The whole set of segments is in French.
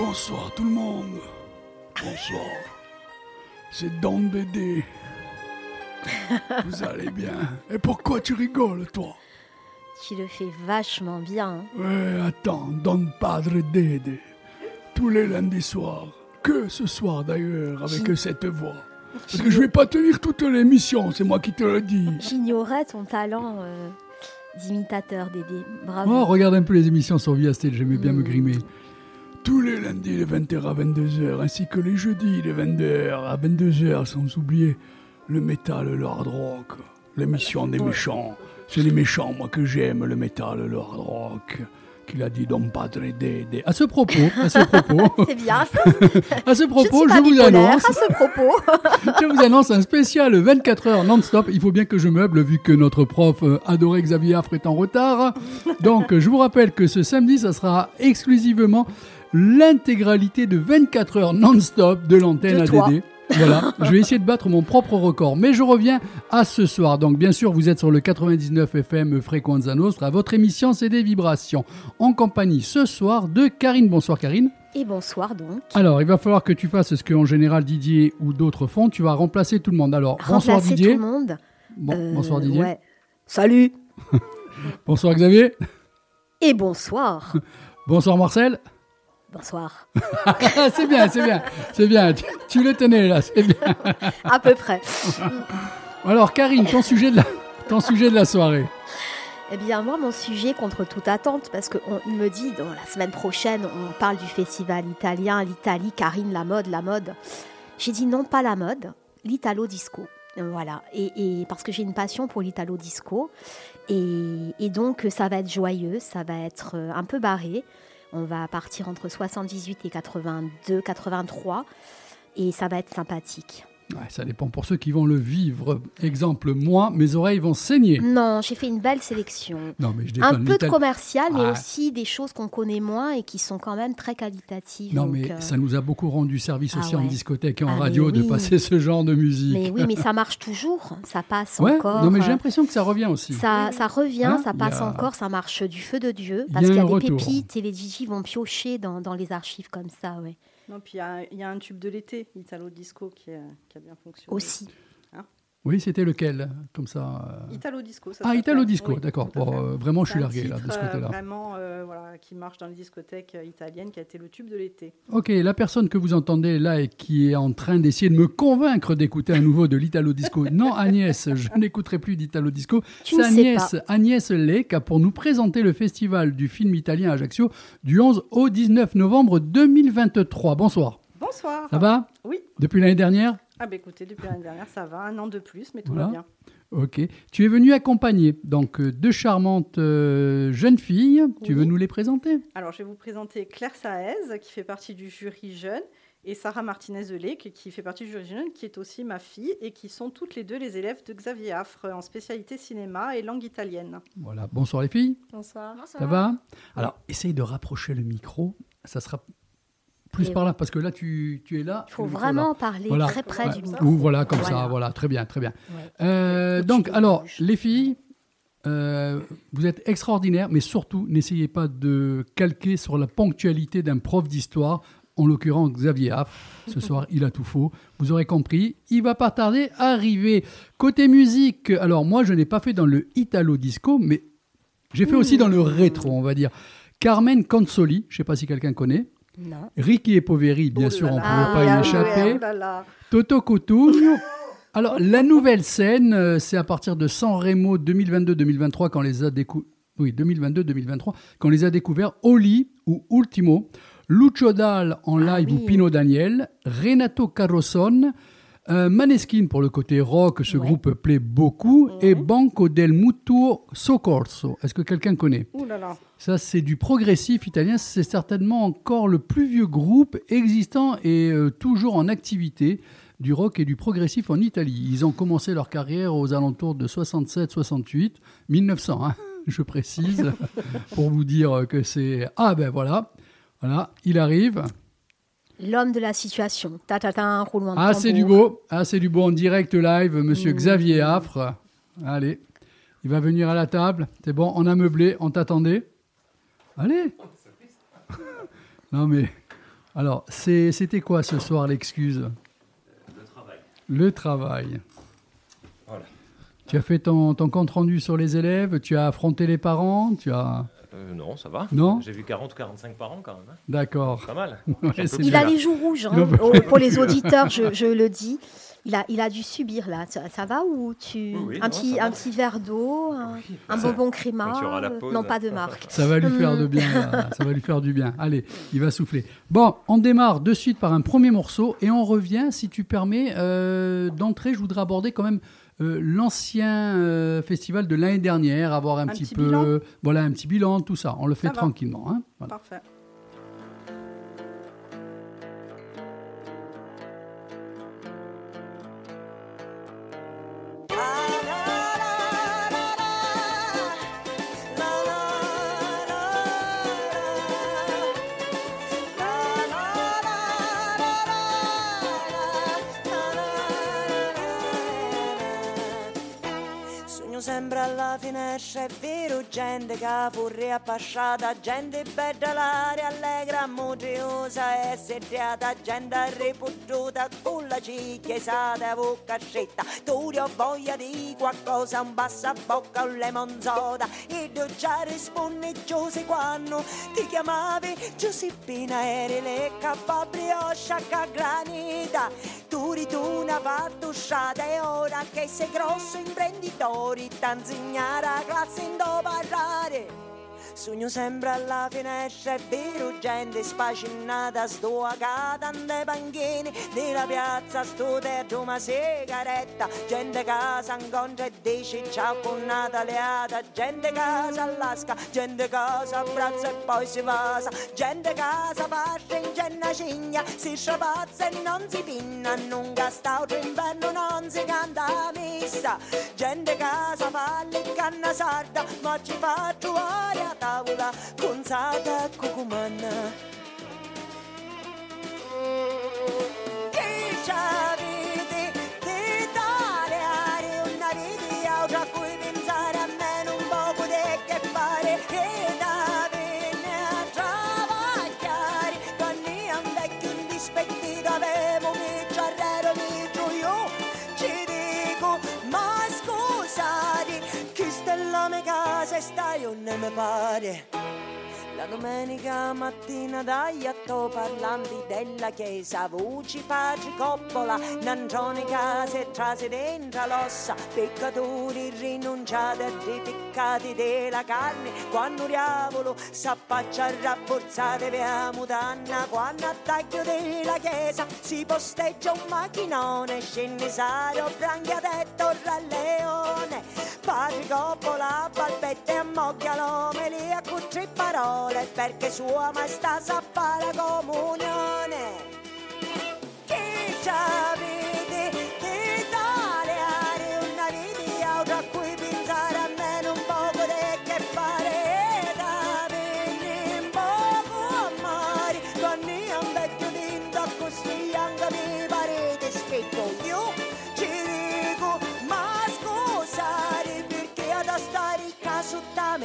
Bonsoir tout le monde. Bonsoir. C'est Don Dédé. Vous allez bien Et pourquoi tu rigoles, toi? Tu le fais vachement bien. hein. Ouais, attends, Don Padre Dédé. Tous les lundis soirs. Que ce soir d'ailleurs, avec cette voix. Parce que je vais pas tenir toute l'émission, c'est moi qui te le dis. J'ignorais ton talent euh, d'imitateur, Dédé. Bravo. Oh, regarde un peu les émissions sur Via Stage, j'aimais bien me Mm. grimer. Tous les lundis de 20h à 22h, ainsi que les jeudis de 22h à 22h, sans oublier le métal, le hard rock, l'émission des méchants. C'est les méchants, moi, que j'aime, le métal, le hard rock, qu'il a dit Don Padre Dede. À ce propos, à ce propos, C'est bien. à ce je propos, je, vous annonce, à ce propos. je vous annonce un spécial 24 heures non-stop. Il faut bien que je meuble vu que notre prof euh, adoré Xavier Affre est en retard. Donc, je vous rappelle que ce samedi, ça sera exclusivement l'intégralité de 24 heures non-stop de l'antenne. ADD. Voilà, je vais essayer de battre mon propre record. Mais je reviens à ce soir. Donc, bien sûr, vous êtes sur le 99 FM Frequenza Nostra. Votre émission, c'est des vibrations. En compagnie ce soir de Karine. Bonsoir, Karine. Et bonsoir donc. Alors, il va falloir que tu fasses ce que en général Didier ou d'autres font. Tu vas remplacer tout le monde. Alors, bonsoir Remplacer Didier. tout le monde. Bon, Euh, bonsoir Didier. ouais. Salut. Bonsoir Xavier. Et bonsoir. Bonsoir Marcel. Bonsoir. C'est bien, c'est bien, c'est bien. Tu, tu le tenais là, c'est bien. À peu près. Alors Karine, ton sujet de la, ton sujet de la soirée. Eh bien, moi, mon sujet contre toute attente, parce qu'il me dit, dans la semaine prochaine, on parle du festival italien, l'Italie, Karine, la mode, la mode. J'ai dit non, pas la mode, l'italo disco. Voilà, et, et parce que j'ai une passion pour l'italo disco, et, et donc ça va être joyeux, ça va être euh, un peu barré. On va partir entre 78 et 82, 83, et ça va être sympathique. Ouais, ça dépend pour ceux qui vont le vivre. Exemple, moi, mes oreilles vont saigner. Non, j'ai fait une belle sélection. Non, mais je Un peu de commercial, mais Ah. aussi des choses qu'on connaît moins et qui sont quand même très qualitatives. Non, donc, mais euh, ça nous a beaucoup rendu service Ah aussi en discothèque et en Ah, radio de passer ce genre de musique. mais oui, mais ça marche toujours, ça passe ouais, encore. non, mais j'ai l'impression que ça revient aussi. ça, ça revient, Hein, ça passe a- encore, ça marche du feu de Dieu. Y Parce a qu'il y a des retour. pépites et les DJ vont piocher dans, dans les archives comme ça, ouais. Non, puis il y a- un tube de l'été, Italo Disco, qui, qui a bien fonctionné. Aussi. Oui, c'était lequel Comme ça. euh, Italo Disco, ça Ah. Italo Disco, Oui, d'accord. à fait. euh, vraiment, je suis largué là, de ce euh, côté-là. Vraiment, euh, voilà, qui marche dans les discothèques italiennes, qui a été le tube de l'été. Ok, la personne que vous entendez là et qui est en train d'essayer de me convaincre d'écouter un nouveau de l'Italo Disco. Non, Agnès, je n'écouterai plus d'Italo Disco. Tu C'est ne sais Agnès, Agnès Lec pour nous présenter le festival du film italien à Ajaccio du 11 au 19 novembre 2023. Bonsoir. Bonsoir. Ça va? Oui. Depuis l'année dernière? Ah bah écoutez, depuis l'année dernière, ça va, un an de plus, mais tout Voilà. va bien. Ok. Tu es venu accompagner donc euh, deux charmantes euh, jeunes filles. Tu veux nous les présenter? Alors, je vais vous présenter Claire Saez, qui fait partie du jury jeune, et Sarah Martinez-Delec, qui fait partie du jury jeune, qui est aussi ma fille, et qui sont toutes les deux les élèves de Xavier Affre en spécialité cinéma et langue italienne. Voilà. Bonsoir les filles. Bonsoir. Ça va? Alors, essaye de rapprocher le micro. Ça sera plus Et par là, parce que là, tu, tu es là. Il faut vraiment parler Voilà. très près Ouais. du micro. Ou voilà, comme ça, Voilà. très bien, très bien. Ouais. Euh, donc, alors, les filles, euh, vous êtes extraordinaires, mais surtout, n'essayez pas de calquer sur la ponctualité d'un prof d'histoire, en l'occurrence Xavier Aff. Ce soir, il a tout faux. Vous aurez compris, il va pas tarder à arriver. Côté musique, alors moi, je n'ai pas fait dans le Italo Disco, mais j'ai fait aussi dans le rétro, on va dire. Carmen Consoli, je ne sais pas si quelqu'un connaît. Non. Ricky et Poveri, bien Oh sûr, là on ne pouvait Ah, pas y ah, échapper. Oh là là. Toto Cotugno. Alors, la nouvelle scène, euh, c'est à partir de San Remo 2022-2023, quand les a décou- Oui, 2022-2023, quand les a découverts Oli ou Ultimo, Lucio Dal en Ah live ou. Pino Daniel, Renato Carosone, euh, Maneskin pour le côté rock, ce Ouais. groupe plaît beaucoup, et Mhm. Banco del Mutuo Soccorso. Est-ce que quelqu'un connaît Ouh là là. ça, c'est du progressif italien. C'est certainement encore le plus vieux groupe existant et euh, toujours en activité du rock et du progressif en Italie. Ils ont commencé leur carrière aux alentours de 67-68, 1900, hein, je précise, pour vous dire que c'est... Ah ben voilà, voilà, il arrive. L'homme de la situation. Ta ta ta, roulement de Ah, c'est du beau. Ah, c'est du beau en direct live, monsieur Mmh. Xavier Affre. Allez, il va venir à la table. C'est bon, on a meublé, on t'attendait. Allez. non, mais Alors, c'est- c'était quoi ce soir l'excuse? Le travail. Le travail. Voilà. Tu as fait ton, ton compte rendu sur les élèves, tu as affronté les parents, tu as... Euh, non, ça va. Non J'ai vu 40 ou 45 par an quand même. hein. D'accord. Pas mal. Ouais, Il bien. a les joues rouges, hein, oh, pour les auditeurs, je, je le dis. Il a, il a dû subir là. Ça, ça va ou tu Oui, oui, un non, petit un petit verre d'eau, un, Oui, un ça- bonbon créma, quand tu auras la euh, pause. non pas de marque. Ça va lui faire de bien. là. Ça va lui faire du bien. Allez, il va souffler. Bon, on démarre de suite par un premier morceau et on revient, si tu permets, euh, d'entrée. Je voudrais aborder quand même euh, l'ancien euh, festival de l'année dernière, avoir un, Un petit, petit peu, bilan. voilà, un petit bilan, tout ça. On le fait Ça tranquillement. hein. Voilà. Parfait. Sempre alla finestra, è vero, gente che fuori appasciata, gente bella l'aria allegra, motriosa e sediata, gente ripututa con la cicchiesata e bocca scetta. Tu ho voglia di qualcosa, un bocca, un lemon soda, e tu già rispondi Giuse quando ti chiamavi Giuseppina, eri le capabrio sciacca granita. Tu ritorna pattusciata e ora che sei grosso imprenditore, t'insegnare a classe in do parlare. Sogno sempre alla finestra, è vero, gente spacinata, sto a casa nei panchini della piazza, sto dentro una sigaretta, gente si incontra e dice ciao con Nataleata, gente si allasca, gente si abbraccia e poi si passa, gente si fascia in genna cigna, si sciapazza e non si pinna, non gasta inverno, non si canta messa, gente che si fa le canna sarda, ma ci fa trovare a tavola gonzata cucumana. Che me casa stai o ne me pare la domenica mattina dai atto parlanti della chiesa, voci pace coppola, nangione case trase dentro l'ossa, peccatori rinunciati e ripiccati della carne, quando diavolo s'affaccia rafforzate via mutanna, quando a taglio della chiesa si posteggia un macchinone, scennesario, branchiatetto, ralleone, padre coppola, balbette e ammocchia l'omeli a tre parole perché sua maestà sa fare comunione. Chi ci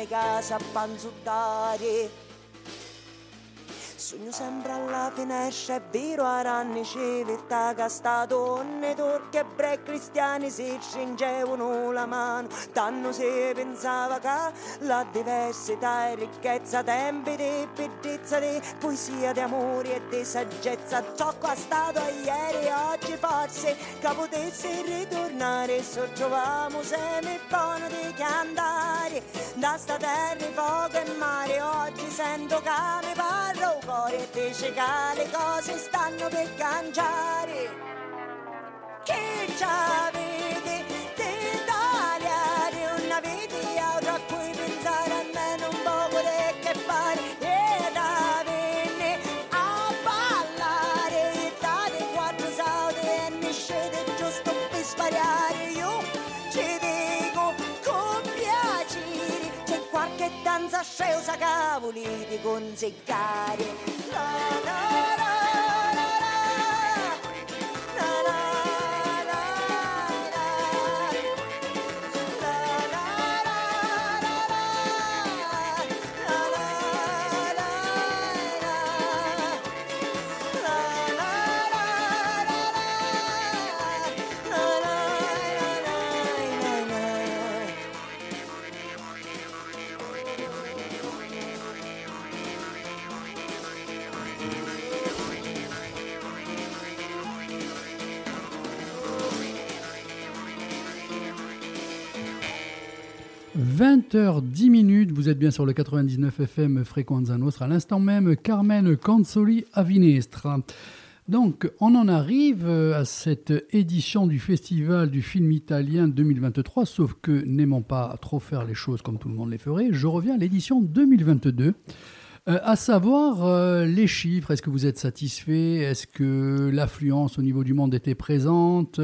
casa a panzuttare. Sogno sempre alla finestra, è vero, a anni civiltà che sta donne, turche e bre cristiani si stringevano la mano. Tanto si pensava che la diversità e ricchezza, tempi di bellezza, di poesia, di amore e di saggezza, ciò che è stato ieri oggi forse che potesse ritornare, se troviamo semi buono di cantare. Da sta terra, fuoco e mare, oggi sento che mi parlo cuore dice che le cose stanno per cangiare. Che già vedi d'Italia una vita a cui pensare almeno un po' quello che fare. che volete consegnare. No, no, no. 20h10 minutes, vous êtes bien sur le 99 FM Frequenza Nostra. À l'instant même, Carmen Consoli à Vinestre. Donc, on en arrive euh, à cette édition du Festival du film italien 2023, sauf que n'aimant pas trop faire les choses comme tout le monde les ferait, je reviens à l'édition 2022. Euh, à savoir euh, les chiffres, est-ce que vous êtes satisfait? Est-ce que l'affluence au niveau du monde était présente?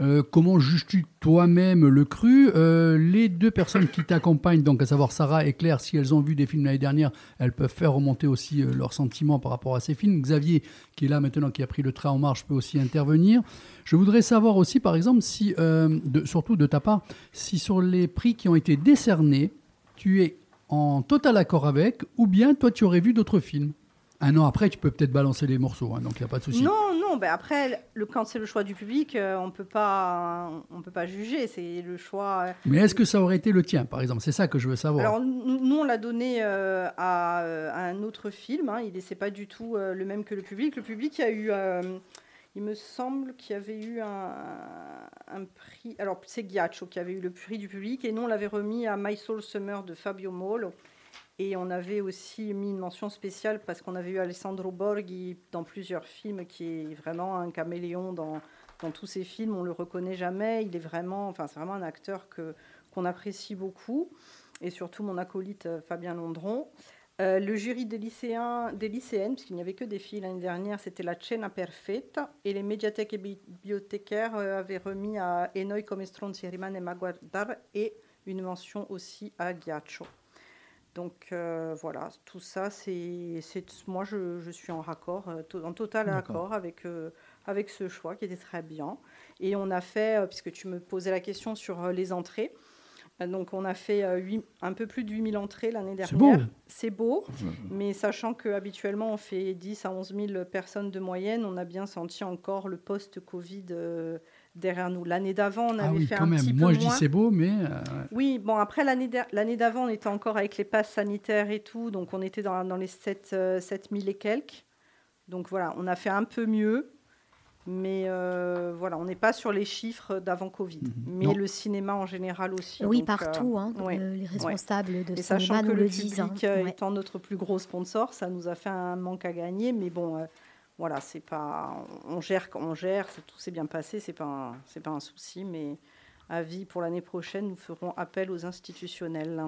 Euh, Comment juges-tu toi-même le cru? Euh, Les deux personnes qui t'accompagnent, donc à savoir Sarah et Claire, si elles ont vu des films l'année dernière, elles peuvent faire remonter aussi euh, leurs sentiments par rapport à ces films. Xavier, qui est là maintenant, qui a pris le train en marche, peut aussi intervenir. Je voudrais savoir aussi, par exemple, surtout de ta part, si sur les prix qui ont été décernés, tu es en total accord avec, ou bien toi tu aurais vu d'autres films. Un an après, tu peux peut-être balancer les morceaux, hein, donc il n'y a pas de souci. Non, non, ben après, le, quand c'est le choix du public, euh, on peut pas, on peut pas juger. C'est le choix. euh. Mais est-ce que ça aurait été le tien, par exemple? C'est ça que je veux savoir. Alors nous, on l'a donné euh, à, à un autre film. Hein. Il n'est pas du tout le même que le public. Le public a eu, il me semble qu'il y avait eu un, un prix. Alors c'est Ghiaccio qui avait eu le prix du public et nous on l'avait remis à My Soul Summer de Fabio Molo. Et on avait aussi mis une mention spéciale parce qu'on avait eu Alessandro Borghi dans plusieurs films, qui est vraiment un caméléon dans, tous ses films. On le reconnaît jamais. Il est vraiment, enfin, c'est vraiment un acteur que qu'on apprécie beaucoup. Et surtout mon acolyte euh, Fabien Londron. Euh, le jury des lycéens, des lycéennes, puisqu'il n'y avait que des filles l'année dernière, c'était la Cena Perfetta. Et les médiathèques et bibliothécaires euh, avaient remis à Enoy Come Stronzi Rimane e Maguardar et une mention aussi à Ghiaccio. Donc euh, voilà, tout ça, c'est, moi je, je suis en raccord, euh, en total accord avec, euh, avec ce choix qui était très bien. Et on a fait, puisque tu me posais la question sur les entrées, donc on a fait un peu plus de 8000 entrées l'année C'est dernière. beau. C'est beau, mais sachant qu'habituellement on fait 10 à 11 000 personnes de moyenne, on a bien senti encore le post-Covid euh, derrière nous. L'année d'avant, on avait ah oui, fait quand un même. petit Moi, peu je dis moins. c'est beau, mais euh, Oui, bon, après l'année d'avant, on était encore avec les passes sanitaires et tout, donc on était dans, dans les 7, euh, 7000 et quelques. Donc voilà, on a fait un peu mieux, mais euh, voilà, on n'est pas sur les chiffres d'avant Covid. Mhm. Mais Non. le cinéma en général aussi. Oui, donc, euh, partout. hein, ouais, euh, les responsables de et cinéma sachant que nous le, le public disent. hein. euh, Ouais. étant notre plus gros sponsor, ça nous a fait un manque à gagner, mais bon, euh, voilà, c'est pas, on gère quand on gère, tout s'est bien passé, c'est pas, un- c'est pas un souci, mais à vie pour l'année prochaine, nous ferons appel aux institutionnels.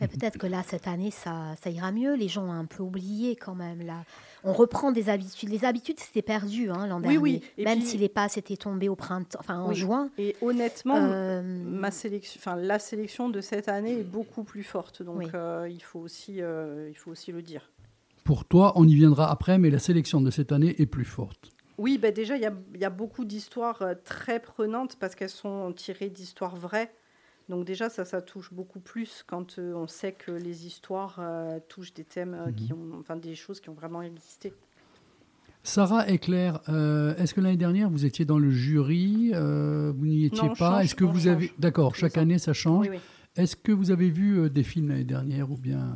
Mais peut-être que là, cette année, ça, ça ira mieux. Les gens ont un peu oublié quand même. Là. On reprend des habitudes. Les habitudes, c'était perdu hein, l'an Oui, dernier. oui. Et Même puis- si les passes étaient tombées au printemps, enfin en Oui. juin. Et honnêtement, Euh, ma sélection, enfin la sélection de cette année est beaucoup plus forte, donc Oui. euh, il faut aussi, euh, il faut aussi le dire. Pour toi, on y viendra après, mais la sélection de cette année est plus forte. Oui, ben déjà, il y a, il y a beaucoup d'histoires euh, très prenantes parce qu'elles sont tirées d'histoires vraies. Donc déjà, ça, ça touche beaucoup plus quand euh, on sait que les histoires euh, touchent des thèmes euh, qui Mhm. ont, enfin des choses qui ont vraiment existé. Sarah et Claire, est-ce que l'année dernière, vous étiez dans le jury Vous n'y étiez Non, pas? Est-ce que vous avez... D'accord, chaque année, ça change. Oui, oui. Est-ce que vous avez vu des films l'année dernière ou bien...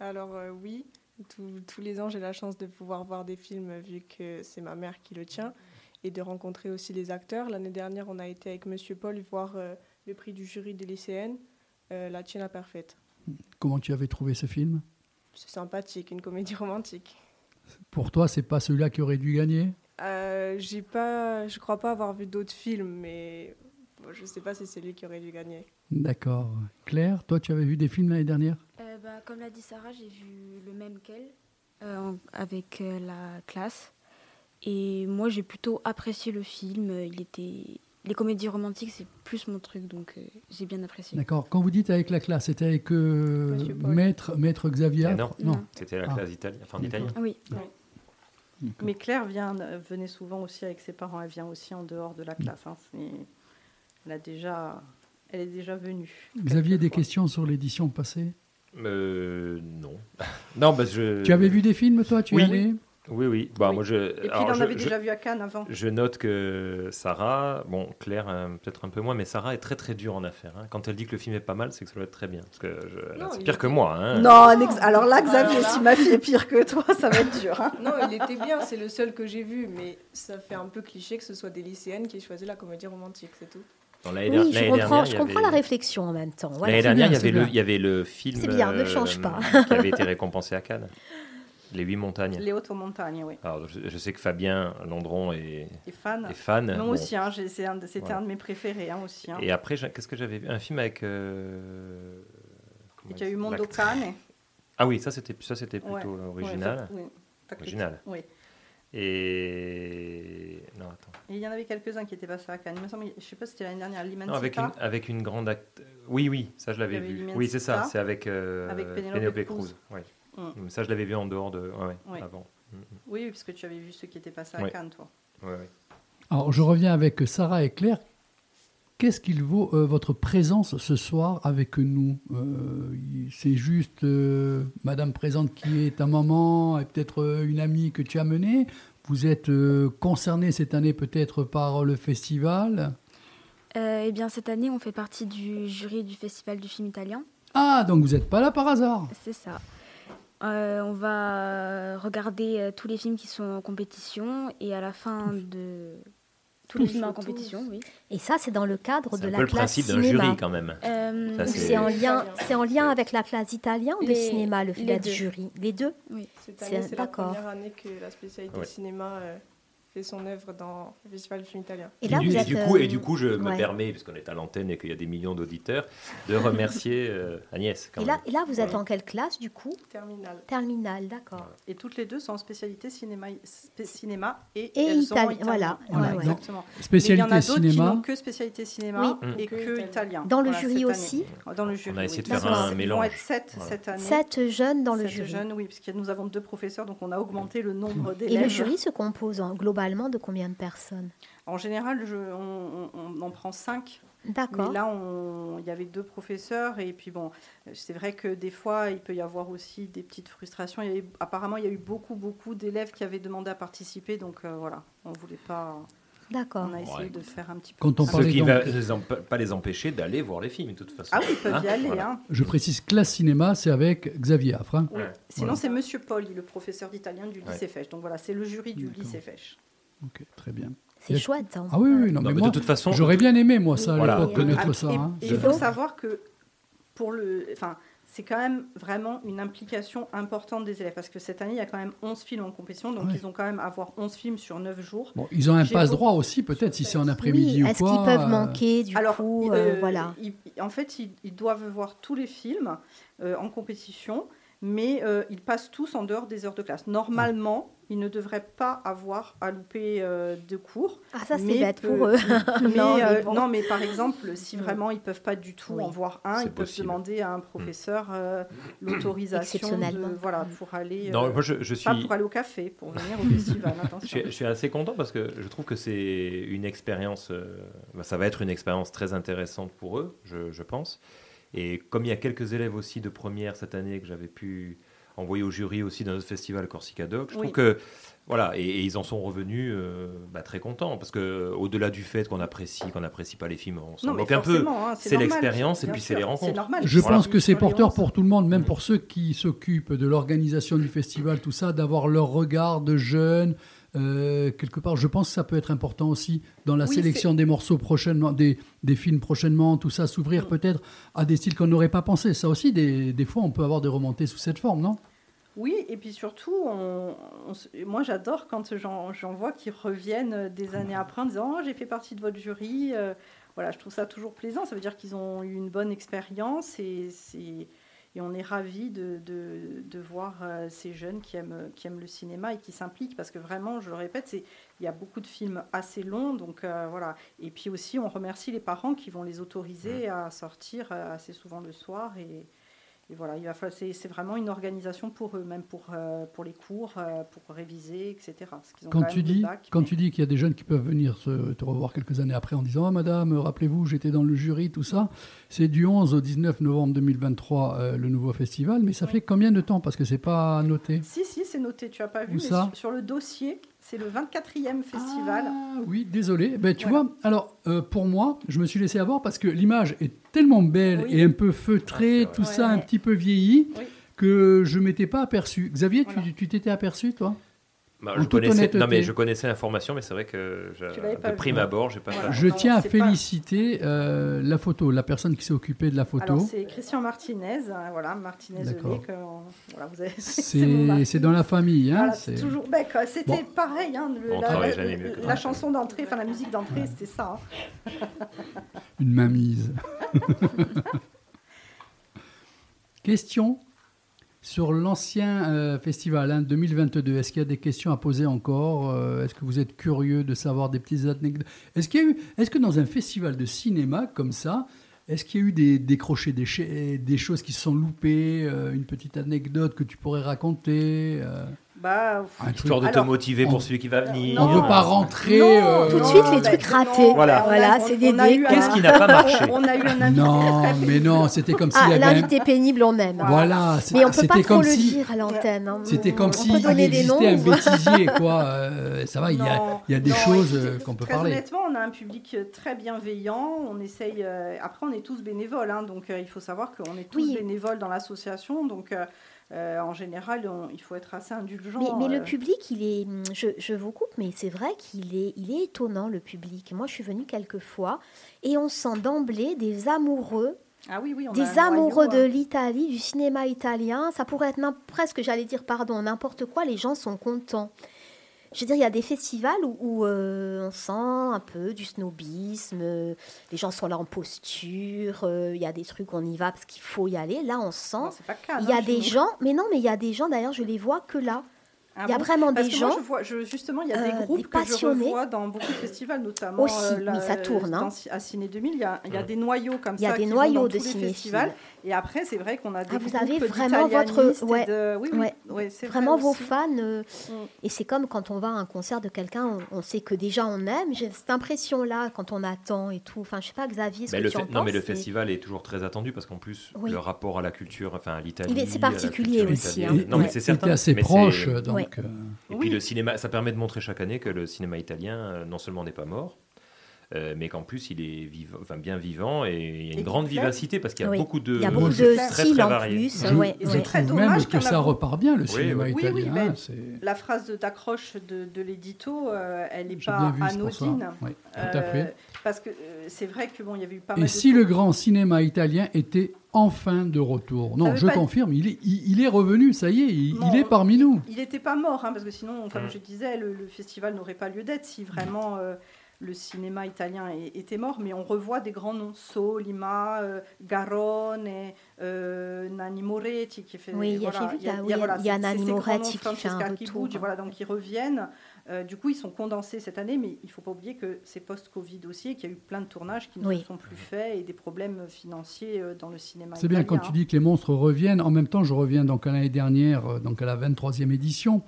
Alors euh, oui, tous- tous les ans j'ai la chance de pouvoir voir des films vu que c'est ma mère qui le tient et de rencontrer aussi les acteurs. L'année dernière on a été avec Monsieur Paul voir euh, le prix du jury des lycéennes, euh, La Tienne Parfaite. Comment tu avais trouvé ce film? C'est sympathique, une comédie romantique. Pour toi, c'est pas celui-là qui aurait dû gagner? Euh, j'ai pas, je crois pas avoir vu d'autres films, mais bon, je sais pas si c'est lui qui aurait dû gagner. D'accord. Claire, toi, tu avais vu des films l'année dernière? Euh, bah, comme l'a dit Sarah, j'ai vu le même qu'elle euh, avec euh, la classe. Et moi, j'ai plutôt apprécié le film. Il était... Les comédies romantiques, c'est plus mon truc, donc euh, j'ai bien apprécié. D'accord. Quand vous dites avec la classe, c'était avec euh, maître, maître Xavier Ah, non. Non. C'était la Ah. classe d'Italie, enfin D'accord. d'italien. Ah oui, Mais Claire vient, venait souvent aussi avec ses parents. Elle vient aussi en dehors de la classe. hein. Elle a déjà, elle est déjà venue. Xavier, des quelquefois. questions sur l'édition passée? Euh, non. non, parce que je... Tu avais vu des films, toi? Tu oui. allais Oui, oui. Bah, Oui. moi, je... Et puis alors, il en je- avait je- déjà vu à Cannes avant. Je note que Sarah, bon, Claire, euh, peut-être un peu moins, mais Sarah est très très dure en affaires. hein. Quand elle dit que le film est pas mal, c'est que ça doit être très bien. Parce que je- c'est pire que moi. Hein. Non, alors là, Xavier, Alors là- si ma fille est pire que toi, ça va être dur. hein. Non, il était bien, c'est le seul que j'ai vu, mais ça fait un peu cliché que ce soit des lycéennes qui aient choisi la comédie romantique, c'est tout. Dans Oui, je comprends, dernière, je comprends avait- la réflexion en même temps. Voilà. L'année C'est dernière, bien, il y avait le, il y avait le film C'est bien, ne euh, change pas. qui avait été récompensé à Cannes. Les huit montagnes. Les hautes montagnes, oui. Alors, je, je sais que Fabien Landron est, Et fan. est fan. Bon. aussi, hein, un c'était Voilà. un de mes préférés hein, aussi. hein. Et après, qu'est-ce que j'avais vu? Un film avec. euh, Et tu as eu Mondo Cane. Ah oui, ça c'était ça c'était Ouais, plutôt ouais, original. oui. Original. Oui. Et non attends. Et il y en avait quelques-uns qui étaient passés à Cannes. Il me semble, je sais pas si c'était l'année dernière, Non, avec une avec une grande. Oui oui, ça je l'avais vu. Oui c'est ça, c'est avec, euh, avec Penelope Cruz. Ouais. Mm. Ça je l'avais vu en dehors de ouais, avant. Mm, Oui, oui, parce que tu avais vu ceux qui étaient passés à. Cannes, toi. mm. Alors, je reviens avec Sarah et Claire. Qu'est-ce qu'il vaut euh, votre présence ce soir avec nous Euh, C'est juste euh, Madame présente qui est ta maman et peut-être une amie que tu as menée. Vous êtes concerné cette année peut-être par le festival. Eh bien, cette année, on fait partie du jury du Festival du film italien. Ah, donc vous n'êtes pas là par hasard. C'est ça. On va regarder tous les films qui sont en compétition et à la fin de tous les Tous. films en compétition, oui. Et ça, c'est dans le cadre C'est de un la peu le principe d'un cinéma. jury quand même. Euh, c'est- en lien, Italien. c'est en lien avec la classe italien ou de Les- cinéma, le de deux. jury? Les deux? Cette C'est- la d'accord. première année que la spécialité Ouais. cinéma euh, fait son œuvre dans le Festival du film italien. Et là, du, vous et êtes. du coup, euh, et du coup, je me ouais. permets, puisqu'on est à l'antenne et qu'il y a des millions d'auditeurs, de remercier euh, Agnès. Quand Et là, même. et là, vous êtes en quelle classe du coup? Terminal. Terminale, d'accord. Et toutes les deux sont en spécialité cinéma, spé- cinéma et, Et elles voilà. Voilà, Ouais, ouais. exactement. Mais il y Spécialité en a d'autres qui cinéma. n'ont que spécialité cinéma Oui. et Que que italien. italien. Dans le jury aussi Dans le jury. On a essayé de faire un D'accord. Ils vont mélange. être sept Voilà. cette année. Sept jeunes dans le Sept jury. jeunes, oui, parce que nous avons deux professeurs, donc on a augmenté le nombre Et d'élèves. le jury se compose en- globalement de combien de personnes? En général, je- on, on- on en prend cinq. Mais D'accord. là, on- il y avait deux professeurs. Et puis, bon, c'est vrai que des fois, il peut y avoir aussi des petites frustrations. Il y avait- apparemment, il y a eu beaucoup, beaucoup d'élèves qui avaient demandé à participer. Donc, euh, voilà, on voulait pas. D'accord. On a essayé Ouais. de faire un petit peu. Quand on plus. Ce qui donc- va les pas les empêcher d'aller voir les films, de toute façon. Ah oui, ils peuvent y Hein aller. Voilà. hein. Je précise, classe cinéma, c'est avec Xavier Affre. hein. Oui. Ouais. Sinon, Voilà. c'est Monsieur Paul, le professeur d'italien du Ouais. lycée Fèche. Donc voilà, c'est le jury du lycée Fèche. Ok, très bien. C'est Et- chouette. hein. Ah oui, oui, non, Non, mais mais moi, de toute façon, j'aurais bien aimé, moi, ça, à Voilà. l'époque, Et- connaître ça. hein. il faut savoir que pour le, enfin, c'est quand même vraiment une implication importante des élèves parce que cette année il y a quand même 11 films en compétition, donc Ouais. ils ont quand même à avoir 11 films sur 9 jours. Bon, ils ont un passe-droit aussi, peut-être, si c'est en après-midi Oui, ou est-ce quoi. qu'ils peuvent euh, manquer du Alors, coup euh, euh, Voilà. ils- en fait, ils, ils doivent voir tous les films euh, en compétition, mais euh, ils passent tous en dehors des heures de classe. Normalement, ils ne devraient pas avoir à louper euh, de cours. Ah, ça, c'est bête peu- pour eux. Mais, Non, mais euh, bon. non, mais par exemple, si Mm. vraiment ils peuvent pas du tout Oui. en voir un, ils peuvent demander à un professeur euh, l'autorisation Exceptionnellement. de, voilà, Mm. pour aller, Non, euh, moi je, je suis, pas pour aller au café, pour venir au festival. je, suis, je suis assez content parce que je trouve que c'est une expérience, euh, bah, ça va être une expérience très intéressante pour eux, je, je pense. Et comme il y a quelques élèves aussi de première cette année que j'avais pu envoyer au jury aussi dans notre festival Corsica Doc, je Oui. trouve que voilà, et, et ils en sont revenus euh, bah, très contents parce que au-delà du fait qu'on apprécie, qu'on n'apprécie pas les films, on s'en moque un peu. hein, C'est l'expérience et puis c'est les rencontres. normal. Je Voilà. pense que c'est porteur 11. pour tout le monde, même Mm. pour ceux qui s'occupent de l'organisation du festival, tout ça, d'avoir leur regard de jeunes. Euh, quelque part, je pense que ça peut être important aussi dans la Oui, sélection des morceaux prochainement, des, des films prochainement, tout ça, s'ouvrir Mm. peut-être à des styles qu'on n'aurait pas pensé. Ça aussi, des, des fois, on peut avoir des remontées sous cette forme, non? Oui, et puis surtout, on- on se- moi j'adore quand j'en vois qui reviennent euh, des années après en disant oh, j'ai fait partie de votre jury. euh, voilà, je trouve ça toujours plaisant. Ça veut dire qu'ils ont eu une bonne expérience et, c'est- et on est ravis de, de- de voir euh, ces jeunes qui aiment, qui aiment le cinéma et qui s'impliquent parce que vraiment, je le répète, il y a beaucoup de films assez longs. Donc euh, voilà. Et puis aussi, on remercie les parents qui vont les autoriser à sortir euh, assez souvent le soir et. Et voilà, il va falloir, c'est, vraiment une organisation pour eux, même pour, euh, pour les cours, euh, pour réviser, etc. Quand tu dis, bacs, quand mais- tu dis qu'il y a des jeunes qui peuvent venir se- te revoir quelques années après en disant Ah, Madame, rappelez-vous, j'étais dans le jury, tout ça. C'est du 11 au 19 novembre 2023, euh, le nouveau festival. Mais ça Oui. fait combien de temps? Parce que c'est pas noté. Si, si, c'est noté, tu as pas vu, mais ça? sur, sur le dossier, c'est le 24e festival. Ah, oui, désolé. Ben, tu Voilà. vois, alors euh, pour moi, je me suis laissé avoir parce que l'image est tellement belle Oui. et un peu feutrée, Ah, tout ça un petit peu vieilli, Oui. que je m'étais pas aperçu. Xavier, Voilà. tu t'étais aperçu, toi? Bah, je connaissais, non mais je connaissais l'information, mais c'est vrai que de prime vu. abord, j'ai pas. Voilà. Je non, tiens à pas- féliciter euh, la photo, la personne qui s'est occupée de la photo. C'est Christian Martinez, hein, voilà, Martinez on- voilà, avez. c'est dans la famille. Hein, Voilà, c'est- c'est toujours. ben, C'était Bon. pareil, hein, le- On la, la- jamais mieux que la ça. chanson d'entrée, enfin la musique d'entrée, c'était ça. hein. Une mainmise. Question? Sur l'ancien euh, festival hein, 2022. Est-ce qu'il y a des questions à poser encore Euh, Est-ce que vous êtes curieux de savoir des petites anecdotes? Est-ce est-ce que dans un festival de cinéma comme ça, est-ce qu'il y a eu des décrochés, des, choses qui se sont loupées, euh, une petite anecdote que tu pourrais raconter Bah, un truc- Histoire de te Alors, motiver on- pour celui qui va venir. On ne veut pas rentrer. Non, euh, tout de non, suite, les bah, trucs ratés. Voilà. on Voilà, on- c'est on des un- Qu'est-ce qui n'a pas marché On a eu un invité Non, très mais non, c'était comme s'il Ah, y avait un- l'invité pénible, on aime. Voilà, c'est- Mais on peut pas c'était trop comme le si dire à l'antenne. hein. C'était On comme s'il donner des existait un noms. bêtisier, quoi. Euh, ça va, il y a, Non, il y a des non, choses euh, qu'on peut très parler. Honnêtement, on a un public très bienveillant. On essaye. après, on est tous bénévoles, hein, donc il faut savoir qu'on est tous bénévoles dans l'association. Donc, euh, en général, on- il faut être assez indulgent. Mais, mais euh, le public, il est, je, je vous coupe, mais c'est vrai qu'il est, il est étonnant le public. Moi, je suis venue quelques fois et on sent d'emblée des amoureux, Ah oui, oui, on a des amoureux de hein. l'Italie, du cinéma italien. Ça pourrait être presque, j'allais dire, pardon, n'importe quoi. Les gens sont contents. Je veux dire, il y a des festivals où, où, euh, on sent un peu du snobisme, euh, les gens sont là en posture, euh, il y a des trucs, on y va parce qu'il faut y aller. Là, on sent. Non, c'est pas Cannes, Il y a hein, des gens, mais non, mais il y a des gens, d'ailleurs, je les vois que là. Ah il y a bon vraiment Parce des que moi, gens. je vois, je- justement, il y a euh, des groupes des que je passionnés. revois dans beaucoup de festivals, notamment Aussi, euh, oui, ça tourne, hein. dans- à Ciné 2000. Il y a, il y a des noyaux comme Il y a ça des noyaux de cinéphiles. festivals. Et après, c'est vrai qu'on a des Ah, vous avez vraiment votre- ouais, de- oui, oui, ouais. ouais, c'est Vraiment vrai vos aussi. fans. euh, Mm. Et c'est comme quand on va à un concert de quelqu'un, on, on sait que déjà on aime. J'ai cette impression-là quand on attend et tout. Enfin, je sais pas, Xavier, ce Ben, que le tu en Non, mais le festival est toujours très attendu parce qu'en plus, Oui. le rapport à la culture, enfin à l'Italie. Est- c'est particulier aussi, hein. Non, mais c'est certain. assez mais proche, donc. Ouais. euh, Et Oui. puis le cinéma, ça permet de montrer chaque année que le cinéma italien, euh, non seulement n'est pas mort, euh, mais qu'en plus il est vivant, enfin bien vivant et il y a Et une grande vivacité parce qu'il y a Oui. beaucoup de, Il y a beaucoup de très, styles très en varié. plus. je ouais, je ouais. très trouve même que ça repart bien, le Oui, cinéma oui. Italien. ben, La phrase de- d'accroche de, de l'édito, euh, elle n'est pas vu, anodine. Oui, tout à Euh, fait. Parce que euh, c'est vrai que bon, il y avait eu pas mal Et de si le grand cinéma italien était enfin de retour? Non, je confirme, il est, il, il est revenu, ça y est, il, Non. il est parmi nous. Il n'était pas mort, hein, parce que sinon, comme Mm. je disais, le, le festival n'aurait pas lieu d'être si vraiment euh, le cinéma italien était mort. Mais on revoit des grands noms, Solima, euh, Garone, et, euh, Nanni Moretti qui fait. Oui, il y a- j'ai vu qu'il y a- oui, il y a- voilà, il y a grands Moretti noms, qui fait un Francesca retour. Voilà, donc ils reviennent. Euh, du coup, ils sont condensés cette année, mais il ne faut pas oublier que c'est post-Covid aussi, et qu'il y a eu plein de tournages qui ne Oui. se sont plus faits et des problèmes financiers euh, dans le cinéma C'est bien quand tu dis que les monstres reviennent. En même temps, je reviens donc à l'année dernière, euh, donc à la 23e édition.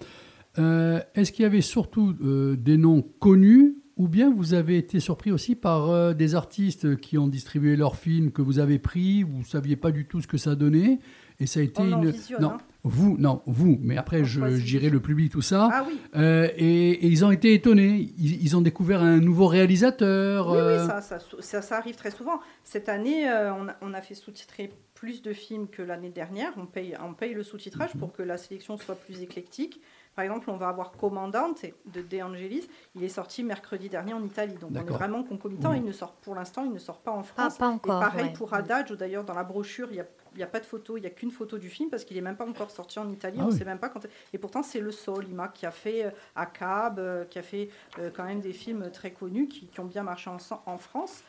Euh, Est-ce qu'il y avait surtout euh, des noms connus ou bien vous avez été surpris aussi par euh, des artistes qui ont distribué leurs films que vous avez pris, vous ne saviez pas du tout ce que ça donnait et ça a été On en une... visionne, non, hein. vous, non, vous, mais après dirais le public, tout ça. Ah oui, Euh, et, et ils ont été étonnés. Ils, ils ont découvert un nouveau réalisateur. Oui, euh, oui, ça, ça, ça- ça arrive très souvent. Cette année, euh, on, a, on a fait sous-titrer plus de films que l'année dernière. On paye, on paye le Mhm. sous-titrage pour que la sélection soit plus éclectique. Par exemple, on va avoir Commandante de De Angelis. Il est sorti mercredi dernier en Italie. Donc on est vraiment concomitant. Oui. Il ne sort, pour l'instant, il ne sort pas en Pas, France. pas Et encore. pareil ouais. pour Adage, où d'ailleurs dans la brochure, il n'y a, il y a pas de photo, il n'y a qu'une photo du film parce qu'il n'est même pas encore sorti en Italie. Ah on oui. sait même pas quand. Et pourtant, c'est le Solima qui a fait euh, Acab, euh, qui a fait euh, quand même des films très connus qui, qui ont bien marché en, en France,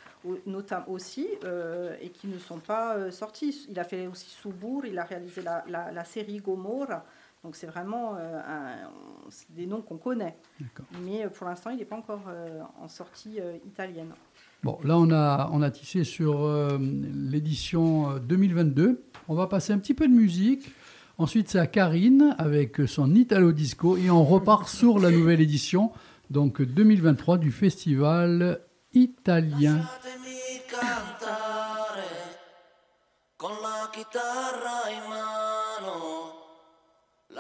notamment aussi, euh, et qui ne sont pas euh, sortis. Il a fait aussi Soubourg, il a réalisé la, la- la série Gomorra. Donc c'est vraiment euh, un- des noms qu'on connaît. Mais euh, pour l'instant, il n'est pas encore euh, en sortie euh, italienne. Bon, là, on a, on a tissé sur euh, l'édition euh, 2022. On va passer un petit peu de musique. Ensuite, c'est à Karine avec son Italo Disco. Et on repart sur la nouvelle édition, donc 2023, du festival italien. Lasciatemi cantare con la chitarra in mano.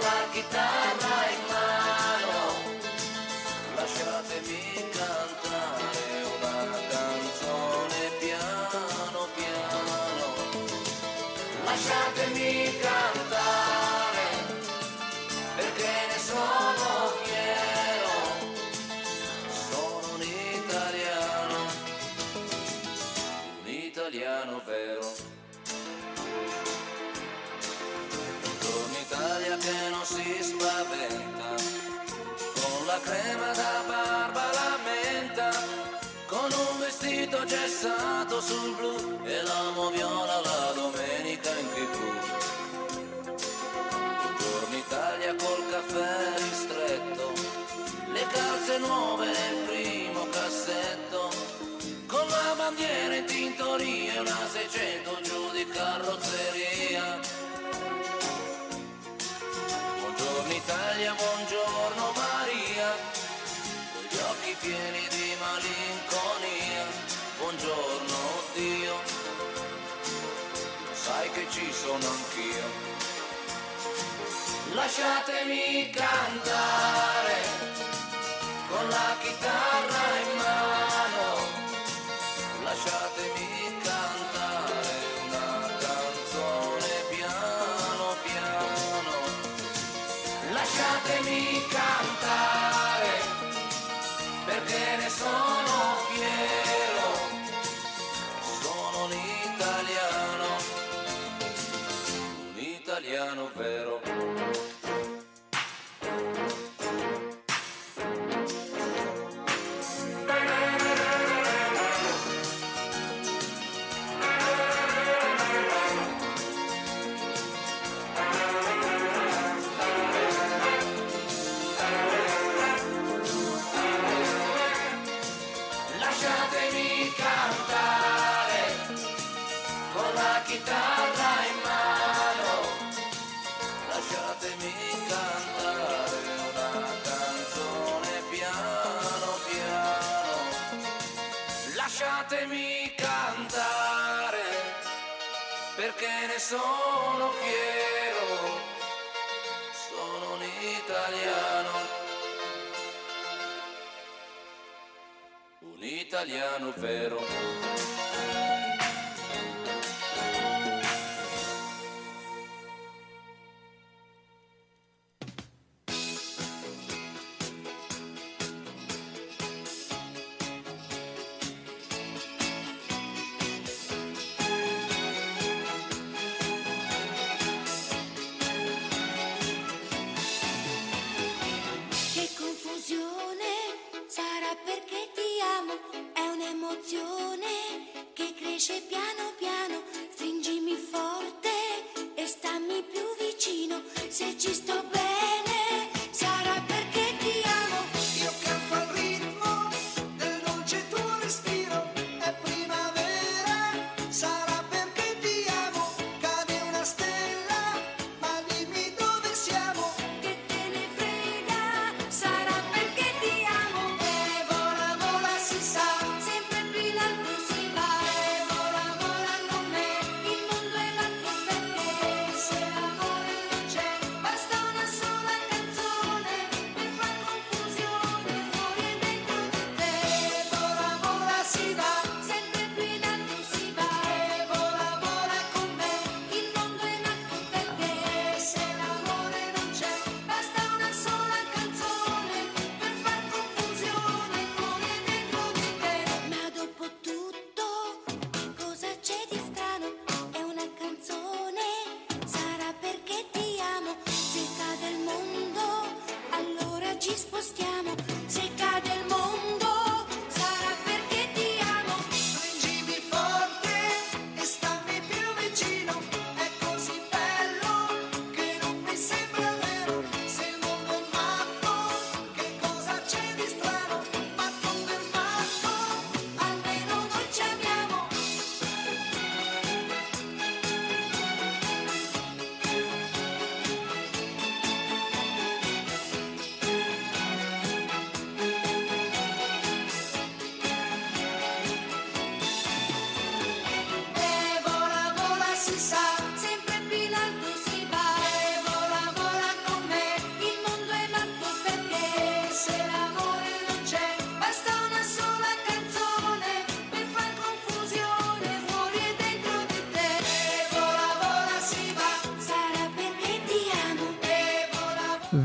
la guitarra lasciatemi cantare con la chitarra in mano.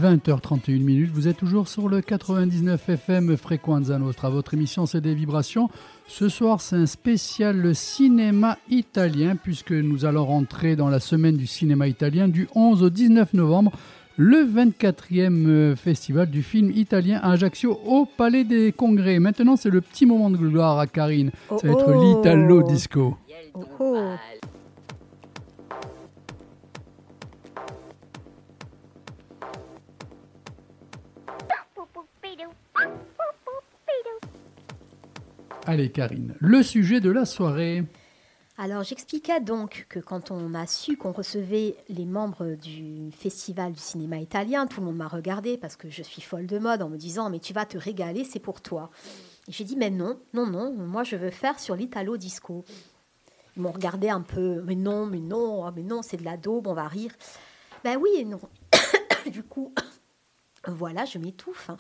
20h31 minutes, vous êtes toujours sur le 99 FM Frequenza Nostra. Votre émission, c'est des vibrations. Ce soir, c'est un spécial cinéma italien, puisque nous allons rentrer dans la semaine du cinéma italien du 11 au 19 novembre, le 24e euh, festival du film italien à Ajaccio au Palais des Congrès. Maintenant, c'est le petit moment de gloire à Karine. Ça va être Oh, oh. l'Italo Disco. Oh, oh. Allez, Karine, le sujet de la soirée. Alors j'expliquais donc que quand on a su qu'on recevait les membres du Festival du cinéma italien, tout le monde m'a regardé parce que je suis folle de mode en me disant mais tu vas te régaler, c'est pour toi. Et j'ai dit mais non, non, non, moi je veux faire sur l'Italo Disco. Ils m'ont regardé un peu, mais non, mais non, oh, mais non, c'est de la daube, on va rire. Ben oui et non. du coup, voilà, je m'étouffe. hein.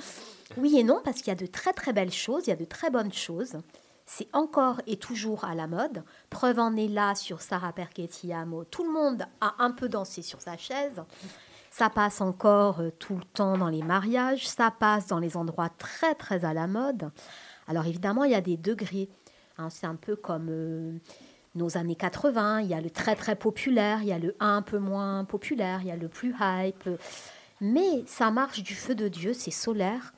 Oui et non, parce qu'il y a de très très belles choses, il y a de très bonnes choses. C'est encore et toujours à la mode. Preuve en est là sur Sarah Perchetti-Amo. Tout le monde a un peu dansé sur sa chaise. Ça passe encore euh, tout le temps dans les mariages. Ça passe dans les endroits très très à la mode. Alors évidemment, il y a des degrés. hein. c'est un peu comme euh, nos années 80. Il y a le très très populaire, il y a le un peu moins populaire, il y a le plus hype. Mais ça marche du feu de Dieu, c'est solaire.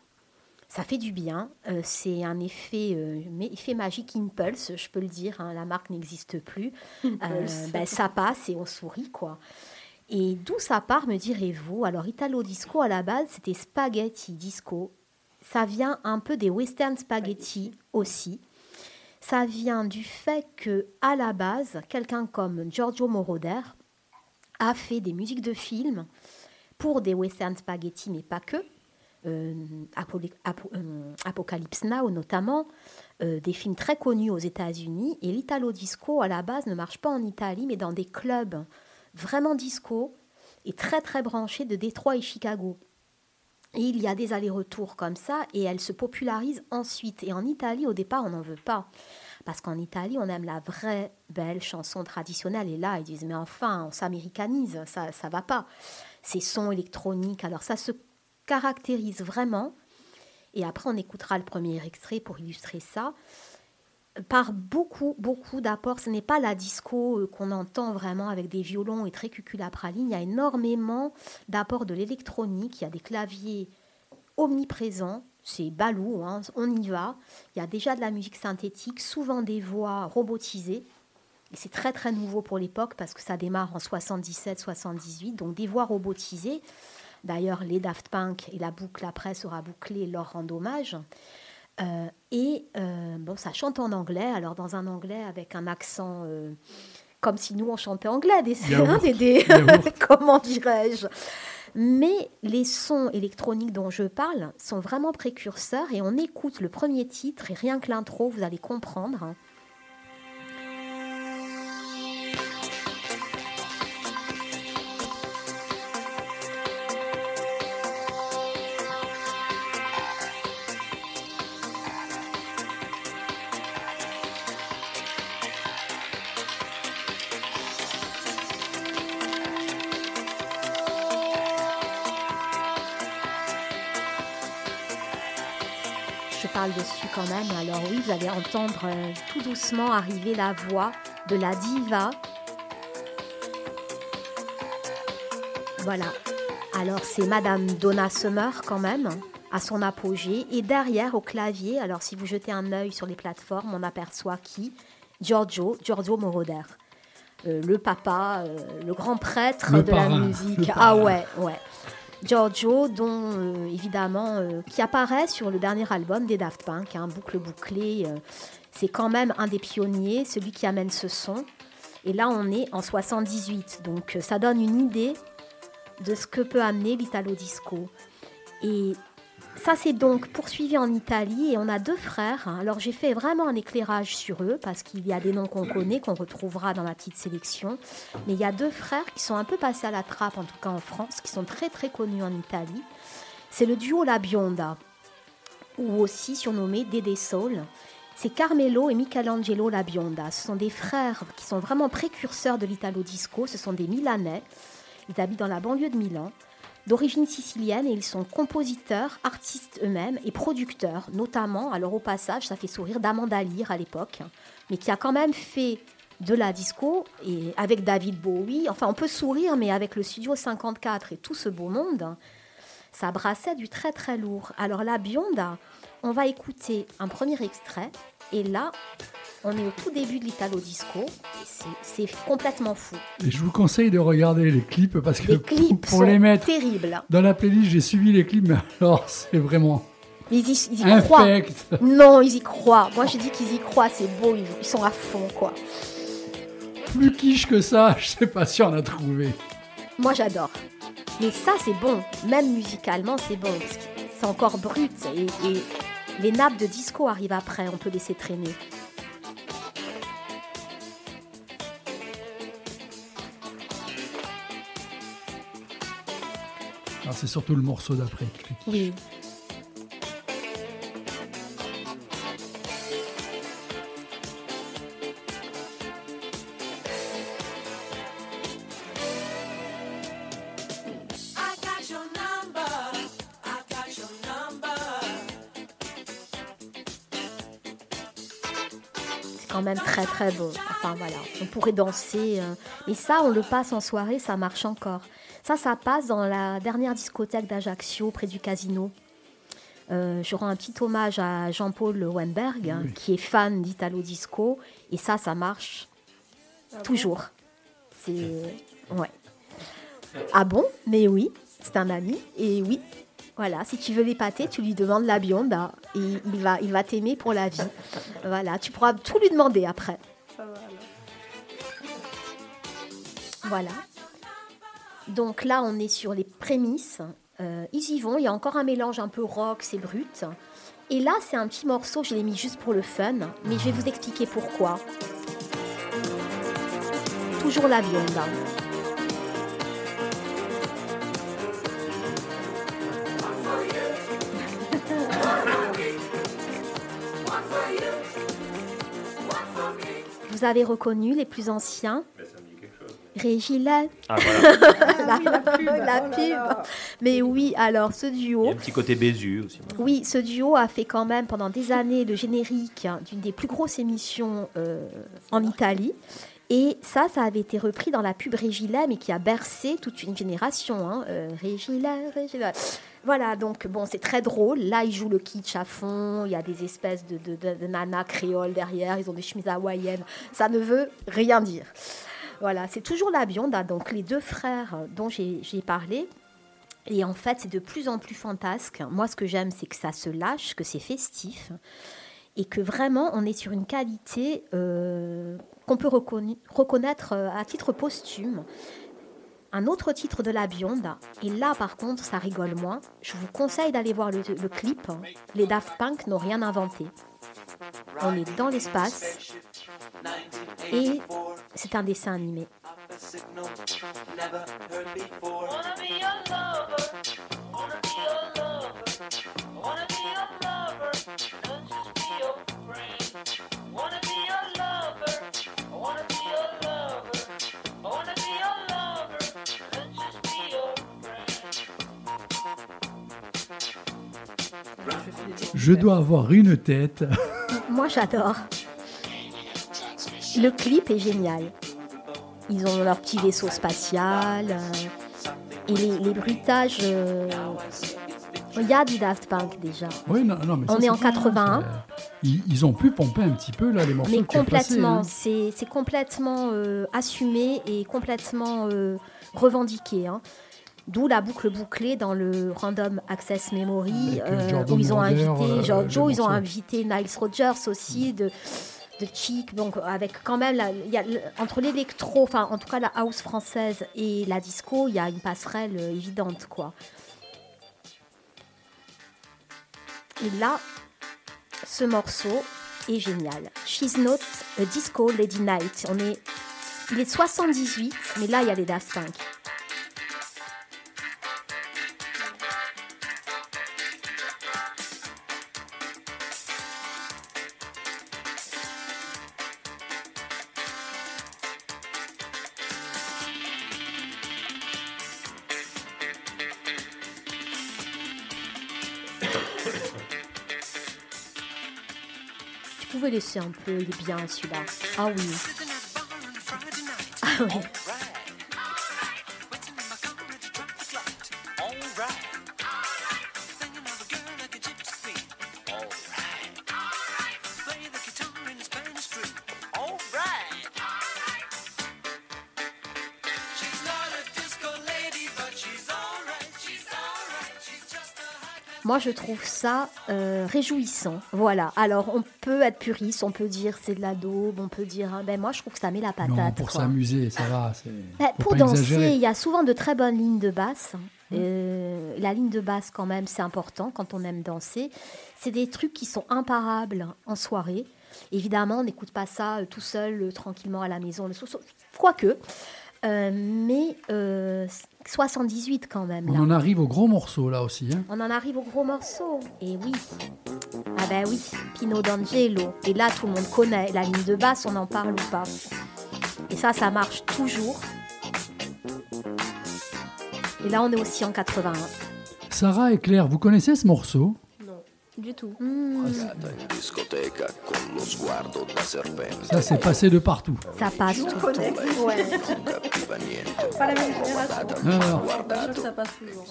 Ça fait du bien. Euh, c'est un effet, euh, effet magique Impulse, je peux le dire. hein, la marque n'existe plus. Euh, ben, ça passe et on sourit, quoi. Et d'où ça part, me direz-vous? Alors, Italo Disco, à la base, c'était spaghetti disco. Ça vient un peu des western spaghetti aussi. Ça vient du fait que, à la base, quelqu'un comme Giorgio Moroder a fait des musiques de films pour des western spaghetti, mais pas que. Euh, euh, Apocalypse Now notamment, euh, des films très connus aux États-Unis. Et l'Italo Disco, à la base, ne marche pas en Italie, mais dans des clubs vraiment disco et très très branchés de Détroit et Chicago. Et il y a des allers-retours comme ça, et elle se popularise ensuite. Et en Italie, au départ, on n'en veut pas. Parce qu'en Italie, on aime la vraie belle chanson traditionnelle. Et là, ils disent, mais enfin, on s'américanise, ça ça va pas. Ces sons électroniques, alors ça se caractérise vraiment. Et après, on écoutera le premier extrait pour illustrer ça. Par beaucoup, beaucoup d'apports. Ce n'est pas la disco euh, qu'on entend vraiment avec des violons et très cuculapraline. Il y a énormément d'apports de l'électronique. Il y a des claviers omniprésents. C'est balou, hein, on y va. Il y a déjà de la musique synthétique, souvent des voix robotisées. Et c'est très très nouveau pour l'époque parce que ça démarre en 77-78, donc des voix robotisées. D'ailleurs, les Daft Punk et la boucle après sera bouclée leur rendre hommage. Euh, et euh, bon, ça chante en anglais, alors dans un anglais avec un accent euh, comme si nous on chantait anglais, des, hein, des- des- comment dirais-je Mais les sons électroniques dont je parle sont vraiment précurseurs et on écoute le premier titre et rien que l'intro, vous allez comprendre. hein. Quand même. Alors oui, vous allez entendre euh, tout doucement arriver la voix de la diva. Voilà. Alors c'est Madame Donna Summer quand même. à son apogée. Et derrière, au clavier, alors si vous jetez un œil sur les plateformes, on aperçoit qui? Giorgio, Giorgio Moroder. Euh, le papa, euh, le grand prêtre Le de parrain, la le musique. parrain. Ah ouais, ouais. Giorgio, dont euh, évidemment, euh, qui apparaît sur le dernier album des Daft Punk, hein, Boucle Bouclée. euh, c'est quand même un des pionniers, celui qui amène ce son. Et là, on est en 78, donc ça donne une idée de ce que peut amener l'Italo Disco. Et ça, c'est donc poursuivi en Italie et on a deux frères. hein. Alors, j'ai fait vraiment un éclairage sur eux parce qu'il y a des noms qu'on connaît, qu'on retrouvera dans la petite sélection. Mais il y a deux frères qui sont un peu passés à la trappe, en tout cas en France, qui sont très très connus en Italie. C'est le duo La Bionda, ou aussi surnommé Dede Soul. C'est Carmelo et Michelangelo La Bionda. Ce sont des frères qui sont vraiment précurseurs de l'Italo Disco. Ce sont des Milanais. Ils habitent dans la banlieue de Milan d'origine sicilienne et ils sont compositeurs, artistes eux-mêmes et producteurs, notamment, alors au passage, ça fait sourire d'Amanda Lear à l'époque, mais qui a quand même fait de la disco et avec David Bowie, enfin on peut sourire, mais avec le Studio 54 et tout ce beau monde, ça brassait du très très lourd. Alors la Bionda, on va écouter un premier extrait et là, on est au tout début de l'Italo Disco c'est- complètement fou. Et je vous conseille de regarder les clips parce que Les clips pour sont les mettre terribles. dans la playlist, j'ai suivi les clips, mais alors c'est vraiment Ils y, ils y croient. Non, ils y croient. Moi, je dis qu'ils y croient, c'est beau, ils, ils sont à fond, quoi. Plus quiche que ça, je sais pas si on a trouvé. Moi, j'adore. Mais ça, c'est bon. Même musicalement, c'est bon. C'est encore brut. Et, et les nappes de disco arrivent après, on peut laisser traîner. Alors, c'est surtout le morceau d'après qui fait quiche. Oui. Quand même très très beau. Enfin voilà, on pourrait danser. euh, Mais ça, on le passe en soirée, ça marche encore. Ça, ça passe dans la dernière discothèque d'Ajaccio, près du casino. Euh, je rends un petit hommage à Jean-Paul Weinberg, hein, Oui. qui est fan d'Italo Disco. Et ça, ça marche toujours. C'est. Ouais. Ah bon? Mais oui, c'est un ami. Et oui, voilà, si tu veux l'épater, tu lui demandes la bionda. Et il va, il va t'aimer pour la vie. Voilà, tu pourras tout lui demander après. Ça va alors. Voilà. Donc là, on est sur les prémices. Euh, ils y vont. Il y a encore un mélange un peu rock, c'est brut. Et là, c'est un petit morceau, je l'ai mis juste pour le fun, mais je vais vous expliquer pourquoi. Toujours la bionda. Vous avez reconnu les plus anciens? Régilet, Ah voilà. Ah oui, la pub. La Oh là pub. là. mais oui, alors ce Il y duo, a un petit côté Bézu aussi. oui, ce duo a fait quand même pendant des années le générique hein, d'une des plus grosses émissions euh, en Italie. Et ça, ça avait été repris dans la pub Régilet, mais qui a bercé toute une génération. Hein. Euh. Voilà, donc bon, c'est très drôle. Là, ils jouent le kitsch à fond. Il y a des espèces de, de, de- de nanas créoles derrière. Ils ont des chemises hawaïennes. Ça ne veut rien dire. Voilà, c'est toujours la Bionda, donc les deux frères dont j'ai parlé. Et en fait, c'est de plus en plus fantasque. Moi, ce que j'aime, c'est que ça se lâche, que c'est festif. Et que vraiment, on est sur une qualité euh, qu'on peut reconna- reconnaître euh, à titre posthume. Un autre titre de la Bionda, et là par contre ça rigole moins, je vous conseille d'aller voir le, clip. Les Daft Punk n'ont rien inventé. On est dans l'espace. Et c'est un dessin animé. Je dois avoir une tête. Moi, j'adore. Le clip est génial. Ils ont leur petit vaisseau spatial. euh, et les, les bruitages. euh, Il y a du Daft Punk déjà. Oui, non, non, mais ça, On est en bien, 81. c'est- Ils, ils ont pu pomper un petit peu là les morceaux Mais complètement, hein. c'est c'est complètement euh, assumé et complètement euh, revendiqué. hein. D'où la boucle bouclée dans le Random Access Memory, euh, euh, où ils ont invité euh, Giorgio, le ils ont invité Niles Rogers aussi, de, de Chic, donc avec quand même, la- il y a le- entre l'électro, enfin en tout cas la house française et la disco, il y a une passerelle euh, évidente, quoi. Et là, ce morceau est génial. She's not a disco lady night. On est, il est 78, mais là il y a les Daft Punk. Laisser un peu, il est bien celui-là. Ah oui. Ah oui. Moi, je trouve ça euh, réjouissant. Voilà. Alors, on peut être puriste, on peut dire c'est de la daube, on peut dire. hein, ben moi, je trouve que ça met la patate. Non, pour s'amuser, ça va. Ben, pour danser, il y a souvent de très bonnes lignes de basse. Euh, la ligne de basse, quand même, c'est important quand on aime danser. C'est des trucs qui sont imparables en soirée. Évidemment, on n'écoute pas ça euh, tout seul, tranquillement à la maison. le Quoique. Euh, mais euh, 78 quand même. On en arrive au gros morceau là aussi. hein. On en arrive au gros morceau. Et oui. Ah ben oui, Pino d'Angelo. Et là, tout le monde connaît. La ligne de basse, on en parle ou pas. Et ça, ça marche toujours. Et là, on est aussi en 81. Sarah et Claire, vous connaissez ce morceau? Du tout. Serpente. Ça, c'est passé de partout. ça passe tout le temps. Ouais. Capiva niente. Pas la même génération. Alors, Je suis sûre que ça passe toujours.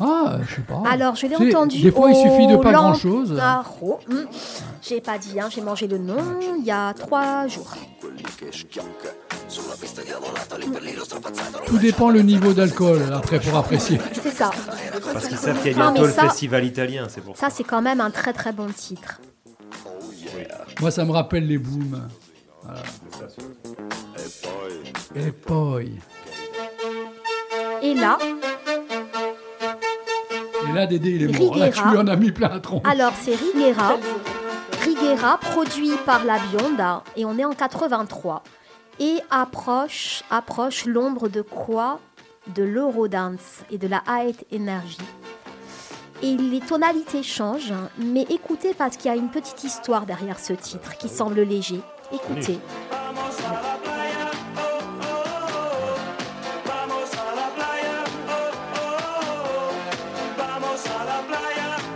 ah, je sais pas. Alors, je l'ai entendu. Des fois, il suffit de au pas Lamp- grand-chose. Hmm. J'ai pas dit, hein, j'ai mangé le nom il y a trois jours. Tout dépend le niveau d'alcool après pour apprécier. C'est ça. Parce qu'ils savent qu'il y a Non, bientôt le festival italien, c'est pour ça. Ça, c'est quand même un très très bon titre. Moi, ça me rappelle les booms. Voilà. Et poi. Et là, Et là, Dédé, il est mort. Là, tu Riguera. lui en as mis plein la tronche. Alors, c'est Riguera. Riguera, produit par la Bionda, et on est en 83. Et approche, approche l'ombre de quoi? De l'Eurodance et de la High Energy. Et les tonalités changent, hein, mais écoutez parce qu'il y a une petite histoire derrière ce titre qui semble léger. Écoutez.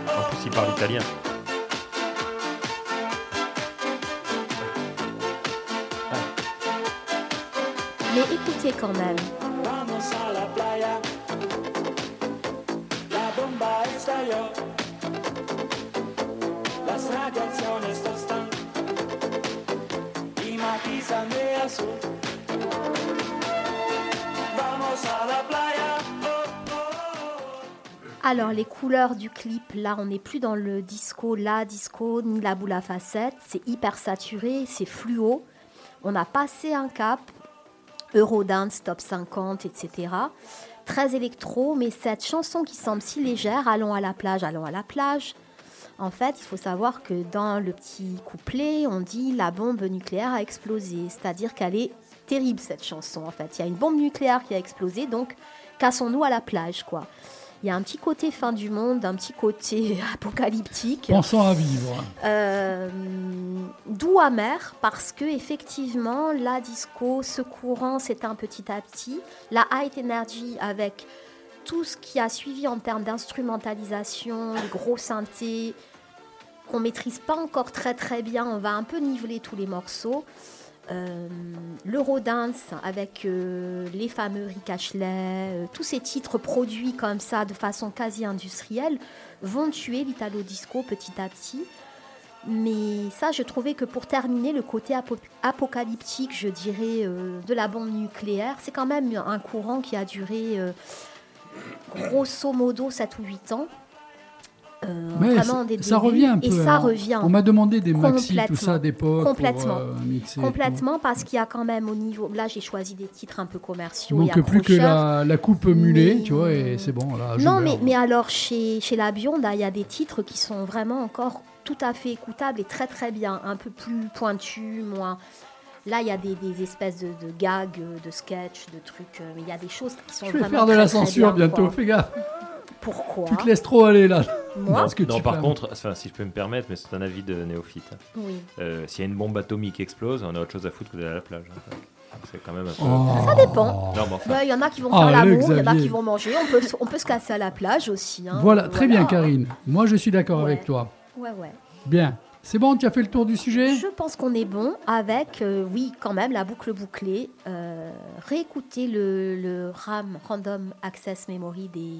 En plus, il parle italien. Mais écoutez quand même. Alors les couleurs du clip, là on n'est plus dans le disco, la disco, ni la boule à facettes, c'est hyper saturé, c'est fluo. On a passé un cap, Eurodance, Top 50, etc. Très électro, mais cette chanson qui semble si légère, Allons à la plage, allons à la plage. En fait, il faut savoir que dans le petit couplet, on dit la bombe nucléaire a explosé. C'est-à-dire qu'elle est terrible cette chanson. En fait, il y a une bombe nucléaire qui a explosé, donc cassons-nous à la plage, quoi. Il y a un petit côté fin du monde, un petit côté apocalyptique. Pensons à vivre. Euh, doux amer parce que effectivement la disco ce courant s'éteint petit à petit la high energy avec tout ce qui a suivi en termes d'instrumentalisation les gros synthés qu'on maîtrise pas encore très très bien on va un peu niveler tous les morceaux euh, l'Eurodance avec euh, les fameux Rick Ashley, euh, tous ces titres produits comme ça de façon quasi industrielle vont tuer l'italo disco petit à petit. Mais ça, je trouvais que pour terminer, le côté apo- apocalyptique, je dirais, euh, de la bombe nucléaire, c'est quand même un courant qui a duré grosso modo 7 ou 8 ans. Euh, Mais vraiment ça, des ça débuts, revient un peu. Et ça hein. revient. On m'a demandé des maxi, tout Complètement. ça d'époque. pour, Complètement. euh, mixer. Complètement, parce qu'il y a quand même au niveau. Là, j'ai choisi des titres un peu commerciaux. Et manque plus que la, la coupe mulet, Mais- tu vois, et c'est bon. Là, Non, mais, mais alors, chez, chez la Bionda, il y a des titres qui sont vraiment encore tout à fait écoutables et très très bien, un peu plus pointus, moins. Là, il y a des, des espèces de, de gags, euh, de sketchs, de trucs, euh, mais il y a des choses qui sont Je vais vraiment faire de la très, censure bien, bientôt, quoi. fais gaffe. Pourquoi Tu te laisses trop aller là. Moi Parce que non, tu par contre, enfin, si je peux me permettre, mais c'est un avis de néophyte. Oui. Euh, S'il y a une bombe atomique qui explose, on a autre chose à foutre que d'aller à la plage. hein. C'est quand même un peu. Oh. Ça dépend. Non, enfin, Il y en a qui vont Ah, faire le l'amour, il y en a qui vont manger. On peut, on peut se casser à la plage aussi. hein. Voilà, très bien. Karine. Moi, je suis d'accord Ouais. avec toi. Ouais, ouais. Bien. C'est bon, tu as fait le tour du sujet? Je pense qu'on est bon avec, euh, oui, quand même, la boucle bouclée. Euh, réécouter le, le RAM, Random Access Memory des,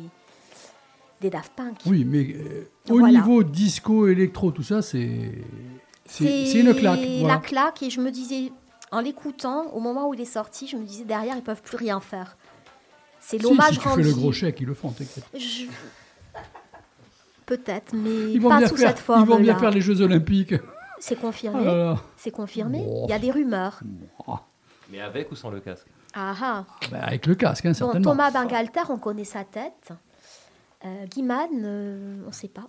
des Daft Punk. Oui, mais euh, au Voilà. niveau disco, électro, tout ça, c'est. Une claque. la voilà. claque, et je me disais, en l'écoutant, au moment où il est sorti, je me disais, derrière, ils peuvent plus rien faire. C'est Si, l'hommage si tu rendu. fais le gros chèque, ils le font, t'inquiète. Je- Peut-être, mais Ils vont, pas bien sous faire, cette forme ils vont bien faire les Jeux Olympiques. C'est confirmé. Ah. C'est confirmé. Il y a des rumeurs. mais avec ou sans le casque Ah ah. Bah, avec le casque, hein, Bon, certainement. Thomas Bangalter, on connaît sa tête. Euh, Guiman, euh, on ne sait pas.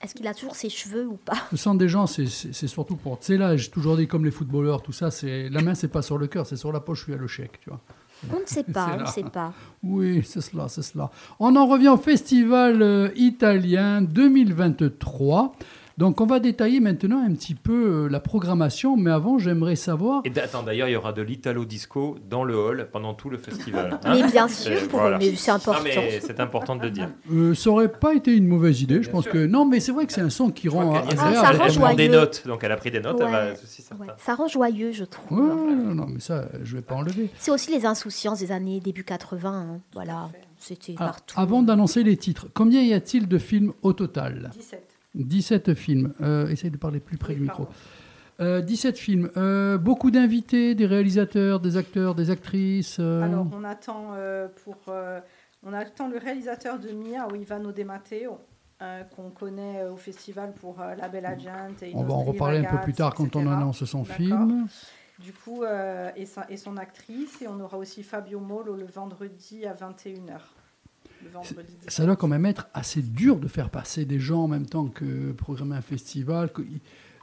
Est-ce qu'il a toujours ses cheveux ou pas Ce sont des gens, c'est surtout pour. Tu sais, là, j'ai toujours dit comme les footballeurs, tout ça, c'est la main, c'est pas sur le cœur, c'est sur la poche, je suis à le chèque, tu vois. On ne sait pas, on ne sait pas. Oui, c'est cela, c'est cela. On en revient au festival euh, italien 2023. Donc, on va détailler maintenant un petit peu euh, la programmation, mais avant, j'aimerais savoir. Et attends, d'ailleurs, il y aura de l'italo disco dans le hall pendant tout le festival. hein. Mais bien C'est- sûr, pour- voilà. mais c'est important. Non, mais c'est important de le dire. Euh, ça aurait pas été une mauvaise idée, je pense sûr. que. Non, mais c'est vrai que c'est un son qui rend qu'Agnès, Ah, agréable. ça elle, rend elle prend des joyeux. notes, donc elle a pris des notes, elle va ouais. Ça rend joyeux, je trouve. Ouais, non, non, mais ça, je vais pas enlever. C'est aussi les insouciances des années début 80. hein. Voilà, c'était Alors, partout. avant d'annoncer les titres, combien y a-t-il de films au total? 17. 17 films. Euh, essaye de parler plus près Oui, du micro. Euh, 17 films. Euh, beaucoup d'invités, des réalisateurs, des acteurs, des actrices. euh, Alors, on attend, euh, pour, on attend le réalisateur de Mia, Ivano De Matteo, qu'on connaît au festival pour La Bella Gente. Et on va en reparler un peu plus tard quand on annonce son film. Du coup, et, sa- et son actrice. Et on aura aussi Fabio Molo le vendredi à 21h. Ça doit quand même être assez dur de faire passer des gens en même temps que programmer un festival.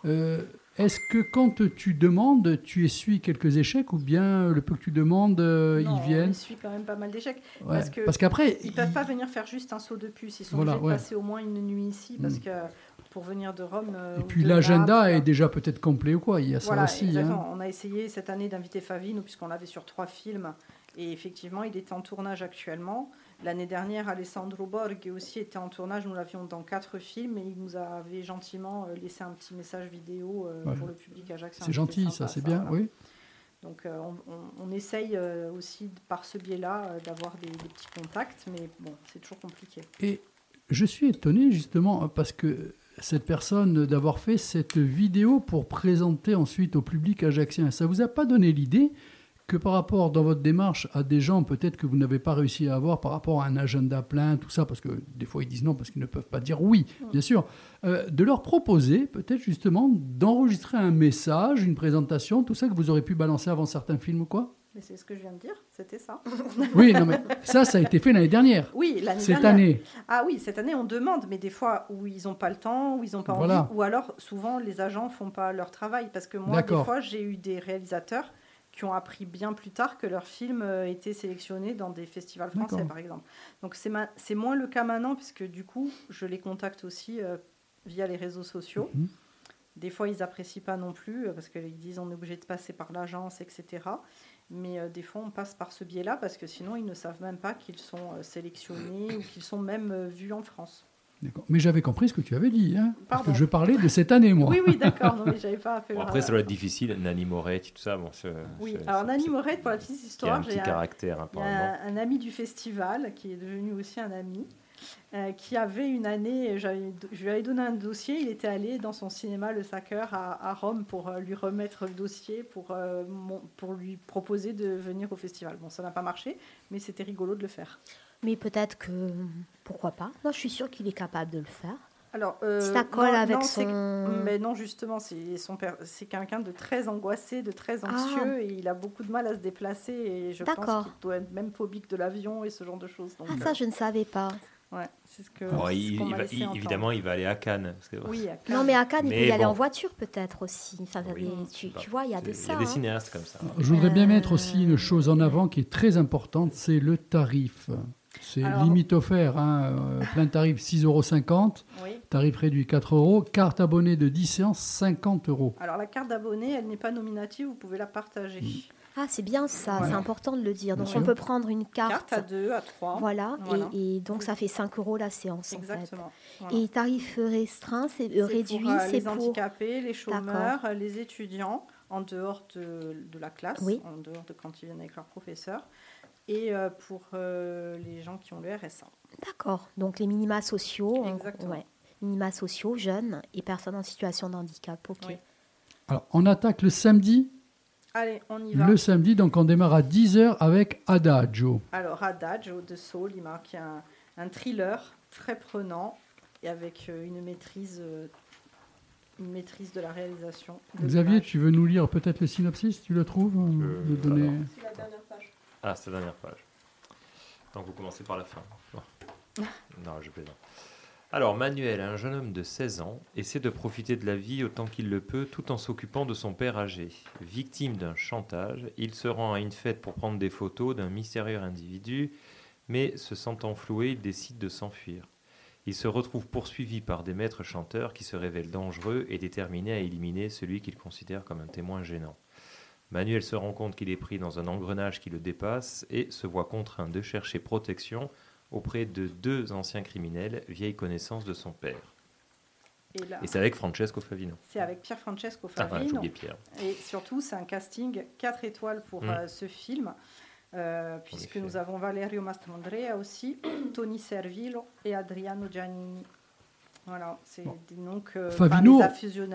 euh, Est-ce que quand tu demandes, tu essuies quelques échecs ou bien le peu que tu demandes, euh, Non, ils viennent Il suit quand même pas mal d'échecs. Ouais, parce que Parce qu'après, Ils peuvent pas venir faire juste un saut de puce. Ils sont Voilà, obligés ouais. de passer au moins une nuit ici parce Mm. que pour venir de Rome. euh, et puis l'agenda est déjà peut-être complet ou quoi. Il y a ça Voilà, aussi. hein. On a essayé cette année d'inviter Favino puisqu'on l'avait sur trois films. Et effectivement, il est en tournage actuellement. L'année dernière, Alessandro Borghi aussi était en tournage. Nous l'avions dans quatre films et il nous avait gentiment euh, laissé un petit message vidéo euh, Voilà. pour le public ajaxien. C'est gentil, sympa, ça, c'est bien. voilà. Oui. Donc euh, on, on- on essaye aussi par ce biais-là d'avoir des, des petits contacts, mais bon, c'est toujours compliqué. Et je suis étonné justement parce que cette personne d'avoir fait cette vidéo pour présenter ensuite au public ajaxien, ça vous a pas donné l'idée que par rapport dans votre démarche à des gens peut-être que vous n'avez pas réussi à avoir par rapport à un agenda plein, tout ça, parce que des fois ils disent non parce qu'ils ne peuvent pas dire oui, bien sûr, euh, de leur proposer peut-être justement d'enregistrer un message, une présentation, tout ça que vous aurez pu balancer avant certains films ou quoi? Mais c'est ce que je viens de dire, c'était ça. Oui, non mais ça, ça a été fait l'année dernière. Oui, l'année Cette dernière. année. Ah oui, cette année on demande, mais des fois où ils n'ont pas le temps, où ils n'ont pas Voilà. envie, ou alors souvent les agents font pas leur travail. Parce que moi, des D'accord. fois, j'ai eu des réalisateurs qui ont appris bien plus tard que leur film euh, était sélectionné dans des festivals français, par exemple. Donc c'est ma- c'est moins le cas maintenant, puisque du coup, je les contacte aussi euh, via les réseaux sociaux. Mhm. Des fois, ils apprécient pas non plus, euh, parce qu'ils disent on est obligé de passer par l'agence, etc. Mais euh, des fois, on passe par ce biais-là, parce que sinon, ils ne savent même pas qu'ils sont sélectionnés ou qu'ils sont même vus en France. D'accord. Mais j'avais compris ce que tu avais dit, hein, parce Pardon. que je parlais de cette année, moi. Oui, oui, d'accord. Non, mais j'avais pas fait Bon, le- après, ça doit être difficile, Nanny Moretti, tout ça. Bon, c'est- Oui, c'est- alors Nanny Moretti, pour la petite histoire, un j'ai petit un, caractère, apparemment. un ami du festival qui est devenu aussi un ami, euh, qui avait une année, j'avais- je lui avais donné un dossier, il était allé dans son cinéma Le Sacre à, à Rome pour euh, lui remettre le dossier, pour, euh, mon- pour lui proposer de venir au festival. Bon, ça n'a pas marché, mais c'était rigolo de le faire. Mais peut-être que. Pourquoi pas? Moi, je suis sûre qu'il est capable de le faire. Alors, euh, Si ça colle non, avec non, son- Mais non, justement, c'est son père- c'est quelqu'un de très angoissé, de très Ah. anxieux, et il a beaucoup de mal à se déplacer. Et je pense D'accord. qu'il doit être même phobique de l'avion et ce genre de choses. Donc, Ah, ça, je ne savais pas. euh, ouais, c'est ce que. Alors, c'est ce il- va- il- évidemment, il va aller à Cannes. parce que- Oui, à Non, Cannes. mais à Cannes, il peut y aller en voiture, peut-être aussi. Enfin, Oui. des- tu, tu vois, il y a de c'est- ça. Il y a des hein. cinéastes comme ça. Je voudrais bien Euh, mettre aussi une chose en avant qui est très importante, c'est le tarif. C'est Alors- limite offert, hein, euh, plein tarif 6,50 euros, Oui. tarif réduit 4 euros, carte abonnée de 10 séances 50 euros. Alors, la carte d'abonné, elle n'est pas nominative, vous pouvez la partager. Ah, c'est bien ça, Voilà. c'est important de le dire. Donc, on peut prendre une carte. Carte à deux, à trois. Voilà, Voilà. Et, et donc ça fait 5 euros la séance. en fait. Exactement. Voilà. Et tarif restreint, c'est C'est euh, réduit, pour, euh, c'est les pour. handicapés, les chômeurs, les étudiants en dehors de, de la classe, Oui. en dehors de quand ils viennent avec leur professeur, et euh, pour euh, les gens qui ont le RSA. D'accord. Donc les minima sociaux, Exactement. ouais. minima sociaux, jeunes et personnes en situation de handicap. Ok. Oui. Alors, on attaque le samedi. Allez, on y va. Le samedi, donc on démarre à 10h avec Adagio. Alors, Adagio de Saul, il marque un, un thriller très prenant et avec euh, une maîtrise, une maîtrise de la réalisation. de Xavier, tu veux nous lire peut-être le synopsis, tu le trouves euh, Euh, donner... C'est la dernière page. Ah, c'est la dernière page. Donc vous commencez par la fin. Non, je plaisante. Alors, Manuel, un jeune homme de 16 ans, essaie de profiter de la vie autant qu'il le peut tout en s'occupant de son père âgé. Victime d'un chantage, il se rend à une fête pour prendre des photos d'un mystérieux individu, mais se sentant floué, il décide de s'enfuir. Il se retrouve poursuivi par des maîtres chanteurs qui se révèlent dangereux et déterminés à éliminer celui qu'il considère comme un témoin gênant. Manuel se rend compte qu'il est pris dans un engrenage qui le dépasse et se voit contraint de chercher protection auprès de deux anciens criminels, vieilles connaissances de son père. Et là, Et c'est avec Francesco Favino. c'est avec Pierre Francesco Ah, Favino. oublié Pierre. Et surtout, c'est un casting 4 étoiles pour Mm. euh, ce film, euh, puisque nous avons Valerio Mastrandrea aussi, Tony Servillo et Adriano Giannini. Voilà, c'est Bon. noms que Favino-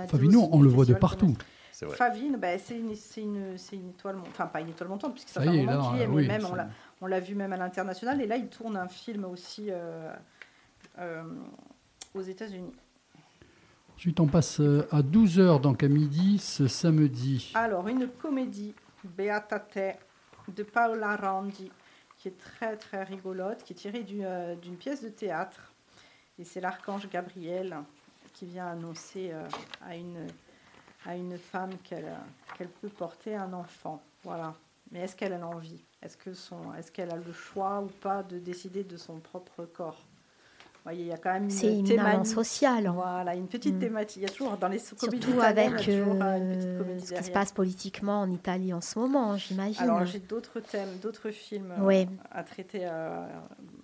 Favino, on le voit de partout. connaissent. C'est vrai. Ben, c'est une, c'est une, c'est une étoile montante, enfin pas une étoile montante, puisque ça, fait un moment là, qu'il y est, mais même on l'a- on l'a vu même à l'international, et là il tourne un film aussi euh, euh, aux États-Unis. Ensuite, on passe euh, à 12h, donc à midi, ce samedi. Alors, une comédie, Beata Te, de Paola Randi, qui est très très rigolote, qui est tirée du- euh, d'une pièce de théâtre. Et c'est l'archange Gabriel qui vient annoncer euh, à, une, à une femme qu'elle peut porter un enfant. Voilà. Mais est-ce qu'elle a l'envie? Est-ce qu'elle a le choix ou pas de décider de son propre corps? Vous voyez, il y a quand même une C'est éminemment thématique. social. Voilà, une petite Mm. thématique. Il y a toujours dans les Surtout avec toujours, euh, une euh, ce qui se passe politiquement en Italie en ce moment, j'imagine. Alors j'ai d'autres thèmes, d'autres films euh, Ouais. à traiter euh,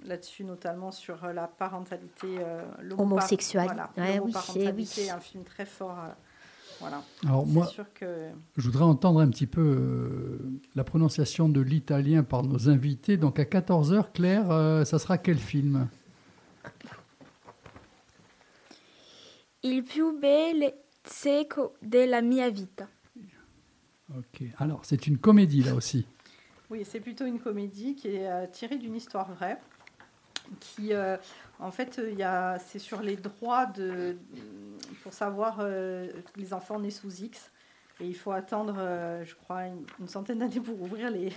là-dessus, notamment sur la parentalité euh, Homosexualité. Voilà, Ouais, oui, eh oui. un film très fort. Voilà. Alors moi, sûr que je voudrais entendre un petit peu euh, la prononciation de l'italien par nos invités. Donc à 14h, Claire, euh, ça sera quel film? Il più bel seco della mia vita. Ok. Alors, c'est une comédie là aussi. oui, c'est plutôt une comédie qui est euh, tirée d'une histoire vraie. Qui, euh, en fait, il y a, c'est sur les droits de, pour savoir euh, les enfants nés sous X. Et il faut attendre, euh, je crois, une, une centaine d'années pour ouvrir les,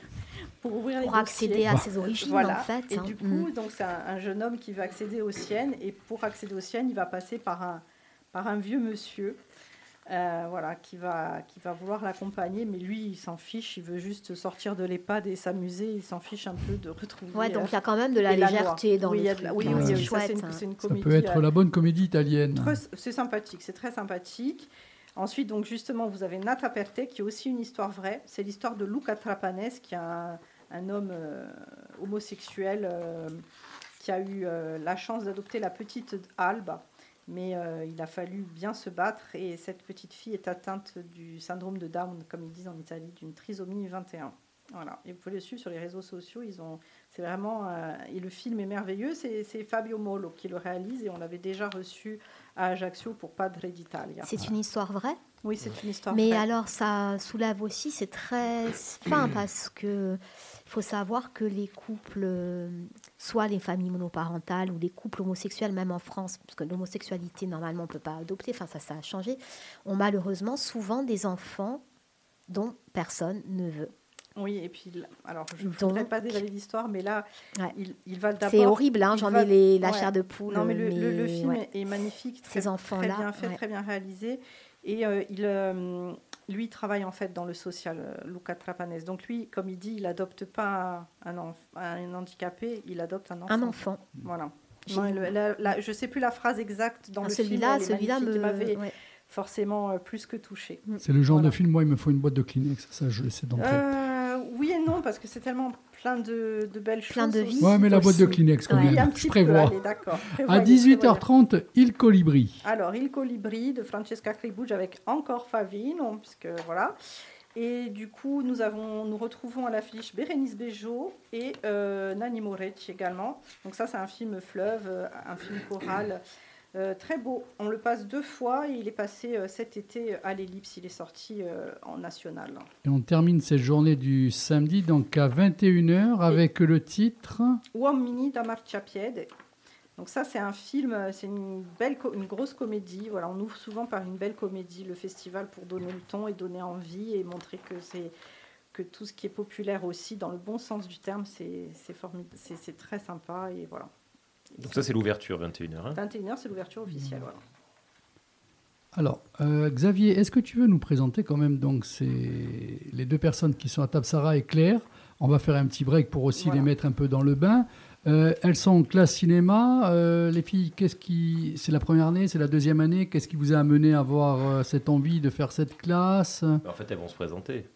pour ouvrir pour les accéder dossiers. à ses origines, Voilà. en fait. Et hein. du Mm. coup, donc c'est un, un jeune homme qui va accéder aux siennes, et pour accéder aux siennes, il va passer par un, par un vieux monsieur, euh, voilà, qui va, qui va vouloir l'accompagner, mais lui, il s'en fiche, il veut juste sortir de l'EHPAD et s'amuser, il s'en fiche un peu de retrouver. Ouais, donc euh, il y a quand même de la et la légèreté dans oui, le il y a de truc. la- oui, oui, c'est oui, c'est une, hein. Ça peut être euh, la bonne comédie italienne. Très- C'est sympathique, c'est très sympathique. Ensuite, donc justement, vous avez Nata Perte, qui est aussi une histoire vraie. C'est l'histoire de Luca Trapanese, qui est un, un homme euh, homosexuel, euh, qui a eu euh, la chance d'adopter la petite Alba. Mais euh, il a fallu bien se battre et cette petite fille est atteinte du syndrome de Down, comme ils disent en Italie, d'une trisomie 21. Voilà. Et vous pouvez le suivre sur les réseaux sociaux. Ils ont, c'est vraiment euh, et le film est merveilleux. C'est, c'est Fabio Molo qui le réalise et on l'avait déjà reçu à Ajaccio pour Padre d'Italia. C'est une histoire vraie? Oui, c'est une histoire. Mais alors, ça soulève aussi, c'est très fin parce que faut savoir que les couples, euh, soit les familles monoparentales ou les couples homosexuels, même en France, parce que l'homosexualité, normalement, on ne peut pas adopter, enfin, ça, ça a changé, ont malheureusement souvent des enfants dont personne ne veut. Oui, et puis là- alors je ne voudrais pas dévaler l'histoire, mais là, Ouais. il, il va d'abord. C'est horrible, hein, j'en va- ai les, la ouais. chair de poule. Non, mais le, le- le mais, film ouais. est, magnifique, très, Ces enfants-là, très bien fait, ouais. très bien réalisé. Et euh, il, euh, lui il travaille en fait dans le social, euh, Luca Trapanese. Donc lui, comme il dit, il adopte pas un, enf- un handicapé, il adopte un enfant. Un enfant. Voilà. Non, le- la- la- je sais plus la phrase exacte dans Ah, le film. celui-là, est celui-là il m'avait ouais. forcément euh, plus que touché. C'est le genre Voilà. de film, moi, il me faut une boîte de Kleenex. Ça, je sais d'entrée. Euh, oui et non, parce que c'est tellement plein de, de belles Plein choses. de aussi. vie. Ouais, mais la boîte de. Kleenex, quand Ouais. Même. petit Je peu, prévois. allez, d'accord. À Prévoyez, 18h30, Il Colibri. Alors, Il Colibri de Francesca Cribucci avec encore Favino, puisque voilà. Et du coup, nous, avons, nous retrouvons à l'affiche Bérénice Bejo et euh, Nani Moretti également. Donc ça, c'est un film fleuve, euh, un film choral. Euh, très beau. On le passe deux fois et il est passé euh, cet été à l'Ellipse. Il est sorti euh, en national. Et on termine cette journée du samedi, donc à 21h, avec le titre. Uomini da marciapiede. Donc ça, c'est un film, c'est une belle, une grosse comédie. Voilà, on ouvre souvent par une belle comédie le festival pour donner le ton et donner envie et montrer que c'est que tout ce qui est populaire aussi, dans le bon sens du terme, c'est c'est formidable, c'est c'est très sympa et voilà. Donc ça, c'est l'ouverture, 21h. hein. 21h, c'est l'ouverture officielle. Voilà. Alors, euh, Xavier, est-ce que tu veux nous présenter quand même donc ces- les deux personnes qui sont à table, Sarah et Claire? On va faire un petit break pour aussi Voilà. les mettre un peu dans le bain. Euh, elles sont en classe cinéma. Euh, les filles, qu'est-ce qui, c'est la première année, c'est la deuxième année. Qu'est-ce qui vous a amené à avoir euh, cette envie de faire cette classe? En fait, elles vont se présenter.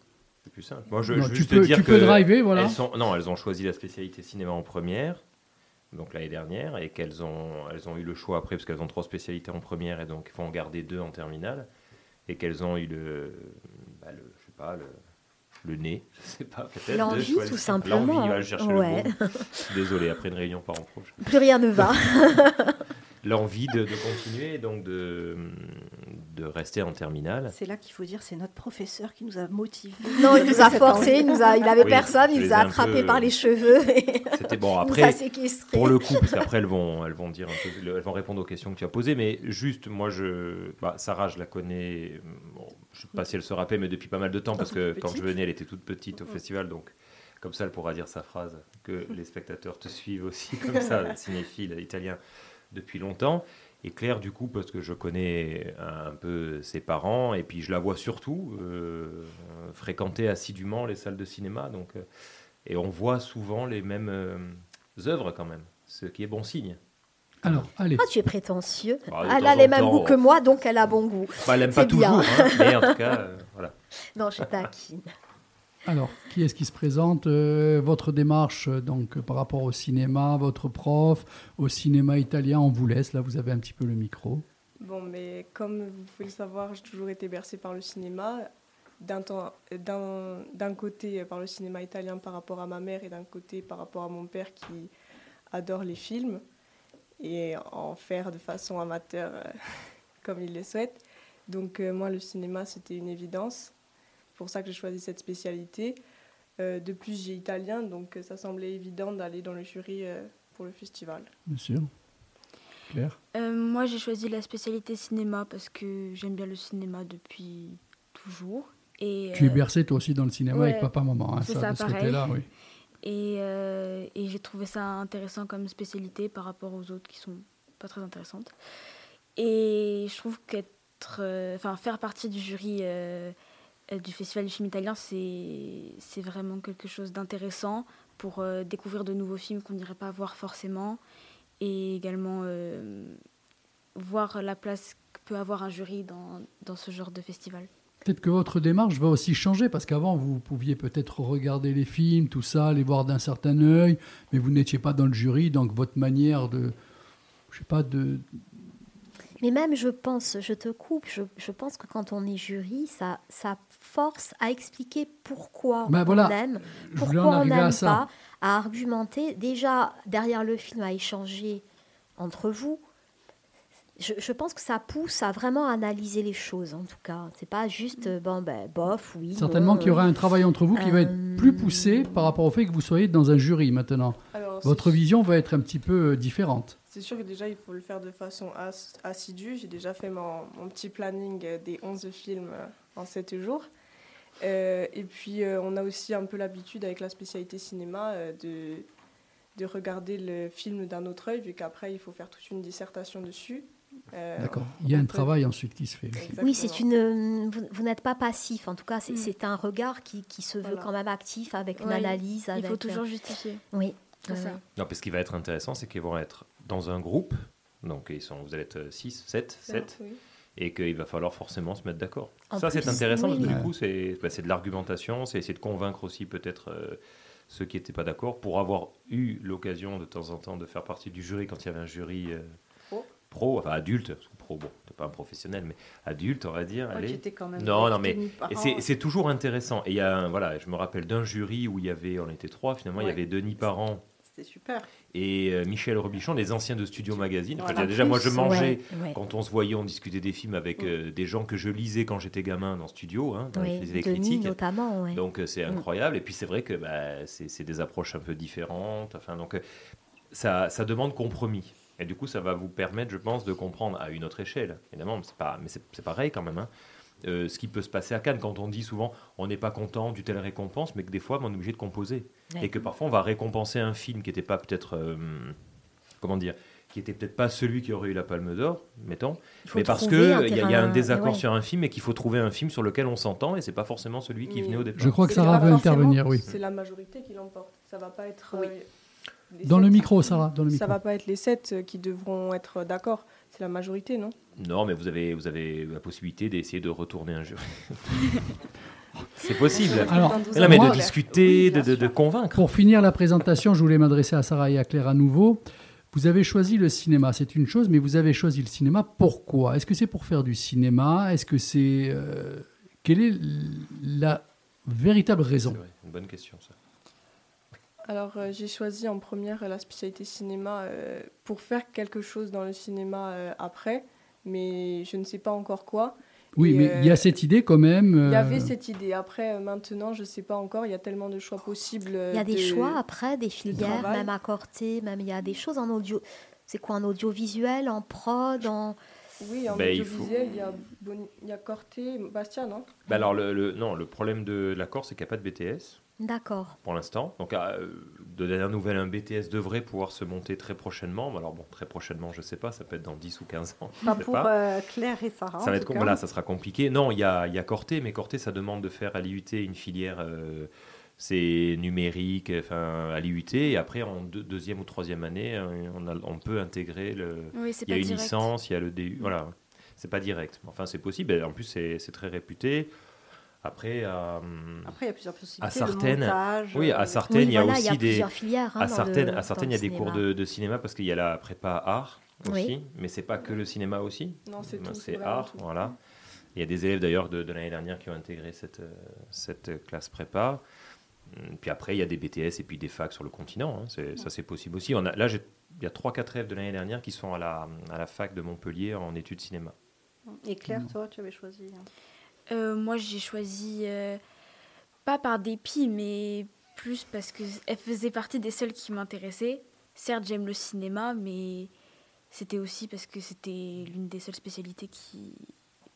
C'est plus simple. Moi, je Non, tu juste peux, dire tu que peux driver, voilà. elles sont, non, elles ont choisi la spécialité cinéma en première, donc l'année dernière, et qu'elles ont, elles ont eu le choix après, parce qu'elles ont trois spécialités en première, et donc il faut en garder deux en terminale, et qu'elles ont eu le, bah, le je sais pas, le, le nez, je sais pas, peut-être. L'envie, tout simplement, L'envie, hein. va chercher Ouais. le mot. Désolé, après une réunion par en pro. je- Plus rien ne va. L'envie de, de continuer, donc de, de rester en terminale. C'est là qu'il faut dire, c'est notre professeur qui nous a motivés. Non, il nous a Cette forcé, envie. il nous a, il avait Oui, personne, il nous a un attrapé peu- par les cheveux et C'était bon, il nous a après. Pour le coup, parce qu'après elles vont, elles vont dire un peu, elles vont répondre aux questions que tu as posées, mais juste, moi, je, bah, Sarah, je la connais. Bon, je sais pas si elle se rappelle, mais depuis pas mal de temps, parce que quand je venais, elle était toute petite au festival, donc comme ça, elle pourra dire sa phrase, que les spectateurs te suivent aussi, comme ça, cinéphile italien depuis longtemps. Et Claire, du coup, parce que je connais un peu ses parents, et puis je la vois surtout euh, fréquenter assidûment les salles de cinéma, donc, euh, et on voit souvent les mêmes euh, œuvres quand même, ce qui est bon signe. Alors, allez. Ah, tu es prétentieux. Bah, elle a les mêmes goûts que moi, donc elle a bon goût. Bah, elle n'aime pas toujours, bien. hein, mais en tout cas, euh, voilà. Non, je taquine. Alors, qui est-ce qui se présente Euh, Votre démarche euh, donc euh, par rapport au cinéma, votre prof, au cinéma italien, on vous laisse. Là, vous avez un petit peu le micro. Bon, mais comme vous pouvez le savoir, j'ai toujours été bercée par le cinéma. D'un côté par le cinéma italien par rapport à ma mère et d'un côté par rapport à mon père qui adore les films et en faire de façon amateur comme il le souhaite. Donc moi, le cinéma, c'était une évidence. C'est pour ça que j'ai choisi cette spécialité. Euh, de plus, j'ai italien, donc euh, ça semblait évident d'aller dans le jury euh, pour le festival. Bien sûr. Claire Euh, moi, j'ai choisi la spécialité cinéma parce que j'aime bien le cinéma depuis toujours. Et, Tu es bercé toi aussi dans le cinéma ouais, avec papa, maman. hein, c'est ça, ça, de ce pareil. côté-là, oui. Et, euh, et j'ai trouvé ça intéressant comme spécialité par rapport aux autres qui sont pas très intéressantes. Et je trouve qu'être, euh, enfin, faire partie du jury euh, du Festival du film italien, c'est, c'est vraiment quelque chose d'intéressant pour euh, découvrir de nouveaux films qu'on n'irait pas voir forcément. Et également euh, voir la place que peut avoir un jury dans, dans ce genre de festival. Peut-être que votre démarche va aussi changer parce qu'avant vous pouviez peut-être regarder les films, tout ça, les voir d'un certain œil, mais vous n'étiez pas dans le jury, donc votre manière de, je sais pas, de, Mais même, je pense, je te coupe, je, je pense que quand on est jury, ça, ça force à expliquer pourquoi Ben on voilà, aime, pourquoi on n'aime pas, à argumenter. Déjà, derrière le film, à échanger entre vous. Je, je pense que ça pousse à vraiment analyser les choses, en tout cas. C'est pas juste, euh, bon, ben, bof, oui. certainement bon, qu'il y aura un travail entre vous qui va être euh, plus poussé par rapport au fait que vous soyez dans un jury maintenant. Alors, Votre vision va être un petit peu euh, différente. C'est sûr que déjà, il faut le faire de façon as- assidue. J'ai déjà fait mon, mon petit planning euh, des 11 films euh, en 7 jours. Euh, et puis, euh, on a aussi un peu l'habitude avec la spécialité cinéma euh, de, de regarder le film d'un autre œil, vu qu'après, il faut faire toute une dissertation dessus. Euh, D'accord. Il y a un peut- travail ensuite qui se fait. aussi. Oui, c'est une. Vous, vous n'êtes pas passif, en tout cas, c'est Mm. c'est un regard qui, qui se veut Voilà. quand même actif, avec une Ouais, analyse. Il Avec, faut toujours justifier. Oui. Ça. Non, parce ce qui va être intéressant, c'est qu'ils vont être dans un groupe. Donc, ils sont, vous allez être 6, 7, 7. Oui. et qu'il va falloir forcément se mettre d'accord. Ça, c'est intéressant oui. parce que du coup, c'est bah, c'est de l'argumentation, c'est essayer de convaincre aussi peut-être euh, ceux qui n'étaient pas d'accord pour avoir eu l'occasion de temps en temps de faire partie du jury quand il y avait un jury euh, Pro. pro, enfin adulte, pro, bon, t'es pas un professionnel, mais adulte, on va dire. Ouais, allez. j'étais quand même Non, non, mais c'est toujours intéressant. Et il y a un- voilà, je me rappelle d'un jury où il y avait, on était trois finalement, il y avait Denis Parent C'était super. et euh, Michel Robichon, les anciens de Studio Magazine. Enfin, déjà, moi, je mangeais ouais, ouais. quand on se voyait, on discutait des films avec euh, des gens que je lisais quand j'étais gamin dans Studio, hein, quand Oui, les critiques. notamment, ouais. Donc euh, c'est Mm. incroyable. Et puis c'est vrai que bah, c'est des approches un peu différentes. Enfin, donc ça, ça demande compromis. Et du coup, ça va vous permettre, je pense, de comprendre à une autre échelle, évidemment, mais c'est pareil quand même. hein, euh, ce qui peut se passer à Cannes quand on dit souvent on n'est pas content du telle récompense, mais que des fois on est obligé de composer Ouais. et que parfois on va récompenser un film qui n'était pas peut-être euh, comment dire qui était peut-être pas celui qui aurait eu la Palme d'Or, mettons, mais parce y, a- il y a un désaccord ouais. sur un film et qu'il faut trouver un film sur lequel on s'entend et c'est pas forcément celui qui Mais- venait au départ. Je crois que Sarah veut intervenir, oui. C'est la majorité qui l'emporte. Ça va pas être. Oui. euh, Dans le micro, Sarah, dans le Ça micro. va pas être les sept qui devront être d'accord. C'est la majorité, non? Non, mais vous avez, vous avez la possibilité d'essayer de retourner un jury. c'est possible. Alors, Non, mais moi- de discuter, Oui, de, de- convaincre. Pour finir la présentation, je voulais m'adresser à Sarah et à Claire à nouveau. Vous avez choisi le cinéma, c'est une chose, mais vous avez choisi le cinéma. Pourquoi? Est-ce que c'est pour faire du cinéma? Est-ce que c'est euh, quelle est la véritable raison? Vrai, une bonne question ça. Alors, euh, j'ai choisi en première la spécialité cinéma euh, pour faire quelque chose dans le cinéma euh, après, mais je ne sais pas encore quoi. Oui, Et, mais il y a euh, cette idée quand même. Il y euh, avait cette idée. Après, euh, maintenant, je ne sais pas encore. Il y a tellement de choix possibles. Il y a des de- choix après, des filières, même à Corté, même il y a des choses en audio. C'est quoi, en audiovisuel, en prod, en... Oui, en il audiovisuel, il y a, Boni- il y a Corté, Bastia, non? Bah alors, le, le- non, le problème de l'accord, c'est qu'il n'y a pas de BTS D'accord. pour l'instant. Donc, euh, de dernière nouvelle, un BTS devrait pouvoir se monter très prochainement. Alors, bon, très prochainement, je ne sais pas, ça peut être dans 10 ou 15 ans. Pas pour pas. euh, Claire et Sarah. Ça en va être tout com- cas. voilà, ça sera compliqué. Non, il y a, y a Corté, mais Corté, ça demande de faire à l'IUT une filière, euh, c'est numérique, enfin à l'IUT, et après en deux- deuxième ou troisième année, euh, on, a- on peut intégrer le. Oui, c'est Il y a une direct. licence, il y a le DU, voilà. C'est pas direct, enfin c'est possible. Et en plus, c'est c'est très réputé. Après, euh, Après, il y a plusieurs possibilités. À le montage, oui, euh, à Sartène, Oui, il y a voilà, il y a aussi des. filières. hein, À le- à dans il y a des cours de, de cinéma parce qu'il y a la prépa art aussi, Oui. mais c'est pas que le cinéma aussi. Non, c'est Ben, tout. c'est art, tout. voilà. Il y a des élèves d'ailleurs de, de l'année dernière qui ont intégré cette, euh, cette classe prépa. Hum, Puis après, il y a des BTS et puis des facs sur le continent. hein. Ça, c'est possible aussi. On a, là, il y a 3-4 élèves de l'année dernière qui sont à la, à la fac de Montpellier en études cinéma. Et Claire, toi, tu avais choisi. hein? Euh, moi, j'ai choisi euh, pas par dépit, mais plus parce qu'elle faisait partie des seules qui m'intéressaient. Certes, j'aime le cinéma, mais c'était aussi parce que c'était l'une des seules spécialités qui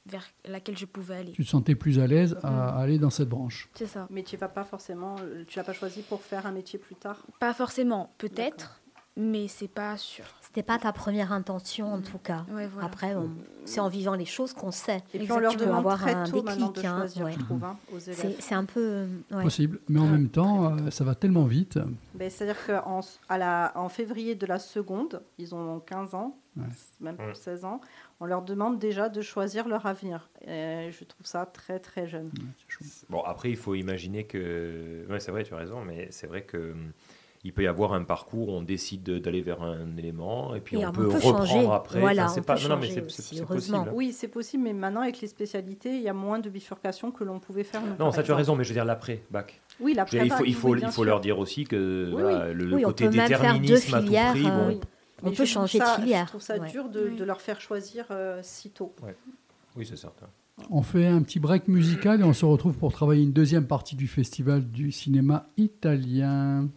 vers laquelle je pouvais aller. Tu te sentais plus à l'aise à aller dans cette branche. C'est ça. Mais tu vas pas forcément. euh, Tu l'as pas choisi pour faire un métier plus tard? Pas forcément, peut-être, mais c'est pas sûr. C'était pas ta première intention en tout cas. Ouais, voilà. Après, on- c'est en vivant les choses qu'on sait. Et puis on leur demande avoir très un tôt maintenant de déclic, hein, ouais. je trouve, hein, aux élèves. C'est un peu. euh, ouais. Possible. Mais en même temps, euh, ça va tellement vite. Ben, C'est-à-dire qu'en à la- en février de la seconde, ils ont 15 ans, Ouais. même Ouais. 16 ans, on leur demande déjà de choisir leur avenir. Et je trouve ça très très jeune. Bon, après, il faut imaginer que. Ouais, c'est vrai, tu as raison, mais c'est vrai que. Il peut y avoir un parcours où on décide de- d'aller vers un élément et puis Et on, on peut, reprendre changer. après. Voilà, Enfin, c'est on pas... peut non, non, mais changer c'est- possible. Oui, c'est possible, mais maintenant avec les spécialités, il y a moins de bifurcation que l'on pouvait faire. Non, ça tu as raison, mais je veux dire l'après, bac. Oui, Je la veux dire, il faut, prépa, il faut, oui, il bien faut sûr. leur dire aussi que Oui, voilà, le, le Oui, on côté peut même faire deux déterminisme à tout filières, prix, euh, bon, Oui. On peut changer de filière, Je trouve ça ouais. dur de leur faire choisir euh, si tôt. oui, c'est certain. On fait un petit break musical et on se retrouve pour travailler une deuxième partie du festival du cinéma italien.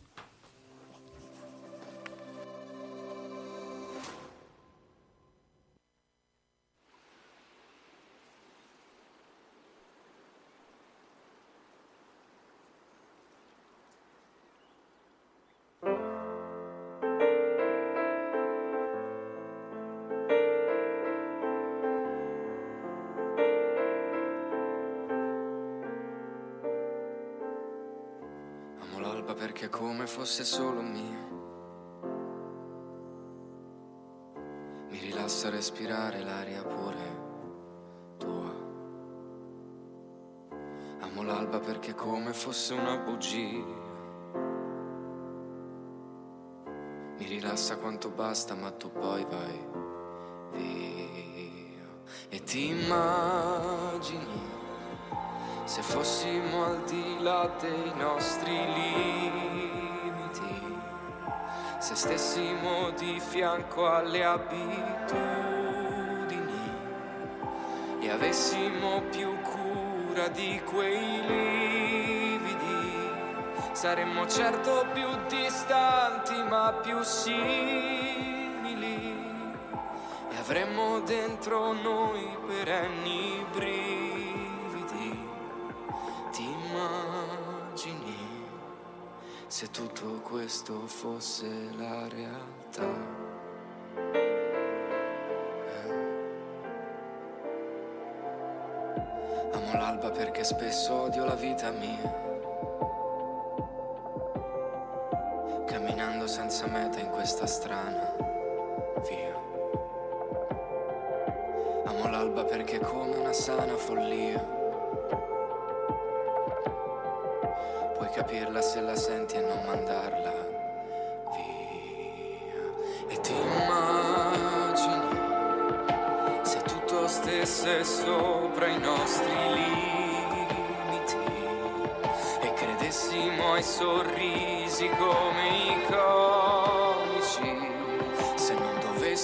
Saremmo certo più distanti ma più simili e avremmo dentro noi perenni brividi. Ti immagini se tutto questo fosse la realtà? Eh. Amo l'alba perché spesso odio la vita mia. Senza meta in questa strana via. Amo l'alba perché è come una sana follia. Puoi capirla se la senti e non mandarla via. E ti immagini se tutto stesse sopra i nostri limiti e credessimo ai sorrisi come i comici.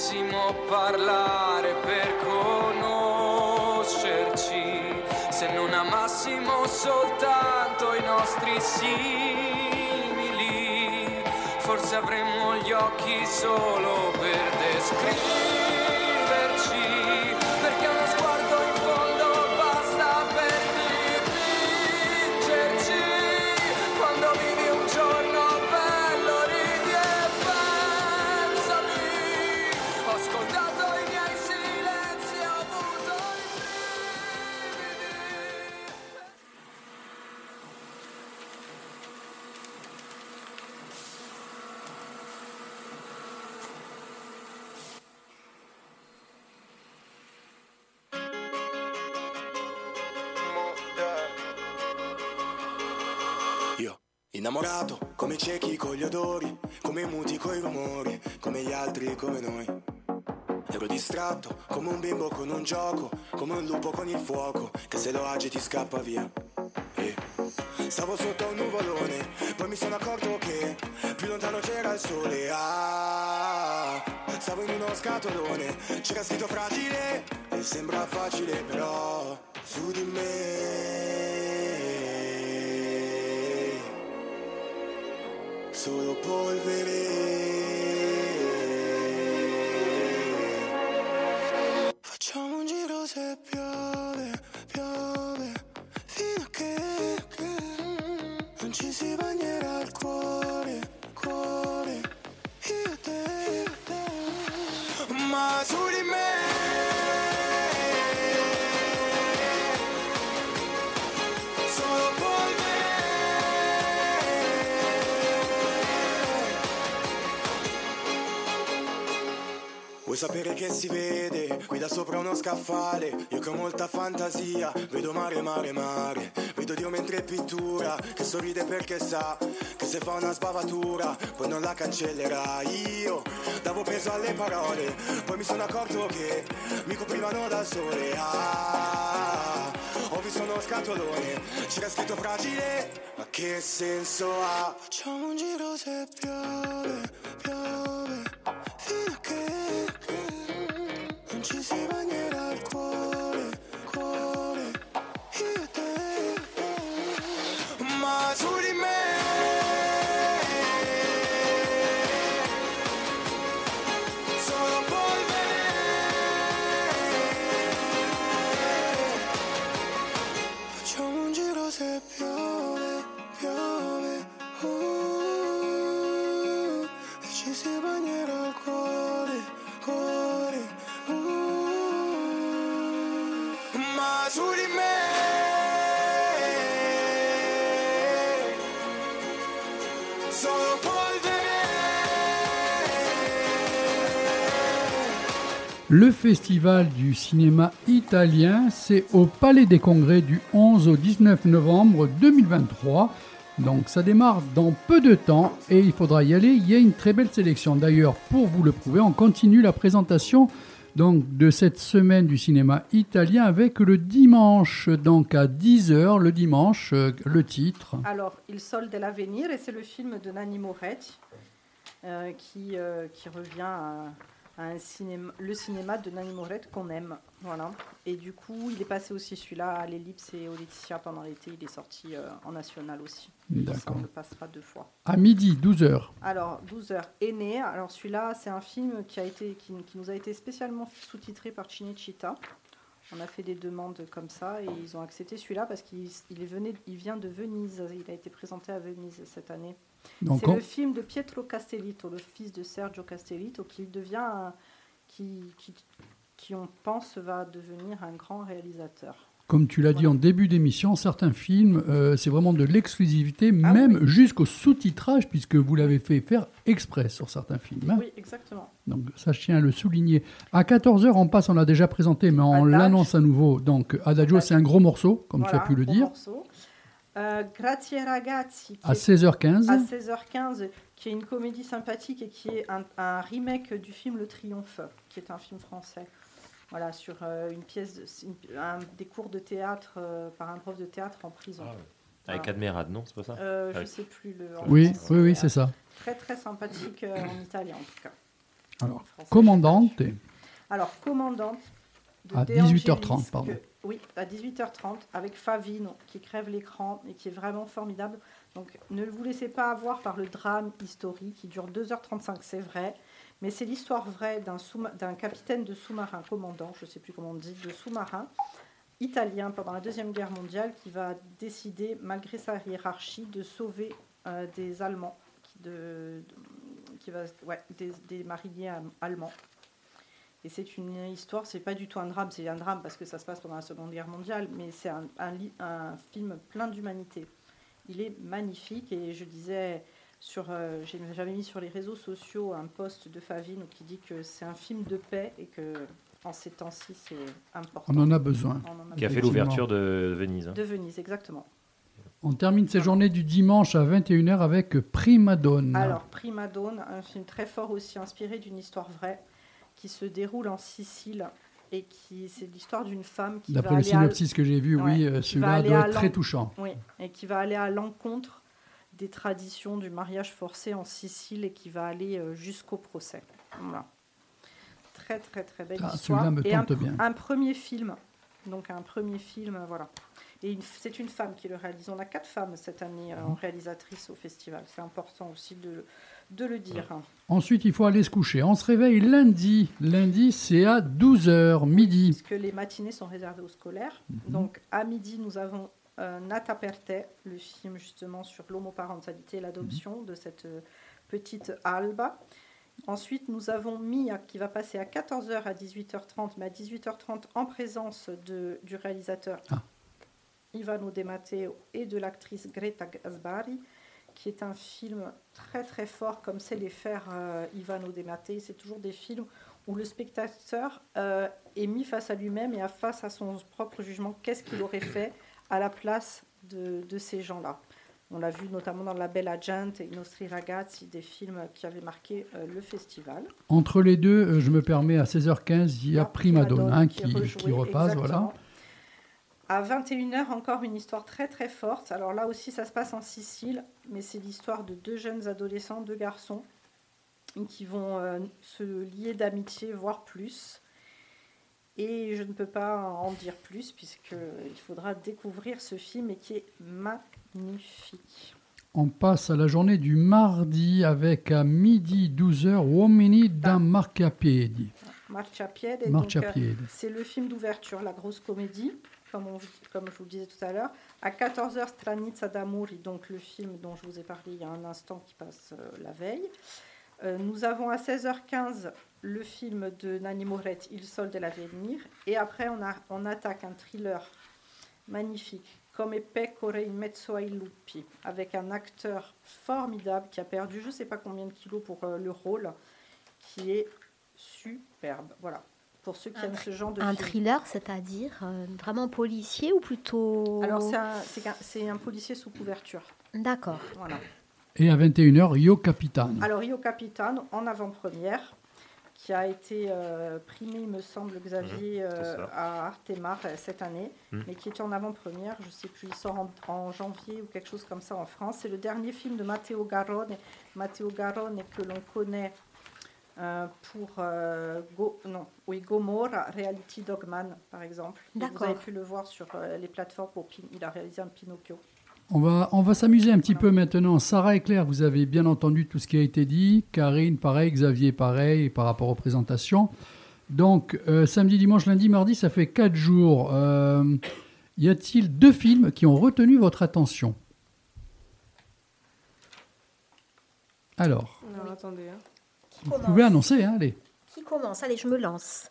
Dovessimo parlare per conoscerci, se non amassimo soltanto i nostri simili, forse avremmo gli occhi solo per descriverci, distratto, come un bimbo con un gioco, come un lupo con il fuoco, che se lo agiti scappa via. E stavo sotto un nuvolone, poi mi sono accorto che più lontano c'era il sole. Ah, stavo in uno scatolone, c'era scritto fragile, e sembra facile però su di me. Solo polvere. Vuoi sapere che si vede qui da sopra uno scaffale? Io che ho molta fantasia, vedo mare, mare, mare. Vedo Dio mentre pittura, che sorride perché sa che se fa una sbavatura poi non la cancellerà. Io davo peso alle parole, poi mi sono accorto che mi coprivano dal sole. Ah, ho visto uno scatolone, c'era scritto fragile, ma che senso ha? Facciamo un giro se piove, piove, cuore uh, Ma su di me Solo polvere Le festival du cinéma italien, c'est au Palais des Congrès du 11 au 19 novembre 2023. Donc ça démarre dans peu de temps et il faudra y aller. Il y a une très belle sélection. D'ailleurs, pour vous le prouver, on continue la présentation donc, de cette semaine du cinéma italien avec le dimanche, donc à 10h, le dimanche, euh, le titre. Alors, Il Sol dell'Avenir, et c'est le film de Nanni Moretti euh, qui, euh, qui revient à, à un cinéma, le cinéma de Nanni Moretti qu'on aime. Voilà. Et du coup, il est passé aussi celui-là à l'Ellipse et au Laetitia pendant l'été. Il est sorti euh, en national aussi. Ça, D'accord. on le passera deux fois. À midi, 12h. Alors, 12 heures aîné. Alors, celui-là, c'est un film qui, a été, qui, qui nous a été spécialement sous-titré par Cinecittà. On a fait des demandes comme ça et ils ont accepté celui-là parce qu'il il vient de Venise. Il a été présenté à Venise cette année. C'est on- le film de Pietro Castellito, le fils de Sergio Castellito, qui devient, un- qui, qui, qui on pense va devenir un grand réalisateur. Comme tu l'as dit en début d'émission, certains films, euh, c'est vraiment de l'exclusivité, Ah même jusqu'au sous-titrage, puisque vous l'avez fait faire exprès sur certains films. hein. Oui, exactement. Donc ça, je tiens à le souligner. À 14h, on passe, on l'a déjà présenté, mais on l'annonce à nouveau. Donc Adagio, c'est un gros morceau, comme tu as pu le gros dire. morceau. Euh, Grazie ragazzi, À est- 16h15. à 16h15, qui est une comédie sympathique et qui est un, un remake du film Le Triomphe, qui est un film français. Voilà, sur euh, une pièce, de- une- un- des cours de théâtre euh, par un prof de théâtre en prison. Ah ouais. Avec Voilà. Admirad, non C'est pas ça Euh, Je ne sais plus le. Oui, oui, oui, c'est ça. Très très sympathique euh, en italien en tout cas. Alors, commandante, Alors, commandante. De À De 18h30, Angelis, pardon. que- oui, à 18h30, avec Favino, qui crève l'écran et qui est vraiment formidable. Donc, ne vous laissez pas avoir par le drame historique qui dure 2h35, c'est vrai. Mais c'est l'histoire vraie d'un capitaine de sous-marin, commandant, je ne sais plus comment on dit, de sous-marin italien pendant la Deuxième Guerre mondiale qui va décider, malgré sa hiérarchie, de sauver euh, des Allemands, qui, va, des, mariniers allemands. Et c'est une histoire, c'est pas du tout un drame, c'est un drame parce que ça se passe pendant la Seconde Guerre mondiale, mais c'est un film plein d'humanité. Il est magnifique et je disais, sur, euh, j'ai- j'avais mis sur les réseaux sociaux un post de Favine qui dit que c'est un film de paix et que en ces temps-ci c'est important. on en a besoin. On en a Qui a fait l'ouverture de Venise. hein. De Venise, exactement. On termine ces journées du dimanche à 21h avec Prima Donna. Alors, Prima Dawn, un film très fort aussi inspiré d'une histoire vraie qui se déroule en Sicile et qui c'est l'histoire d'une femme qui va D'après le aller à- synopsis que j'ai vu, oui, Ouais, euh, celui-là va doit à être très touchant. Oui, et qui va aller à l'encontre des traditions du mariage forcé en Sicile et qui va aller euh, jusqu'au procès. Voilà. Très très très belle Ah, histoire. et un, tente bien. un premier film. Donc un premier film, euh, voilà. Et c'est une femme qui le réalise. On a quatre femmes cette année euh, en réalisatrice au festival. C'est important aussi de, de le dire. Ensuite, il faut aller se coucher. On se réveille lundi. Lundi, c'est à 12h, midi. puisque les matinées sont réservées aux scolaires. Mhm. Donc à midi, nous avons euh, Nata Perte, le film justement sur l'homoparentalité et l'adoption Mhm. de cette euh, petite Alba. Ensuite, nous avons Mia qui va passer à 14h à 18h30, mais à 18h30 en présence de, du réalisateur Ah. Ivano De Matteo et de l'actrice Greta Gasbari, qui est un film très très fort, comme c'est les faire euh, Ivano De Matteo. C'est toujours des films où le spectateur euh, est mis face à lui-même et à face à son propre jugement. Qu'est-ce qu'il aurait fait à la place de, de ces gens-là On l'a vu notamment dans La Bella Gente et I Nostri Ragazzi, des films qui avaient marqué euh, le festival. Entre les deux, euh, je me permets, à 16h15, il y a Prima Donna qui, repasse. exactement. Voilà. À 21h, encore une histoire très très forte. Alors là aussi, ça se passe en Sicile, mais c'est l'histoire de deux jeunes adolescents, deux garçons, qui vont euh, se lier d'amitié, voire plus. Et je ne peux pas en dire plus, puisqu'il faudra découvrir ce film et qui est magnifique. On passe à la journée du mardi avec à midi 12h Uomini da Marcapiedi. Marciapiede. et donc, Marciapiede. euh, C'est le film d'ouverture, la grosse comédie, comme, on- comme je vous le disais tout à l'heure. À 14h, Stranitza d'Amori, donc le film dont je vous ai parlé il y a un instant qui passe euh, la veille. Euh, nous avons à 16h15 le film de Nanni Moretti, Il Sol de l'Avenir. Et après, on, a, on attaque un thriller magnifique, Come pecore in mezzo ai lupi, avec un acteur formidable qui a perdu je ne sais pas combien de kilos pour euh, le rôle, qui est superbe. Voilà, pour ceux qui Un aiment ce genre de Un film. thriller, c'est-à-dire euh, vraiment policier ou plutôt. Alors, c'est un, un policier sous couverture. D'accord. Voilà. Et à 21h, Io Capitan. Alors, Rio Capitan, en avant-première, qui a été euh, primé, il me semble, Xavier, Mhm, euh, à Artemar euh, cette année, Mhm. mais qui était en avant-première, je ne sais plus, il sort en, en janvier ou quelque chose comme ça en France. C'est le dernier film de Matteo Garrone. Matteo Garrone que l'on connaît euh, pour euh, Go, non, oui, Gomorra, Reality Dogman, par exemple. Vous avez pu le voir sur euh, les plateformes. Pour Pin- il a réalisé un Pinocchio. On va, on va s'amuser un petit peu maintenant. Sarah et Claire, vous avez bien entendu tout ce qui a été dit. Karine, pareil. Xavier, pareil, par rapport aux présentations. Donc, euh, samedi, dimanche, lundi, mardi, ça fait quatre jours. Euh, y a-t-il deux films qui ont retenu votre attention? Alors, Non, attendez. hein. Qui vous pouvez annoncer, hein, allez. Qui commence? Allez, je me lance.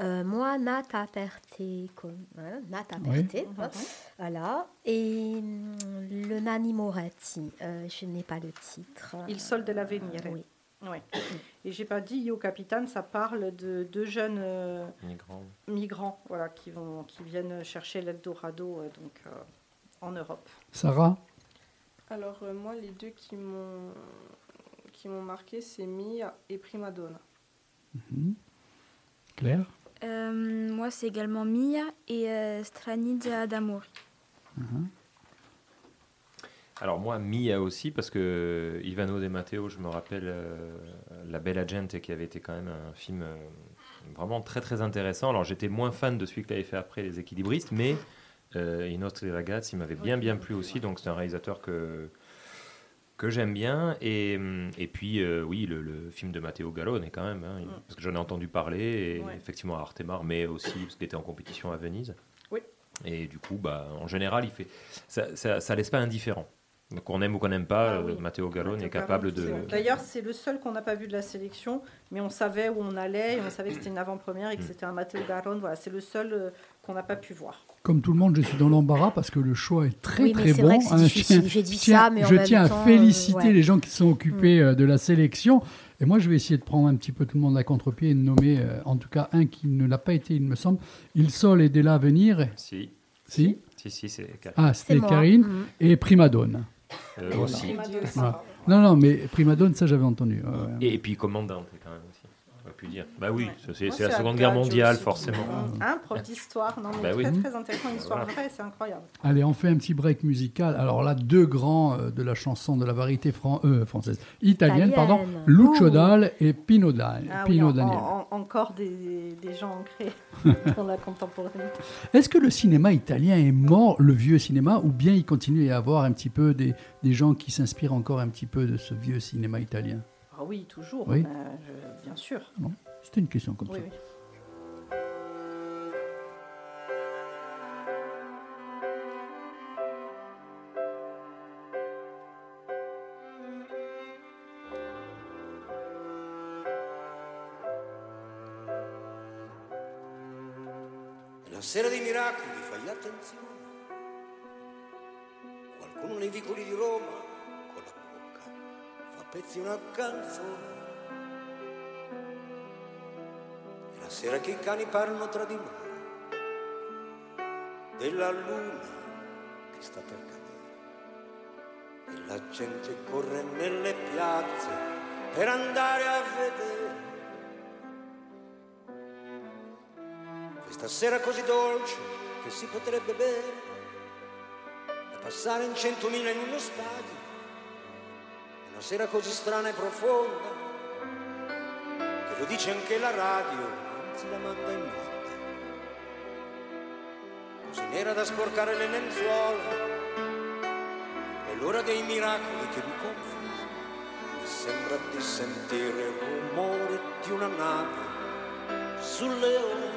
Euh, moi, Nata Perte, com- hein, Nata Oui. Perte, hein, voilà. Et hum, le Nani Moretti, euh, je n'ai pas le titre. Il Sol de l'Avenir. Oui. Ouais. Et j'ai pas dit Io Capitan, ça parle de deux jeunes euh, Migrant. migrants voilà, qui, vont, qui viennent chercher l'Eldorado euh, donc, euh, en Europe. Sarah Alors, euh, moi, les deux qui m'ont qui m'ont marqué, c'est Mia et Prima Donna. Mhm. Claire Euh, moi, c'est également Mia et euh, Stranidza d'Amori. Alors moi, Mia aussi, parce que Ivano De Matteo, je me rappelle euh, La Bella Gente, qui avait été quand même un film euh, vraiment très très intéressant. Alors j'étais moins fan de celui qu'il avait fait après Les Équilibristes, mais euh, I Nostri Ragazzi m'avait bien bien plu aussi, donc c'est un réalisateur que, que j'aime bien. Et, hum, et puis euh, oui, le, le film de Matteo Gallone quand même, hein, Mm. parce que j'en ai entendu parler, et Ouais. effectivement à Artemar, mais aussi parce qu'il était en compétition à Venise. Oui. Et du coup, bah, en général, il fait ça, ça, ça laisse pas indifférent. Donc, qu'on aime ou qu'on n'aime pas, Ah euh, oui. Matteo Gallone est capable de. D'ailleurs, c'est le seul qu'on n'a pas vu de la sélection, mais on savait où on allait, et on savait que c'était une avant-première et que Mm. c'était un Matteo Garrone. Voilà, c'est le seul euh, qu'on n'a pas pu voir. Comme tout le monde, je suis dans l'embarras parce que le choix est très Oui, très bon. vrai que c'est hein. Je difficile. tiens- J'ai dit tiens- ça, mais en je même tiens temps, à féliciter euh, ouais. les gens qui sont occupés euh, de la sélection. Et moi, je vais essayer de prendre un petit peu tout le monde à contre-pied et de nommer, euh, en tout cas, un qui ne l'a pas été, il me semble. Il Sol et Della à venir. Si, Si si, si, c'est carré. Ah, C'est c'était. Karine. Mhm. Et Primadone. Euh, aussi. Non, non, mais Primadone, ça, j'avais entendu. ouais. Et, puis commandante, quand même aussi. On aurait pu dire. Bah oui, Ouais. c'est la Seconde Guerre mondiale, forcément. Hein, prof d'histoire, non, mais Bah oui. très, très intéressant, une histoire Voilà. vraie, c'est incroyable. Allez, on fait un petit break musical. Alors là, deux grands euh, de la chanson de la variété fran- euh, française, italienne, pardon. Lucio. Dal et Pino, Dal- Ah Pino Daniel. en- en- encore des, des gens ancrés dans la contemporaine. Est-ce que le cinéma italien est mort, le vieux cinéma, ou bien il continue à y avoir un petit peu des, des gens qui s'inspirent encore un petit peu de ce vieux cinéma italien? Ah oui, toujours, Oui. je- bien sûr. C'était une question comme Oui, ça. oui. Una sera di miracoli, fai attenzione. Qualcuno nei vicoli di Roma, pezzi una canzone. Stasera che i cani parlano tra di loro della luna che sta per cadere. E la gente corre nelle piazze per andare a vedere. Questa sera così dolce che si potrebbe bere da passare in centomila in uno stadio una sera così strana e profonda che lo dice anche la radio anzi la manda in onda così nera da sporcare le lenzuola è l'ora dei miracoli che vi confondono. Mi sembra di sentire il rumore di una nave sulle onde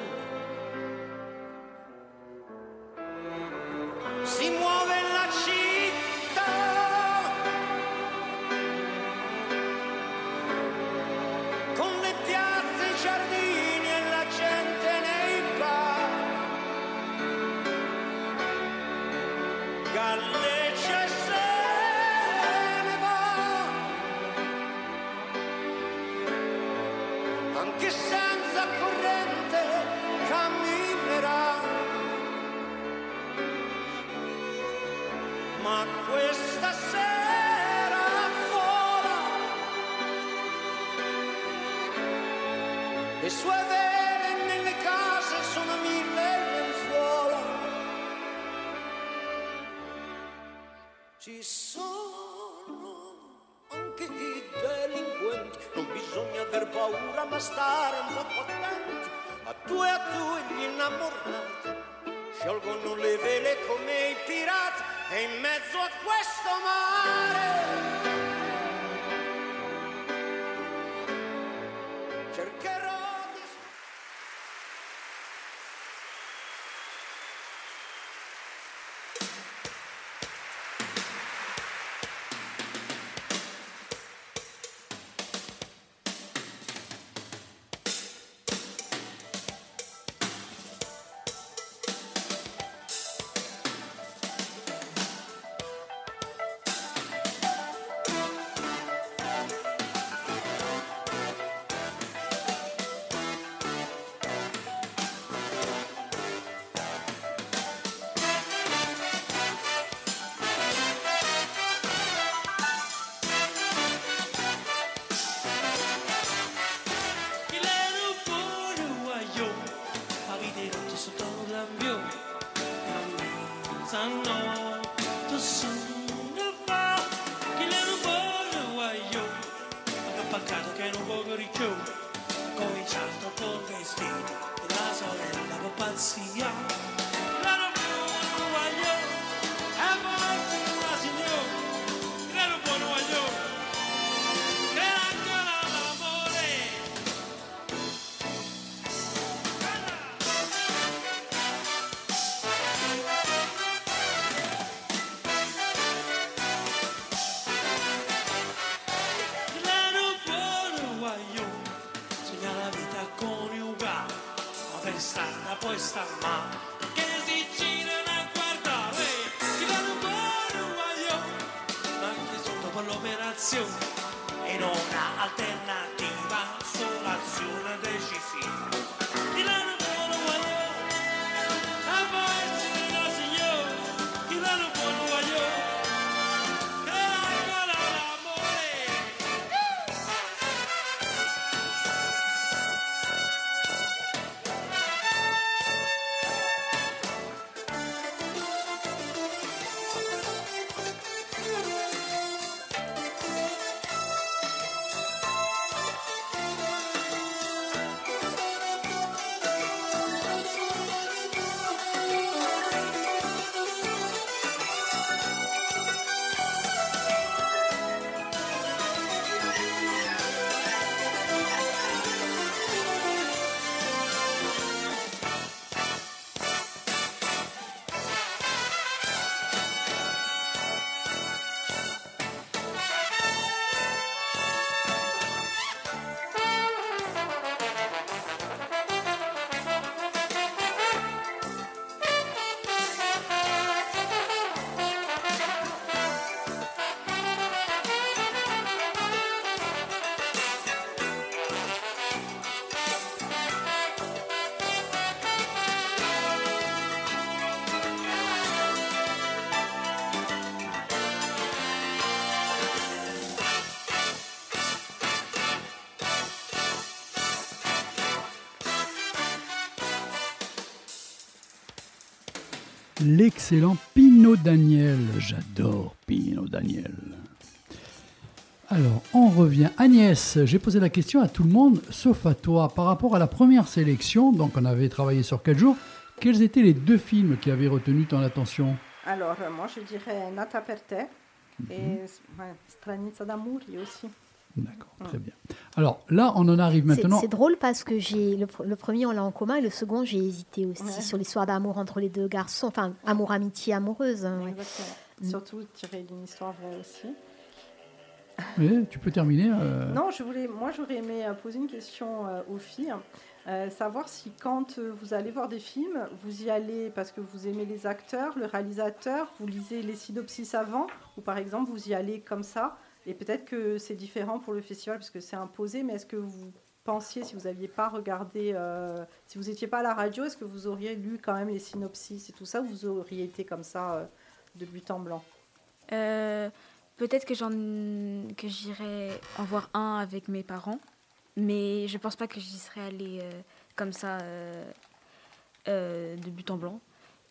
sotto l'ambio. Sanno, tu sono fa. Il aeroporto a io, ma peccato che non può più. Cominciato con vestito e la sorella con pazzia. questa ma che si girano a guardare chi dà un buon guaglio anche sotto con l'operazione l'excellent Pino Daniel. J'adore Pino Daniel. Alors, on revient. Agnès, j'ai posé la question à tout le monde, sauf à toi. Par rapport à la première sélection, donc on avait travaillé sur 4 jours, quels étaient les deux films qui avaient retenu ton attention? Alors, euh, moi, je dirais Nata per te et ouais, Stranica d'Amuri aussi. D'accord, très bien. Alors là, on en arrive maintenant. C'est drôle parce que j'ai le, pr- le premier on l'a en commun et le second j'ai hésité aussi Ouais. sur l'histoire d'amour entre les deux garçons, enfin amour amitié amoureuse. hein, ouais. Mm. Surtout tiré d'une histoire vraie aussi. Oui, tu peux terminer. euh, Non, je voulais, moi j'aurais aimé euh, poser une question euh, aux filles, euh, savoir si quand vous allez voir des films, vous y allez parce que vous aimez les acteurs, le réalisateur, vous lisez les synopsis avant, ou par exemple vous y allez comme ça, et peut-être que c'est différent pour le festival parce que c'est imposé, mais est-ce que vous pensiez, si vous n'aviez pas regardé, euh, si vous n'étiez pas à la radio, est-ce que vous auriez lu quand même les synopsis et tout ça, ou vous auriez été comme ça euh, de but en blanc? Euh, Peut-être que j'en que j'irai en voir un avec mes parents, mais je pense pas que j'y serais allée comme ça de but en blanc.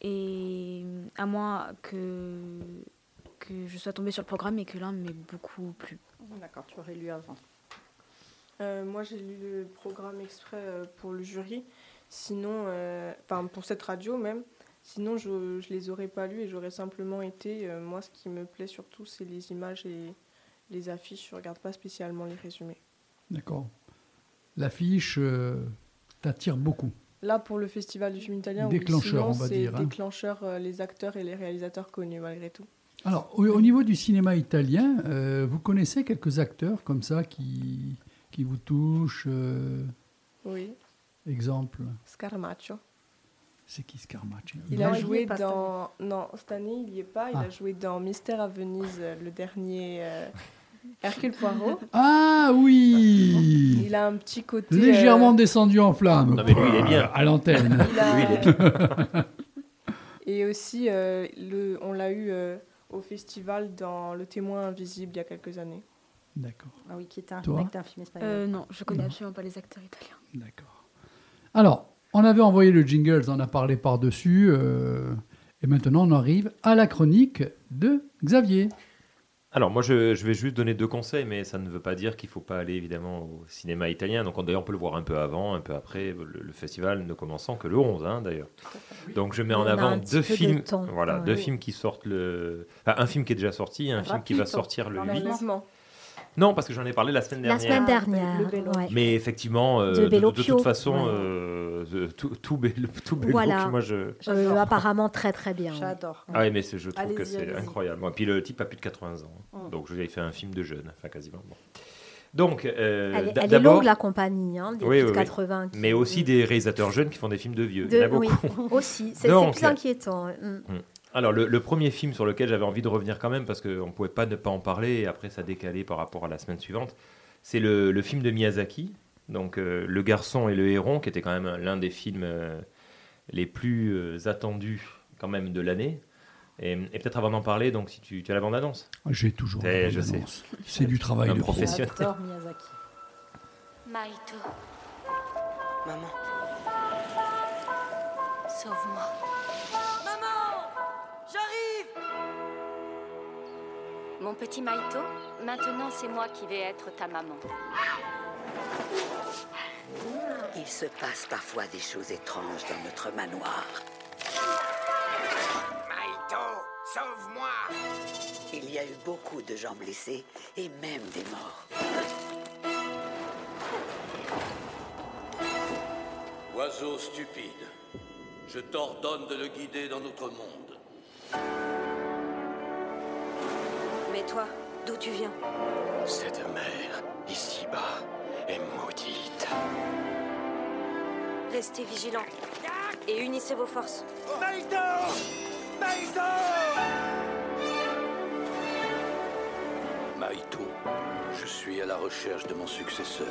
Et à moins que que je sois tombée sur le programme et que l'un m'ait beaucoup plu. D'accord, tu aurais lu avant. Euh, moi, j'ai lu le programme exprès euh, pour le jury. Sinon, euh, enfin pour cette radio même. Sinon, je ne les aurais pas lus et j'aurais simplement été. euh, moi, ce qui me plaît surtout, c'est les images et les affiches. Je regarde pas spécialement les résumés. D'accord. L'affiche euh, t'attire beaucoup. Là, pour le festival du film italien, oui. Déclencheur, Sinon, on va c'est dire, hein. Déclencheur, euh, les acteurs et les réalisateurs connus malgré tout. Alors, au, au niveau du cinéma italien, euh, vous connaissez quelques acteurs comme ça qui, qui vous touchent euh, Oui, Exemple, Scarmaccio. c'est qui Scarmacci Il Non, a joué pas, dans. Non, cette année, il n'y est pas. Il Ah. a joué dans Mystère à Venise, euh, le dernier euh, Hercule Poirot. Ah oui Il a un petit côté. Légèrement euh, descendu en flamme. Non, mais lui, il est bien. À l'antenne. il a- Lui, il est bien. Et aussi, euh, le, on l'a eu euh, au festival dans Le Témoin Invisible il y a quelques années. D'accord, Ah oui, qui était un Toi remake d'un film espagnol. Euh, non, je connais Non. absolument pas les acteurs italiens. d'accord. Alors, on avait envoyé le jingle, on a parlé par-dessus. euh, et maintenant, on arrive à la chronique de Xavier. Alors moi je, je vais juste donner deux conseils, mais ça ne veut pas dire qu'il ne faut pas aller évidemment au cinéma italien. Donc on- d'ailleurs on peut le voir un peu avant, un peu après, le, le festival ne commençant que le 11 hein, d'ailleurs. Donc je mets en On avant deux de films, temps, voilà, ouais. deux films qui sortent le, enfin, un film qui est déjà sorti, et un film qui va sortir le dans 8. Non parce que j'en ai parlé la semaine La dernière. semaine Le dernière. Ouais. Mais effectivement, euh, De de, toute façon, Ouais. euh, tout, tout, Bello- tout Bello, Voilà. moi je... Euh, apparemment très très bien. ouais. J'adore. Ah oui, mais je trouve que c'est allez-y. incroyable. Et puis le type a plus de 80 ans. Mm. Donc je lui ai fait un film de jeune, enfin quasiment. Bon. Donc, euh, Elle, est- d'a- elle est d'abord, longue la compagnie, hein, des Oui, plus de oui, oui. 80. qui- mais aussi des réalisateurs jeunes qui font des films de vieux. De- Il y en a oui, beaucoup. aussi. C'est plus inquiétant. Mm. Alors, le, le premier film sur lequel j'avais envie de revenir quand même, parce qu'on ne pouvait pas ne pas en parler, et après ça décalé par rapport à la semaine suivante, c'est le, le film de Miyazaki, donc euh, Le garçon et le héron, qui était quand même l'un des films euh, les plus euh, attendus quand même de l'année. Et, et peut-être avant d'en parler, donc si tu, tu as la bande-annonce. J'ai toujours Eh, la je sais. bande-annonce. C'est du travail Un de pro. professionnel. J'adore Miyazaki. Maito, Maman, sauve-moi. Mon petit Maito, maintenant c'est moi qui vais être ta maman. Il se passe parfois des choses étranges dans notre manoir. Maïto, sauve-moi Il y a eu beaucoup de gens blessés et même des morts. Oiseau stupide, je t'ordonne de le guider dans notre monde. Mais toi, d'où tu viens Cette mer, ici-bas, est maudite. Restez vigilants et unissez vos forces. Maïto Maïto Maïto, je suis à la recherche de mon successeur.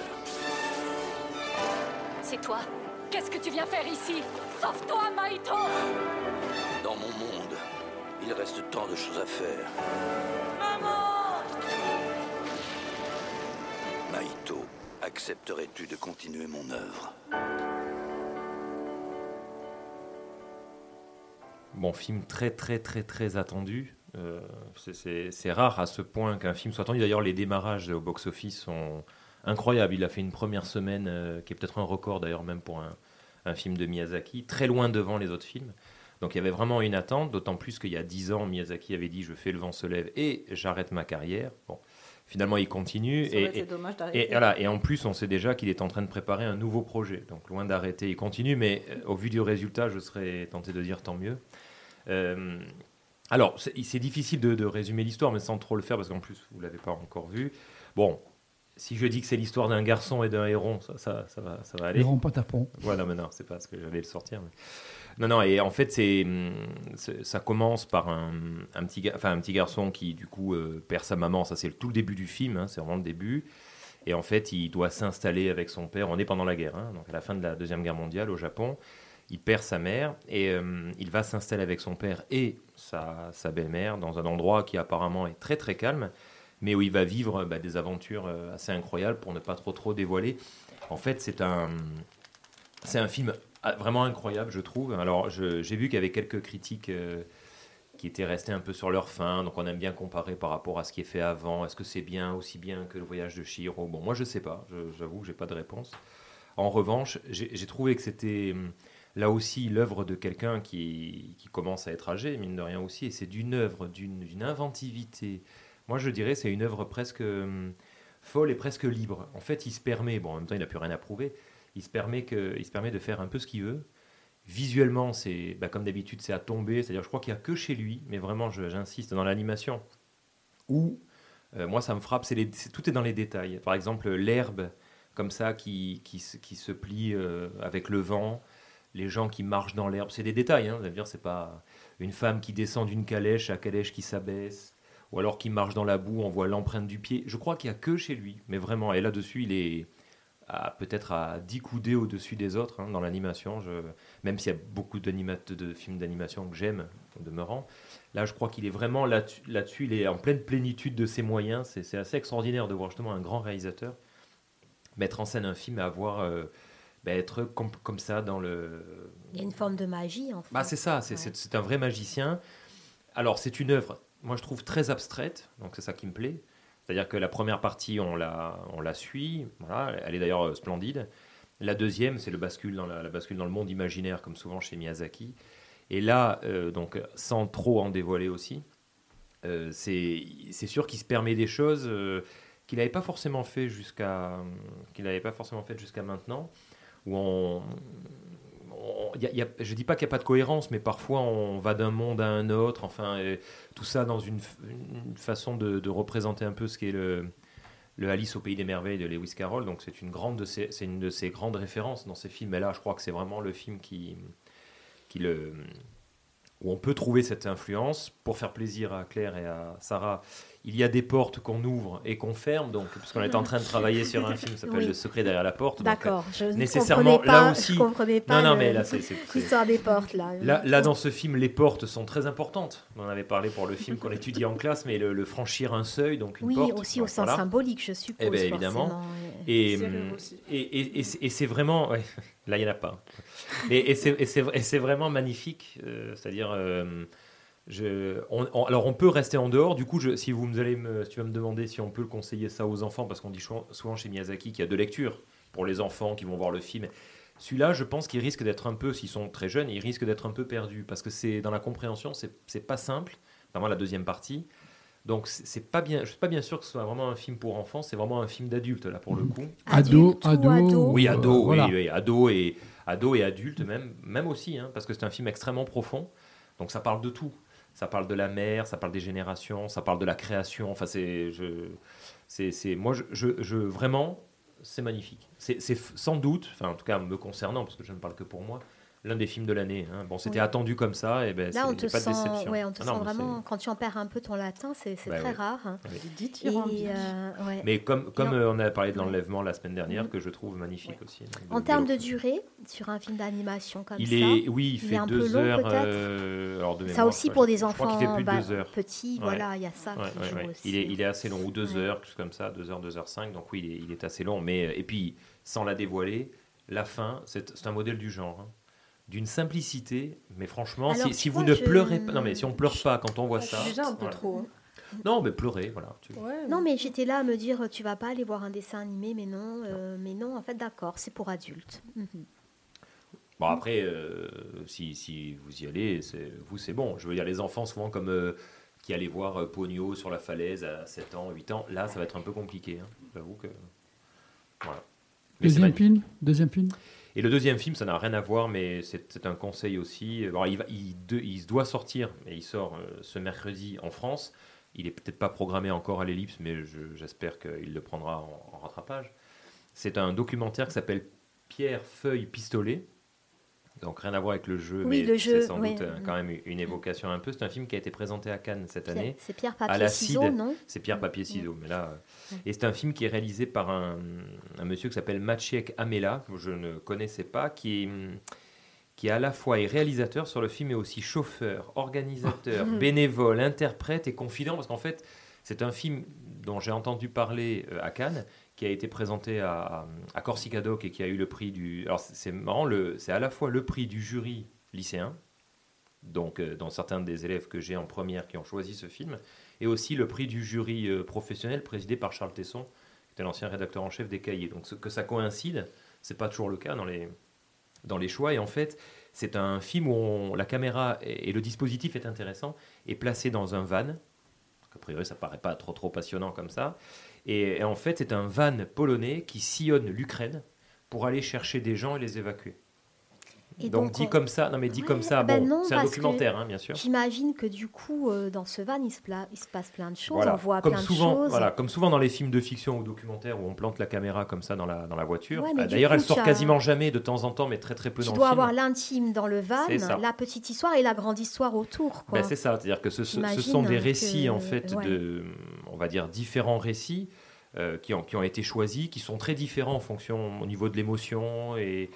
C'est toi Qu'est-ce que tu viens faire ici? Sauve-toi, Maito Dans mon monde, il reste tant de choses à faire. Maïto, accepterais-tu de continuer mon œuvre? Bon, film très, très, très, très attendu. Euh, c'est- rare à ce point qu'un film soit attendu. D'ailleurs, les démarrages au box-office sont incroyables. Il a fait une première semaine euh, qui est peut-être un record, d'ailleurs, même pour un, un film de Miyazaki, très loin devant les autres films. Donc il y avait vraiment une attente, d'autant plus qu'il y a dix ans, Miyazaki avait dit Je fais le vent se lève et j'arrête ma carrière. Bon, finalement, il continue. Ça Et, et- dommage d'arrêter. et voilà, et en plus, on sait déjà qu'il est en train de préparer un nouveau projet. Donc loin d'arrêter, il continue, mais euh, au vu du résultat, je serais tenté de dire tant mieux. Euh, alors, c'est difficile de, de résumer l'histoire, mais sans trop le faire, parce qu'en plus, vous ne l'avez pas encore vu. Bon, si je dis que c'est l'histoire d'un garçon et d'un héron, ça, ça, ça va, ça va aller. Héron patapon. Voilà, mais non, c'est pas ce que j'allais le sortir. mais- Non, non, et en fait, hum, c'est- ça commence par un, un petit, enfin, un petit garçon qui, du coup, euh, perd sa maman. Ça, c'est tout le début du film, hein, c'est vraiment le début. Et en fait, il doit s'installer avec son père. On est pendant la guerre, hein, donc à la fin de la Deuxième Guerre mondiale au Japon. Il perd sa mère et euh, il va s'installer avec son père et sa, belle-mère dans un endroit qui apparemment est très très calme, mais où il va vivre bah, des aventures euh, assez incroyables pour ne pas trop trop dévoiler. En fait, c'est un, c'est un film vraiment incroyable, je trouve. Alors, j'ai vu qu'il y avait quelques critiques euh, qui étaient restées un peu sur leur fin, donc on aime bien comparer par rapport à ce qui est fait avant. Est-ce que c'est bien, aussi bien que le voyage de Chihiro? Bon, moi, je sais pas. J'avoue que j'ai pas de réponse. En revanche, j'ai trouvé que c'était là aussi l'œuvre de quelqu'un qui, commence à être âgé, mine de rien aussi, et c'est d'une œuvre, d'une inventivité. Moi, je dirais, c'est une œuvre presque hum, folle et presque libre. En fait, il se permet, bon, en même temps, il n'a plus rien à prouver, il se permet, que, il se permet de faire un peu ce qu'il veut. Visuellement, c'est bah, comme d'habitude, c'est à tomber. C'est-à-dire, je crois qu'il n'y a que chez lui, mais vraiment, j'insiste, dans l'animation, où euh, moi, ça me frappe, c'est tout est dans les détails. Par exemple, l'herbe, comme ça, qui, qui, se- qui se plie euh, avec le vent, les gens qui marchent dans l'herbe, c'est des détails. Hein, dire, c'est pas une femme qui descend d'une calèche à calèche qui s'abaisse, ou alors qui marche dans la boue, on voit l'empreinte du pied. Je crois qu'il n'y a que chez lui, mais vraiment. Et là-dessus, il est à- peut-être à 10 coudées au-dessus des autres hein, dans l'animation. Je- Même s'il y a beaucoup de films d'animation que j'aime, au demeurant. Là, je crois qu'il est vraiment là-dessus. il est en pleine plénitude de ses moyens. C'est assez extraordinaire de voir justement un grand réalisateur mettre en scène un film et avoir. euh, bah, être com- comme ça dans le, Il y a une forme de magie, en fait. bah, c'est ça, c'est un vrai magicien. Alors, c'est une œuvre, moi je trouve très abstraite, donc c'est ça qui me plaît. C'est-à-dire que la première partie, on la, suit, voilà, elle est d'ailleurs euh, splendide. La deuxième, c'est le bascule dans la, bascule dans le monde imaginaire, comme souvent chez Miyazaki. Et là, euh, donc, sans trop en dévoiler aussi, euh, c'est sûr qu'il se permet des choses qu'il n'avait pas forcément fait jusqu'à qu'il n'avait pas forcément fait jusqu'à maintenant, où on, on- y je dis pas qu'il n'y a pas de cohérence, mais parfois on va d'un monde à un autre, enfin, tout ça dans une, façon de, représenter un peu ce qu'est le, le Alice au pays des merveilles de Lewis Carroll. Donc c'est une grande c'est une de ses grandes références dans ces films. Et là, je crois que c'est vraiment le film qui, qui le où on peut trouver cette influence pour faire plaisir à Claire et à Sarah. Il y a des portes qu'on ouvre et qu'on ferme, donc puisqu'on est en train de travailler sur un film qui s'appelle Oui. Le secret derrière la porte. D'accord, je ne nécessairement comprenais pas, là aussi. je comprenais pas non, non, mais là c'est l'histoire des portes, là. Là, là, dans ce film, les portes sont très importantes. On en avait parlé pour le film qu'on étudie en classe, mais le, le franchir un seuil, donc une Oui, porte. aussi au sens voilà. symbolique, je suppose. Eh ben, évidemment. Et, hum, et, et, et c'est- et c'est vraiment. ouais, là, il n'y en a pas. Et c'est vraiment magnifique. euh, C'est-à-dire. euh, je, on- on- alors, on peut rester en dehors. Du coup, je, si, vous me allez me, si tu vas me demander si on peut le conseiller ça aux enfants, parce qu'on dit souvent, chez Miyazaki qu'il y a deux lectures pour les enfants qui vont voir le film. Celui-là, je pense qu'il risque d'être un peu, s'ils sont très jeunes, ils risquent d'être un peu perdus parce que c'est dans la compréhension, c'est pas simple. Notamment la deuxième partie. Donc c'est pas bien, je suis pas bien sûr que ce soit vraiment un film pour enfants. C'est vraiment un film d'adulte là pour le coup. Ado, ado, ado Oui, euh, ado, voilà. oui, oui, ado et ado et adulte même, même aussi, hein, parce que c'est un film extrêmement profond. Donc ça parle de tout. Ça parle de la mer, ça parle des générations, ça parle de la création. Enfin, c'est, je, c'est, c'est, moi, je, je, vraiment, c'est magnifique. C'est, c'est sans doute, enfin en tout cas me concernant, parce que je ne parle que pour moi, l'un des films de l'année. hein. Bon, c'était Oui. attendu comme ça, et ben, Là, c'est- on te pas de sent, déception. ouais, on te Ah non, sent vraiment, quand tu en perds un peu ton latin, c'est c'est Bah très ouais. rare. hein. Et, euh, ouais. Mais comme, comme euh, on a parlé de l'enlèvement la semaine dernière, que je trouve magnifique aussi. donc, En termes de durée, sur un film d'animation comme il ça, est, oui, il fait est un deux peu long heures. peut-être. euh, alors de Ça mémoire, aussi je- pour des je crois qu'il fait enfants plus de bah, petits, voilà, il y a ça aussi. Il est, il est assez long, ou deux heures, quelque chose comme ça, deux heures, deux heures cinq. Donc oui, il est, il assez long. Mais euh, et puis sans la dévoiler, la fin, c'est c'est un modèle du genre. D'une simplicité, mais franchement, Alors, si, vous ne je- pleurez pas, non mais si on pleure pas quand on voit ça, Déjà un peu voilà. trop. hein. Non, mais pleurez, voilà. tu- Non, mais j'étais là à me dire, tu vas pas aller voir un dessin animé, mais non, euh, mais non, en fait, d'accord, c'est pour adultes. Mhm. Bon après, euh, si, si vous y allez, c'est- vous c'est bon. Je veux dire, les enfants souvent comme euh, qui allaient voir euh, Pogno sur la falaise à 7 ans, 8 ans, là ça va être un peu compliqué. hein. J'avoue que... Voilà. Mais Deuxième film Deuxième film? Et le deuxième film, ça n'a rien à voir, mais c'est un conseil aussi. Il, doit sortir, et il sort euh, ce mercredi en France. Il est peut-être pas programmé encore à l'ellipse, mais je- j'espère qu'il le prendra en, en rattrapage. C'est un documentaire qui s'appelle Pierre, feuille, pistolet. Donc rien à voir avec le jeu, Oui, mais le jeu, c'est sans oui. doute euh, quand même une évocation un peu. C'est un film qui a été présenté à Cannes cette Pierre- année. c'est Pierre, papier, ciseaux, non? C'est Pierre Papier Ciseaux. Mais là, euh, et c'est un film qui est réalisé par un, un monsieur qui s'appelle Maciek Amela, que je ne connaissais pas, qui est, qui à la fois est réalisateur sur le film et aussi chauffeur, organisateur, Ah. bénévole, interprète et confident, parce qu'en fait, c'est un film dont j'ai entendu parler euh, à Cannes, qui a été présenté à, à Corsica Doc et qui a eu le prix du. Alors c'est- marrant, c'est à la fois le prix du jury lycéen, donc euh, dans certains des élèves que j'ai en première qui ont choisi ce film, et aussi le prix du jury euh, professionnel présidé par Charles Tesson, qui était l'ancien rédacteur en chef des Cahiers. Donc ce- que ça coïncide, c'est pas toujours le cas dans les, dans les choix. Et en fait, c'est un film où la caméra et, et le dispositif est intéressant, est placé dans un van. A priori, ça paraît pas trop trop passionnant comme ça. Et, en fait, c'est un van polonais qui sillonne l'Ukraine pour aller chercher des gens et les évacuer. Et donc, donc, dit on- comme ça, non mais dit comme ça, Ben bon, c'est un documentaire, hein, bien sûr. J'imagine que du coup, euh, dans ce van, il se, pla- il se passe plein de choses, Voilà. on voit comme plein souvent, de choses. Voilà, comme souvent dans les films de fiction ou documentaires où on plante la caméra comme ça dans la, dans la voiture. Ouais, Euh, du D'ailleurs, elle sort tu as- quasiment jamais de temps en temps, mais très très peu Tu dans dois le film. avoir l'intime dans le van, la petite histoire et la grande histoire autour. Ben, c'est ça, c'est-à-dire que ce, sont des récits que- en fait ouais. de, on va dire différents récits euh, qui, ont, qui ont été choisis, qui sont très différents en fonction au niveau de l'émotion et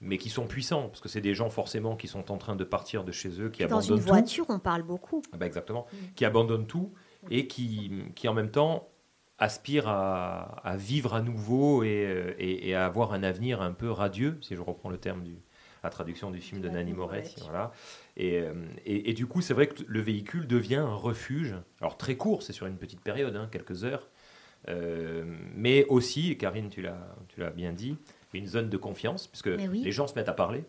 mais qui sont puissants parce que c'est des gens forcément qui sont en train de partir de chez eux, qui Dans abandonnent une tout. voiture, on parle beaucoup. Ah bah exactement, qui abandonnent tout et qui, qui en même temps aspirent à, à vivre à nouveau et, euh, et- et à avoir un avenir un peu radieux, si je reprends le terme du la traduction du film de Nanny Moretti. Voilà. Et, euh, et- et du coup, c'est vrai que le véhicule devient un refuge. Alors très court, c'est sur une petite période, hein, quelques heures, Euh, mais aussi, Karine, tu l'as tu l'as bien dit, une zone de confiance, puisque oui. les gens se mettent à parler.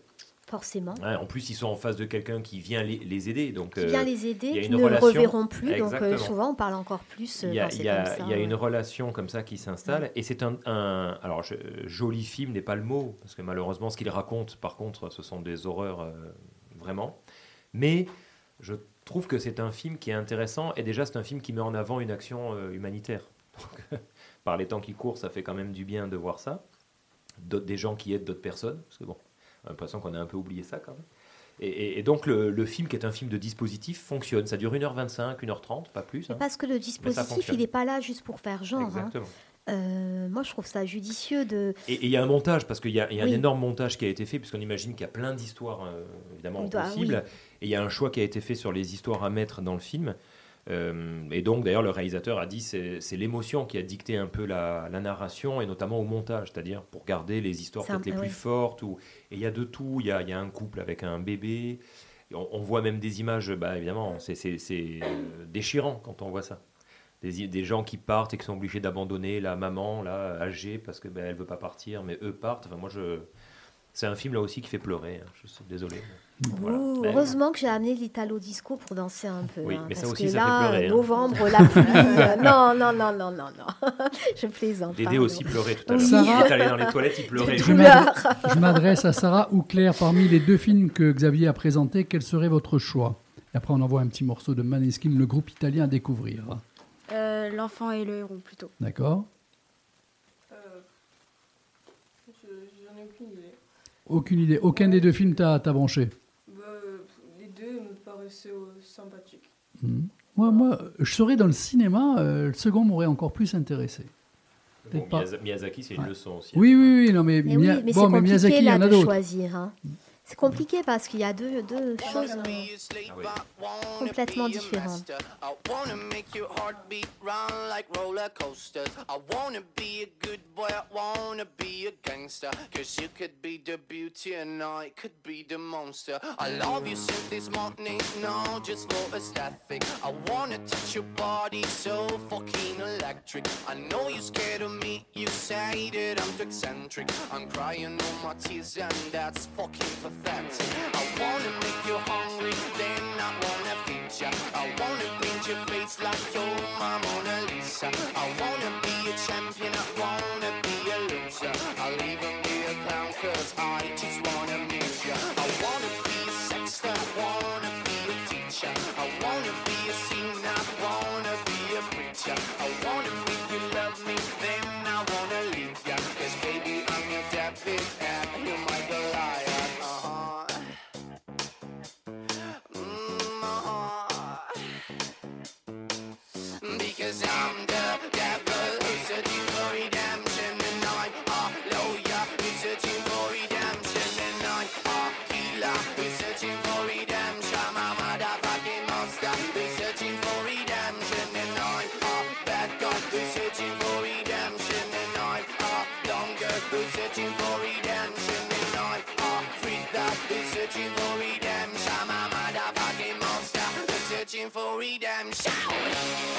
Forcément. Ouais, en plus, ils sont en face de quelqu'un qui vient les, les aider. Donc, Qui vient euh, les aider, qui ne relation- reverront plus. Donc euh, souvent, on parle encore plus euh, il y a, il y a- comme ça. il y a ouais. une relation comme ça qui s'installe et c'est un, un- alors je- joli film n'est pas le mot parce que malheureusement ce qu'il raconte par contre ce sont des horreurs euh, vraiment mais je trouve que c'est un film qui est intéressant et déjà c'est un film qui met en avant une action euh, humanitaire Donc, par les temps qui courent ça fait quand même du bien de voir ça des gens qui aident d'autres personnes parce que bon on a l'impression qu'on a un peu oublié ça quand même et, et- et donc le, le film qui est un film de dispositif fonctionne ça dure 1h25 1h30 pas plus hein. parce que le dispositif, il n'est pas là juste pour faire genre. hein. Exactement. Euh, moi, je trouve ça judicieux de. Et il y a un montage, parce qu'il y a, y a Oui. un énorme montage qui a été fait, puisqu'on imagine qu'il y a plein d'histoires, euh, évidemment, doit- possibles. oui. Et il y a un choix qui a été fait sur les histoires à mettre dans le film. Euh, et donc, d'ailleurs, le réalisateur a dit c'est c'est l'émotion qui a dicté un peu la, la narration, et notamment au montage, c'est-à-dire pour garder les histoires C'est peut-être les plus fortes. Ou, et il y a de tout. Il y a, il y a un couple avec un bébé. On, on voit même des images, bah, évidemment, c'est euh, déchirant quand on voit ça. Des, des gens qui partent et qui sont obligés d'abandonner la maman là âgée parce que ben, elle veut pas partir mais eux partent enfin moi je c'est un film là aussi qui fait pleurer hein. je suis désolé Voilà. Ouh, Ben, heureusement que j'ai amené l'Italo Disco pour dancer un peu. Oui, hein, mais ça aussi, que ça fait là, pleurer, hein. novembre, la pluie. euh, non, non, non, non, non, non. je plaisante. Dédé pardon. aussi pleurait tout à l'heure. Oui. Il est allé dans les toilettes, il pleurait. Je m'adresse- je m'adresse à Sarah ou Claire. Parmi les deux films que Xavier a présentés, quel serait votre choix? Et après, on envoie un petit morceau de Maneskin, le groupe italien à découvrir. Euh, L'enfant et le héros plutôt. D'accord Euh, je- J'en ai aucune idée. Aucune idée. Aucun des deux films t'a branché? Bah, les deux me paraissaient euh, sympathiques. Hmm. moi, moi, je serais dans le cinéma, euh, le second m'aurait encore plus intéressé. Bon, pas. Miyaz- Miyazaki c'est une Ouais. leçon aussi Oui, oui, oui, non, mais, Mais Miya- oui, mais bon, c'est mais compliqué Miyazaki, il y là en a d'autres. choisir. hein. C'est compliqué parce qu'il y a deux, deux choses euh, complètement différentes. fat. I wanna make you hungry, then I wanna feed you. I wanna paint your face like your Mona Lisa. I wanna who's searching for redemption. I'm a motherfucking monster. Who's searching for redemption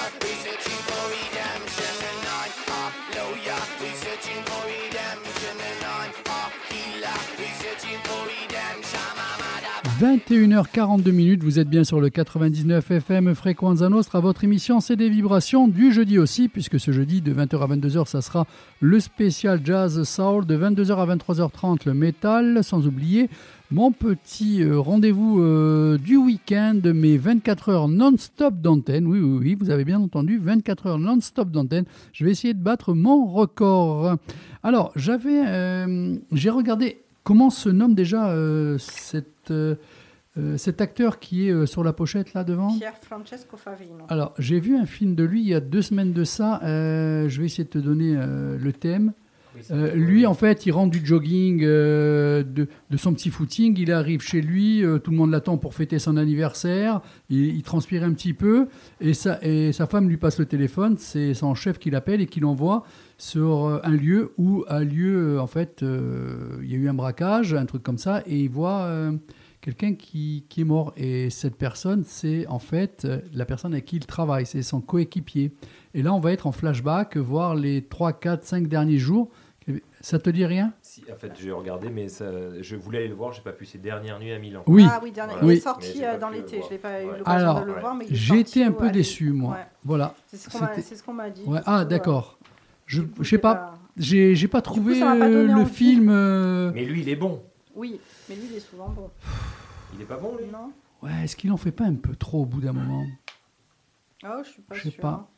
21h42 minutes, vous êtes bien sur le 99 FM Fréquenza Nostra, votre émission c'est des vibrations du jeudi aussi, puisque ce jeudi de 20h à 22h ça sera le spécial Jazz Soul, de 22h à 23h30 le métal, sans oublier mon petit euh, rendez-vous euh, du week-end, mes 24 heures non-stop d'antenne, oui, oui, oui, vous avez bien entendu, 24 heures non-stop d'antenne, je vais essayer de battre mon record. Alors, j'avais, euh, j'ai regardé comment se nomme déjà cette... euh, euh, cet acteur qui est euh, sur la pochette là devant? Pierre Francesco Favino. Alors, j'ai vu un film de lui il y a deux semaines de ça. je vais essayer de te donner le thème. Euh, lui, en fait, il rentre du jogging, euh, de, de son petit footing. Il arrive chez lui, euh, tout le monde l'attend pour fêter son anniversaire. Il, il transpire un petit peu et sa, et sa femme lui passe le téléphone. C'est son chef qui l'appelle et qui l'envoie sur un lieu où a lieu, en fait, il y a eu un braquage, un truc comme ça, et il voit quelqu'un qui, qui est mort. Et cette personne, c'est en fait la personne avec qui il travaille, c'est son coéquipier. Et là, on va être en flashback, voir les 3, 4, 5 derniers jours. Ça te dit rien? Si, en fait, j'ai regardé, mais ça, je voulais aller le voir, j'ai pas pu ces dernières nuits à Milan. Oui. Ah oui, il est sorti euh, dans l'été. Je n'ai pas eu l'occasion Alors, de le voir, mais il est j'ai été un peu déçu, moi. Ouais. Voilà. C'est ce qu'on m'a c'est ce dit. Ah, d'accord. Je je sais c'est pas. J'ai pas trouvé pas euh, le envie. film. euh, Mais lui, il est bon. Oui, mais lui, il est souvent bon. Il est pas bon, lui? Non Ouais, est-ce qu'il en fait pas un peu trop au bout d'un moment? Ah, je suis pas Je sais pas.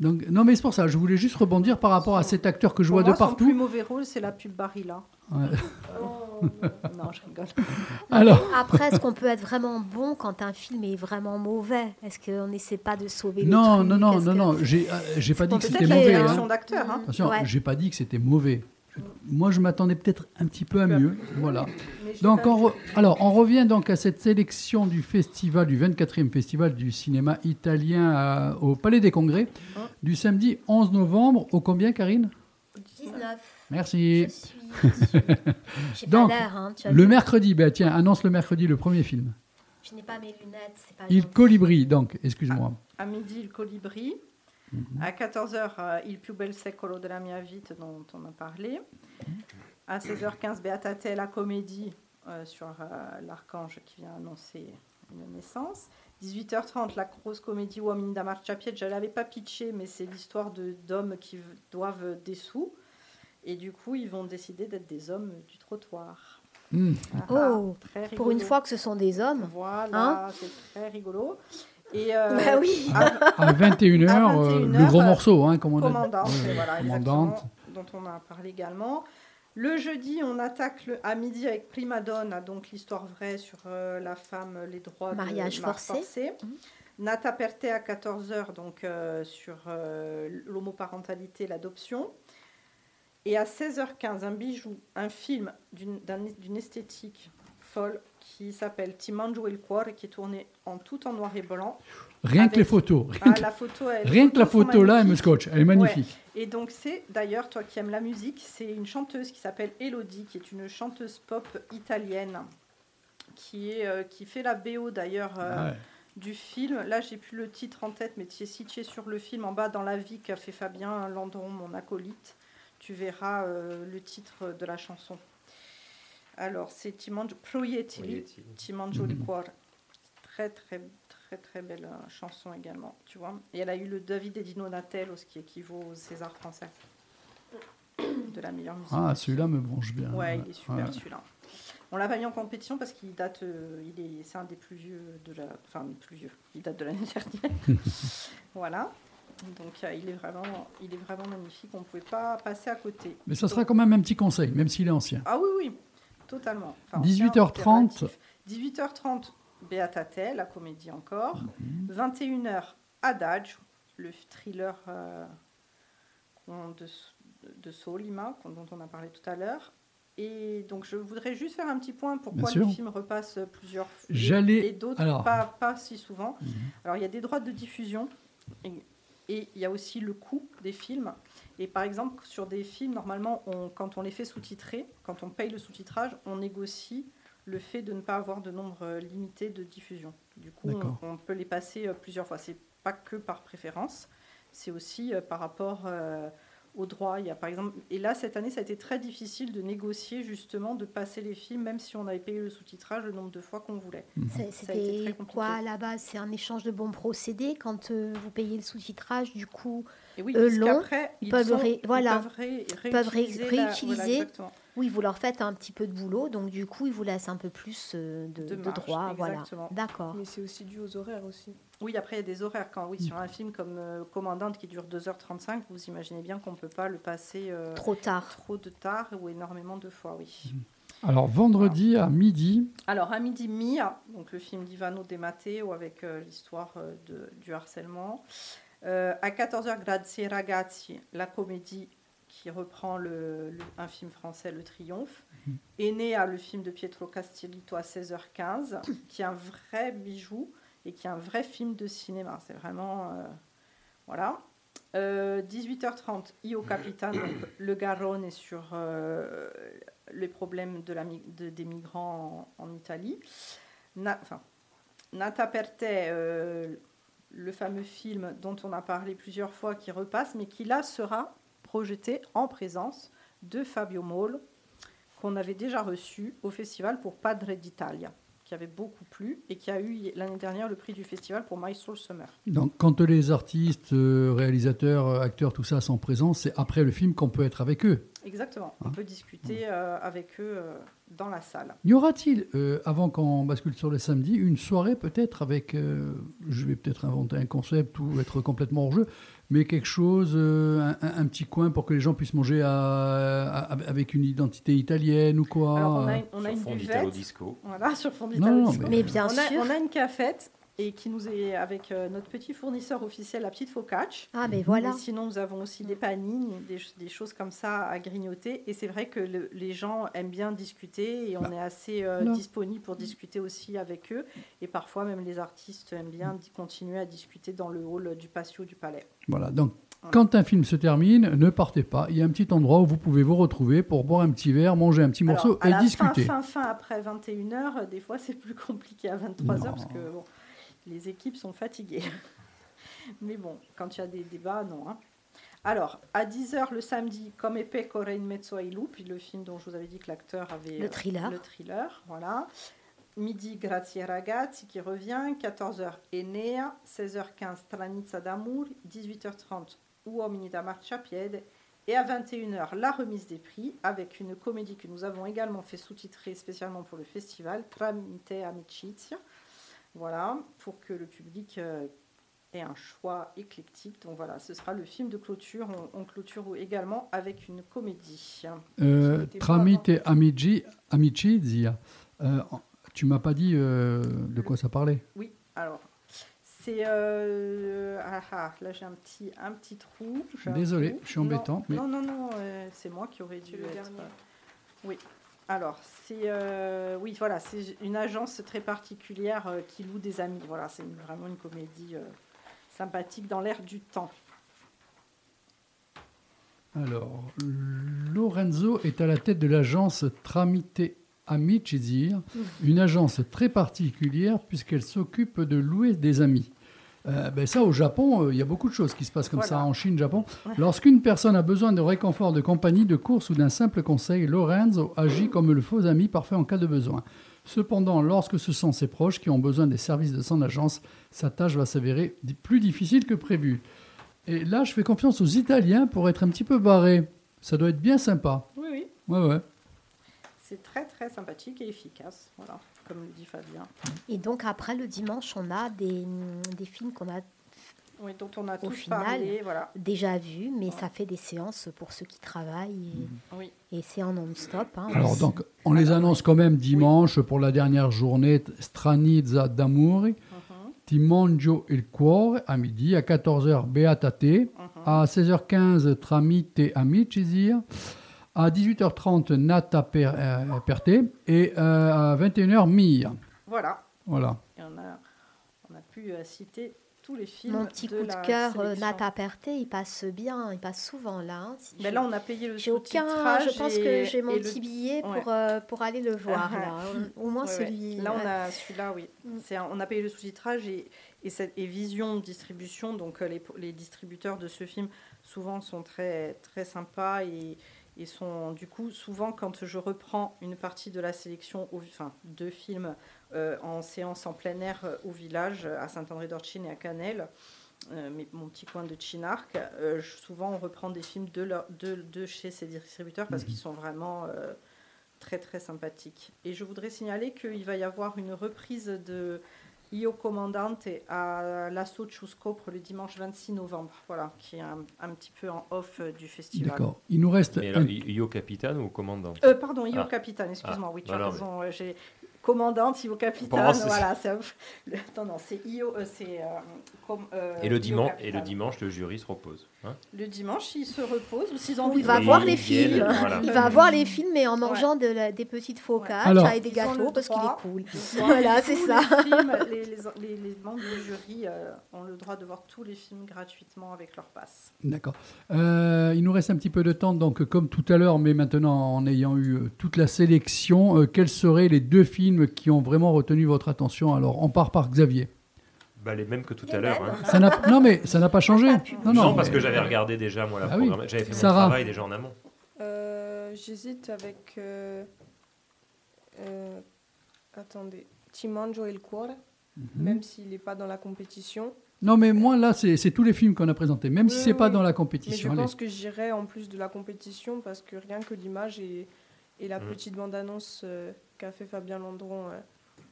Donc, non, mais c'est pour ça. Je voulais juste rebondir par rapport à cet acteur que je Pour vois moi, de Son partout. plus mauvais rôle, c'est la pub Barilla. Ouais. non, je rigole. Alors. Après, est-ce qu'on peut être vraiment bon quand un film est vraiment mauvais? Est-ce qu'on n'essaie pas de sauver le Non, truc? non, non, non, que- non. J'ai j'ai pas dit que Peut-être c'était la mauvais. hein. d'acteur. Hein. Attention, Ouais. j'ai pas dit que c'était mauvais. Moi, je m'attendais peut-être un petit peu à mieux. Voilà. Donc, on re- alors, on revient donc à cette sélection du festival, du 24e festival du cinéma italien à- au Palais des Congrès, Hein du samedi 11 novembre au combien, Karine? 19. Merci. Je suis. je suis- J'ai pas Donc, l'air, hein, tu as le mercredi, ben, tiens, annonce le mercredi le premier film. Je n'ai pas mes lunettes, c'est pas Il colibri, donc, excuse-moi. À midi, il colibri. Mhm. À 14h, Il più bel secolo della mia vita, dont on a parlé. À 16h15, Beata la comédie euh, sur euh, l'archange qui vient annoncer une naissance. 18h30, la grosse comédie Uomini da Marciapiede. Je ne l'avais pas pitché, mais c'est l'histoire de- d'hommes qui doivent des sous. Et du coup, ils vont décider d'être des hommes du trottoir. Ah, Oh, très pour une fois que ce sont des hommes. Voilà, Hein c'est très rigolo. Et euh, Bah oui. À 21h, à euh, 21h, le gros euh, morceau, hein, comme on a dit. Commandante, Ouais, et voilà, commandante. dont on a parlé également. Le jeudi, on attaque le- à midi avec Prima Donna, donc l'histoire vraie sur euh, la femme, les droits Mariage de mariage forcé. Nata Perte à 14h, donc euh, sur euh, l'homoparentalité, l'adoption. Et à 16h15, un bijou, un film d'une d'un- d'une esthétique folle qui s'appelle Ti mangio il cuore, qui est tourné en tout en noir et blanc. Rien que les photos. Ah, Rien que, la photo, elle- rien les que la photos sont photo là, elle me scotche. Elle est Ouais. magnifique. Et donc c'est d'ailleurs, toi qui aimes la musique, c'est une chanteuse qui s'appelle Elodie, qui est une chanteuse pop italienne, qui, est, euh, qui fait la BO d'ailleurs euh, Ah ouais. du film. Là, j'ai plus le titre en tête, mais tu es situé sur le film en bas dans la vie qu'a fait Fabien Landron, mon acolyte. Tu verras euh, le titre de la chanson. Alors, c'est. Timangio di Mhm. Très, très, très, très belle euh, chanson également, tu vois. Et elle a eu le David et Dino Natel, ce qui équivaut au César français de la meilleure musique. Ah, celui-là me branche bien. Ouais, il est super Ouais. celui-là. On l'a pas mis en compétition parce qu'il date, euh, il est, c'est un des plus vieux de la, enfin plus vieux, il date de l'année dernière. voilà. Donc euh, il est vraiment, il est vraiment magnifique. On ne pouvait pas passer à côté. Mais ça sera quand même un petit conseil, même s'il est ancien. Ah oui, oui, totalement. Enfin, 18h30. ancien, impératif. 18h30, Beata Te, la comédie encore. Mhm. 21h, Adage, le thriller euh, de, de Solima, dont on a parlé tout à l'heure. Et donc, je voudrais juste faire un petit point pourquoi le film repasse plusieurs fois J'allais- et d'autres alors. pas, pas si souvent. Mhm. Alors, il y a des droits de diffusion et, il y a aussi le coût des films. Et par exemple, sur des films, normalement, on- quand on les fait sous-titrer, quand on paye le sous-titrage, on négocie le fait de ne pas avoir de nombre euh, limité de diffusion. Du coup, on, on peut les passer euh, plusieurs fois. C'est pas que par préférence, c'est aussi euh, par rapport euh, aux droits. Il y a par exemple, et là cette année, ça a été très difficile de négocier justement de passer les films, même si on avait payé le sous-titrage le nombre de fois qu'on voulait. C'est- Ça a été très C'était compliqué. quoi à la base? C'est un échange de bons procédés quand euh, vous payez le sous-titrage, du coup, Et oui, l'ont, qu'après, ils ils peuvent, sont- ré- ils voilà, peuvent ré- ils peuvent ré- réutiliser voilà, oui, vous leur faites un petit peu de boulot, donc du coup, ils vous laissent un peu plus euh, de, De. Voilà, d'accord. Mais c'est aussi dû aux horaires aussi. Oui, après, il y a des horaires. Quand, oui, sur un film comme euh, Commandante qui dure 2h35, vous imaginez bien qu'on ne peut pas le passer euh, Trop tard. trop de tard ou énormément de fois, oui. Alors, vendredi à midi, Alors, à midi, Mia, donc le film d'Ivano De Matteo avec euh, l'histoire euh, de- du harcèlement. Euh, à 14h, Grazie Ragazzi, la comédie qui reprend le, le- un film français, Le Triomphe. Enea, le film de Pietro Castellitto à 16h15, qui est un vrai bijou et qui est un vrai film de cinéma. C'est vraiment. euh, voilà. Euh, 18h30, Io Capitan, le Garonne est sur euh, les problèmes des migrants en, Italie. Na- enfin, Nata Perte, euh, le fameux film dont on a parlé plusieurs fois qui repasse, mais qui là sera projeté en présence de Fabio Moll, qu'on avait déjà reçu au festival pour Padre d'Italia, qui avait beaucoup plu et qui a eu l'année dernière le prix du festival pour My Soul Summer. donc, quand les artistes, euh, réalisateurs, euh, acteurs, tout ça sont présents, c'est après le film qu'on peut être avec eux. Exactement, Hein on peut discuter euh, avec eux euh, dans la salle. Y aura-t-il, euh, avant qu'on bascule sur le samedi, une soirée peut-être avec, je vais peut-être inventer un concept ou être complètement hors jeu, mais quelque chose, euh, un, petit coin pour que les gens puissent manger à- à- avec une identité italienne ou quoi Alors, on a, une- on a Sur une fond buvette. d'Italo-disco. Voilà, sur fond Non, d'Italo non, Disco. mais- Mais bien on a, sûr. On a une cafette et qui nous est avec euh, notre petit fournisseur officiel, la petite focaccia. Ah, mais voilà. Et sinon, nous avons aussi des panini, des, ch- des choses comme ça à grignoter. Et c'est vrai que le- les gens aiment bien discuter et on Bah, est assez euh, disponible pour discuter aussi avec eux. Et parfois, même les artistes aiment bien continuer à discuter dans le hall du patio du palais. Voilà, donc quand un film se termine, ne partez pas. Il y a un petit endroit où vous pouvez vous retrouver pour boire un petit verre, manger un petit Alors, morceau à et la discuter. Fin, fin, fin, après 21h, des fois c'est plus compliqué à 23h Non. parce que bon, les équipes sont fatiguées. Mais bon, quand il y a des débats, non. hein. Alors, à 10h le samedi, Comme épée Pecore in mezzo ai lupi, le film dont je vous avais dit que l'acteur avait... Le euh, thriller. Le thriller, voilà. Midi, Grazie ragazzi qui revient. 14h, Enea. 16h15, Stranizza d'amour. 18h30, Uomini da marciapiede. Et à 21h, la remise des prix avec une comédie que nous avons également fait sous-titrer spécialement pour le festival, Tramite Amicizia. Voilà, pour que le public euh, ait un choix éclectique. Donc voilà, ce sera le film de clôture. On, on clôture également avec une comédie. Euh, Tramite Amici, Amicizia. Euh, tu m'as pas dit euh, de quoi ça parlait Oui, alors. C'est. euh, ah, ah, là, j'ai un petit, un petit trou. un Désolé, trou. je suis embêtant, Non, mais- non, non, non, euh, c'est moi qui aurais dû le être. dernier. Oui. Alors, c'est. euh, oui, voilà, c'est une agence très particulière euh, qui loue des amis. Voilà, c'est vraiment une comédie euh, sympathique dans l'air du temps. Alors, Lorenzo est à la tête de l'agence Tramite Amicizia, une agence très particulière puisqu'elle s'occupe de louer des amis. Euh, ben ça, au Japon, euh, il y a beaucoup de choses qui se passent comme ça en Chine, Japon. Lorsqu'une personne a besoin de réconfort, de compagnie, de course ou d'un simple conseil, Lorenzo agit comme le faux ami parfait en cas de besoin. Cependant, lorsque ce sont ses proches qui ont besoin des services de son agence, sa tâche va s'avérer plus difficile que prévu. Et là, je fais confiance aux Italiens pour être un petit peu barrés. Ça doit être bien sympa. Oui, oui. Ouais, ouais. C'est très, très sympathique et efficace. Voilà, comme le dit Fabien. Et donc après le dimanche, on a des, des films qu'on a Oui, dont on a au tous final parlé. Voilà. déjà vus, mais ça fait des séances pour ceux qui travaillent et, Oui. et c'est en non-stop. hein. Alors, donc, on les annonce quand même dimanche pour la dernière journée Stranizza d'Amore, Timongio il Cuore à midi, à 14h Beata Te, à 16h15 Tramite Amicizia, à 18h30 Nata per, euh, Perte et euh, à 21h Mia. Voilà. Voilà. Et on a, on a pu euh, citer tous les films. Mon petit de coup de cœur. Nata Perte, il passe bien, il passe souvent là. hein. Si Mais là, on a payé le J'ai aucun, sous-titrage je pense et- que j'ai mon et le- petit billet Ouais. pour, euh, pour aller le voir Ah, là. Au moins Ouais, ouais. celui. Là, on a celui-là, oui. C'est un- on a payé le sous-titrage et, et, cette- et Vision Distribution. Donc, les, les distributeurs de ce film, souvent, sont très, très sympas et, et sont, du coup, souvent, quand je reprends une partie de la sélection, enfin, deux films euh, en séance en plein air euh, au village, à Saint-André-d'Orchine et à Canel, euh, mais mon petit coin de Chinark, je- souvent on reprend des films de, leur- de, de chez ces distributeurs parce Mhm. qu'ils sont vraiment très très sympathiques. Et je voudrais signaler qu'il va y avoir une reprise de Io Commandante à l'Asso Chuscopre le dimanche 26 novembre, voilà, qui est un, un petit peu en off euh, du festival. D'accord. Il nous reste. Mais alors, un- Io Capitane ou commandant Euh, pardon, Io Ah. Capitane, excuse-moi, Ah, oui, tu non, as non, raison. j'ai commandante, moi, c'est- voilà, c'est le- non, non, c'est Io, euh, c'est euh, comme, euh, Et le, dimanche, et le Capitane. dimanche, le jury se repose. hein Le dimanche, il se repose ou s'ils ont il va de- voir les viennent, films. voilà. Il va voir les films, mais en mangeant de la- des petites focaccias Alors- et des gâteaux parce qu'il est cool. Voilà, c'est les ça. films, les, les- les- les membres du jury euh, ont le droit de voir tous les films gratuitement avec leur passe. D'accord. Euh, il nous reste un petit peu de temps, donc comme tout à l'heure, mais maintenant en ayant eu euh, toute la sélection, euh, quels seraient les deux films qui ont vraiment retenu votre attention Alors, on part par Xavier. Bah, les mêmes que tout à l'heure. hein. Ça non, mais ça n'a pas changé. Non, Non, non, parce mais- que j'avais regardé déjà moi la Ah oui. J'avais fait Sarah. mon travail déjà en amont. Euh, J'hésite avec. euh, euh, attendez. Timangio e il cuore, Mhm. même s'il n'est pas dans la compétition. Non, mais moi, là, c'est tous les films qu'on a présentés, même si Oui, c'est pas dans la Mais je compétition. allez. pense que j'irai en plus de la compétition parce que rien que l'image et, et la Mm. petite bande-annonce euh, qu'a fait Fabien Landron euh,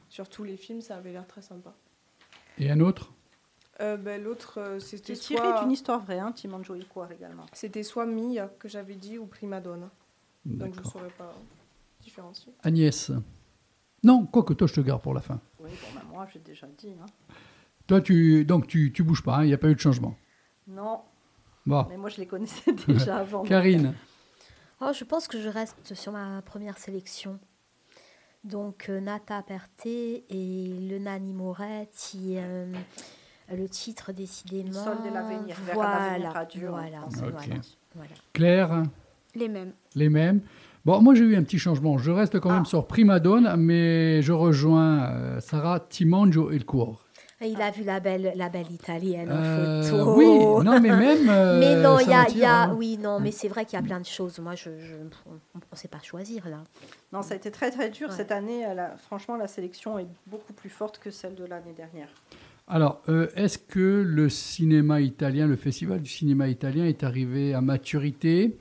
sur tous les films, ça avait l'air très sympa. Et un autre? Euh, ben, L'autre, euh, c'était C'est tiré soit... d'une histoire vraie, hein, Timanjo Iquar également. C'était soit Mia que j'avais dit ou Prima Donna. Donc je ne saurais pas différencier. Agnès Non, quoique toi, je te garde pour la fin. Oui, bon, bah, moi j'ai déjà dit. hein. Toi, tu, donc, tu, tu bouges pas, hein, il n'y a pas eu de changement. Non. Bon. Mais moi je les connaissais déjà avant. donc, Karine Oh, je pense que je reste sur ma première sélection. Donc euh, Nata Perte et le Nani Moretti, euh, le titre décidément. Sol de l'avenir, Voilà, radieux, voilà. Claire Les mêmes. Les mêmes. Bon, moi j'ai eu un petit changement. Je reste quand même sur Prima Donna, mais je rejoins euh, Sarah Timangio et le cours. Et il a vu la belle, la belle italienne en Euh, photo. oui, non, mais même, euh, mais non, ça il y a, y a- hein. oui, non, mais c'est vrai qu'il y a plein de choses. Moi, je, je- on ne sait pas choisir là. Non, ça a été très très dur Ouais. cette année. euh, la- franchement, la sélection est beaucoup plus forte que celle de l'année dernière. Alors, euh, est-ce que le cinéma italien, le festival du cinéma italien est arrivé à maturité?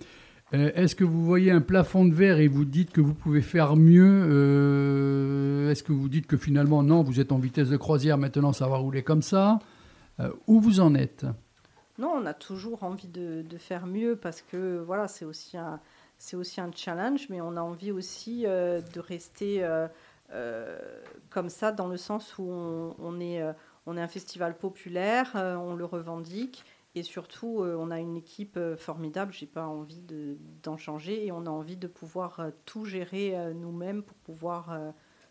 Euh, Est-ce que vous voyez un plafond de verre et vous dites que vous pouvez faire mieux Euh, Est-ce que vous dites que finalement, non, vous êtes en vitesse de croisière, maintenant ça va rouler comme ça Euh, Où vous en êtes? Non, on a toujours envie de, faire mieux parce que voilà, c'est aussi un, challenge, mais on a envie aussi de rester comme ça dans le sens où on, on est, un festival populaire, on le revendique. Et surtout, euh, on a une équipe euh, formidable. J'ai pas envie de- d'en changer et on a envie de pouvoir euh, tout gérer nous-mêmes pour pouvoir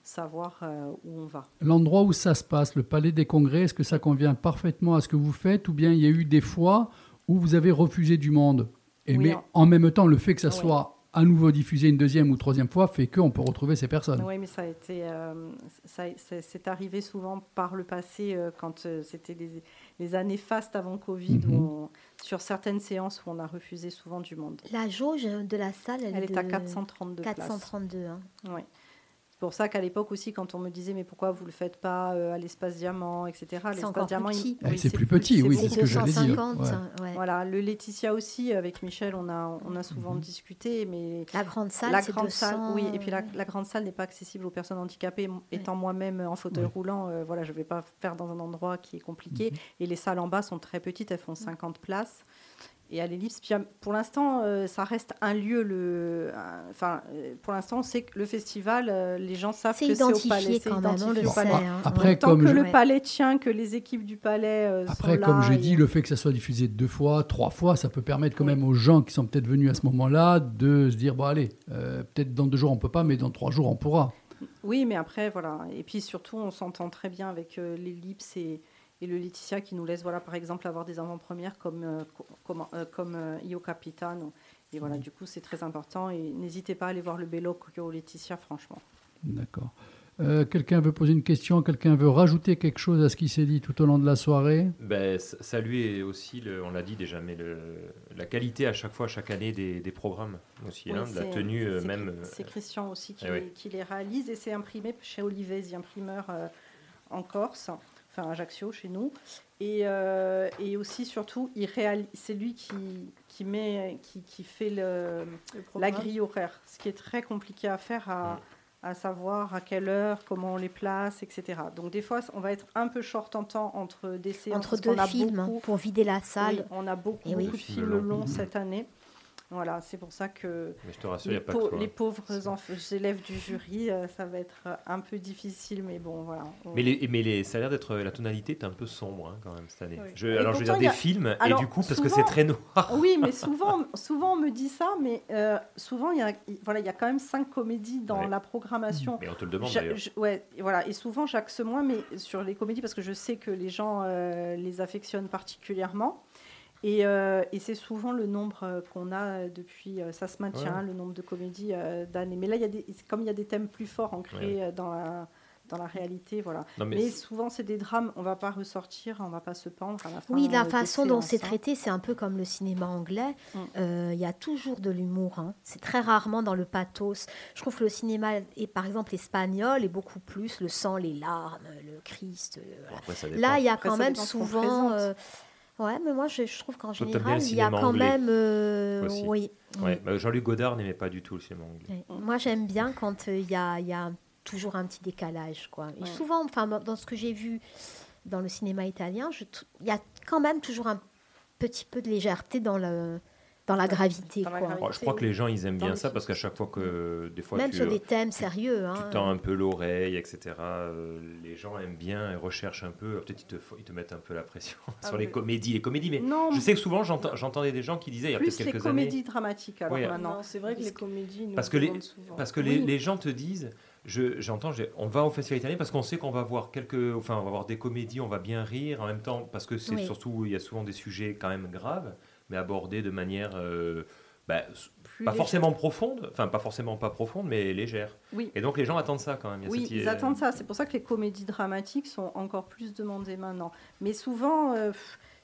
savoir où on va. L'endroit où ça se passe, le palais des congrès, est-ce que ça convient parfaitement à ce que vous faites ou bien il y a eu des fois où vous avez refusé du monde Et Oui, mais en- en même temps, le fait que ça Oui. soit à nouveau diffusé une deuxième ou troisième fois fait qu'on peut retrouver ces personnes. Oui, mais ça a été, euh, ça, c'est arrivé souvent par le passé euh, quand euh, c'était les, les années fastes avant Covid, où Mhm. on- sur certaines séances où on a refusé souvent du monde. La jauge de la salle, elle, Elle est à de 432 places. 432. hein. Oui. C'est pour ça qu'à l'époque aussi, quand on me disait mais pourquoi vous le faites pas euh, à l'espace diamant, etc. C'est L'espace diamant, il- petit. Eh, c'est plus petit, oui, c'est ce que j'allais dire. 250, Ouais. ouais. Voilà, le Laetitia aussi, avec Michel, on a, on a souvent Mhm. discuté, mais La grande salle, la c'est grande 200, salle, oui, et puis la, grande salle n'est pas accessible aux personnes handicapées. Étant moi-même en fauteuil Ouais. roulant, euh, voilà, je ne vais pas faire dans un endroit qui est compliqué. Et les salles en bas sont très petites, elles font 50 places. Et à l'ellipse, puis, euh, pour l'instant, euh, ça reste un lieu. Le, enfin, euh, pour l'instant, c'est que le festival, euh, les gens savent C'est que c'est au identifié palais. quand même, on le identifié au sait, palais. hein. Après, Tant comme que je- le palais tient, que les équipes du palais euh, Après, sont là. comme j'ai et- dit, le fait que ça soit diffusé deux fois, trois fois, ça peut permettre quand même aux gens qui sont peut-être venus à ce moment-là de se dire, bon allez, euh, peut-être dans deux jours on peut pas, mais dans trois jours on pourra. Oui, mais après, voilà. Et puis surtout, on s'entend très bien avec euh, l'Ellipse et, et le Laetitia qui nous laisse, voilà, par exemple, avoir des avant-premières comme, euh, comme, euh, comme euh, Io Capitano. Et voilà, du coup, c'est très important. Et n'hésitez pas à aller voir le Bello au Laetitia, franchement. D'accord. Euh, quelqu'un veut poser une question, quelqu'un veut rajouter quelque chose à ce qui s'est dit tout au long de la soirée? Ben, saluer aussi, le- on l'a dit déjà, mais le- la qualité à chaque fois, chaque année des, des programmes aussi, Oui, hein, de la c'est- tenue c'est- même. C'est Christian aussi qui, eh oui. qui les réalise et c'est imprimé chez Olivesi, imprimeur euh, en Corse, enfin à Ajaccio chez nous. Et, euh, et aussi, surtout, il réalise, c'est lui qui, qui, met, qui, qui fait le, la grille horaire, ce qui est très compliqué à faire, à, à savoir à quelle heure, comment on les place, etc. Donc des fois, on va être un peu short en temps entre des séances. Entre deux films, beaucoup- pour vider la oui, salle. on a beaucoup, oui. beaucoup de Films longs cette année. Voilà, c'est pour ça que Mais je te rassure, les, il n'y a pas que pau- toi. les pauvres élèves du jury, euh, ça va être euh, un peu difficile, mais bon, voilà. on- Mais, les, mais les, ça a l'air d'être la tonalité est un peu sombre hein, quand même cette année. Oui. Je, Et alors je veux dire des films Alors, et du coup parce que c'est très noir. Oui, mais souvent, souvent on me dit ça, mais euh, souvent il y a, il- voilà, il y a quand même cinq comédies dans Ouais. la programmation. Mais on te le demande d'ailleurs. ouais, et voilà. Et souvent j'axe moins, mais sur les comédies parce que je sais que les gens euh, les affectionnent particulièrement. Et, euh, et c'est souvent le nombre euh, qu'on a depuis, euh, ça se maintient, Ouais. le nombre de comédies euh, d'années. Mais là, il y a des, comme il y a des thèmes plus forts ancrés Ouais. dans la dans la réalité, voilà. Non, mais souvent, c'est des drames. On va pas ressortir, on va pas se pendre à la fin. Oui, la façon dont c'est traité, c'est un peu comme le cinéma anglais. Mm. Euh, Il y a toujours de l'humour. hein. C'est très rarement dans le pathos. Je trouve que le cinéma, est, par exemple, espagnol, est beaucoup plus le sang, les larmes, le Christ. voilà. Après. Là, il y a Après, quand même souvent. Ouais, mais moi, je, je trouve qu'en général, le il y a quand anglais même. euh, oui. Ouais, bah, Jean-Luc Godard n'aimait pas du tout le cinéma anglais. Ouais. Moi, j'aime bien quand euh, il y, a, il y a toujours un petit décalage. Quoi. Et Ouais. souvent, enfin, dans ce que j'ai vu dans le cinéma italien, il y a quand même toujours un petit peu de légèreté dans, le, dans la gravité. Dans la quoi. gravité. Oh, je crois que les gens ils aiment Dans bien ça parce qu'à chaque fois que des fois Même tu, sur des thèmes sérieux. tu hein. tends un peu l'oreille, etc. euh, les gens aiment bien et recherchent un peu. Peut-être ils te, ils te mettent un peu la pression Ah sur les comédies, les comédies. Mais Non, je sais que souvent j'entends- j'entendais des gens qui disaient il y a plus peut-être les quelques comédies années. dramatiques alors Oui, maintenant. C'est vrai que les comédies nous Parce que les, souvent. parce que les, Oui. les gens te disent, je, j'entends, on va au festival italien parce qu'on sait qu'on va voir quelques, enfin, on va voir des comédies, on va bien rire en même temps parce que c'est Oui. surtout, il y a souvent des sujets quand même graves, mais abordés de manière euh, bah, pas forcément profonde, enfin pas forcément pas profonde, mais légère. Oui. Et donc les gens attendent ça quand même. Il y a Oui, cette- ils attendent ça. C'est pour ça que les comédies dramatiques sont encore plus demandées maintenant. Mais souvent, euh,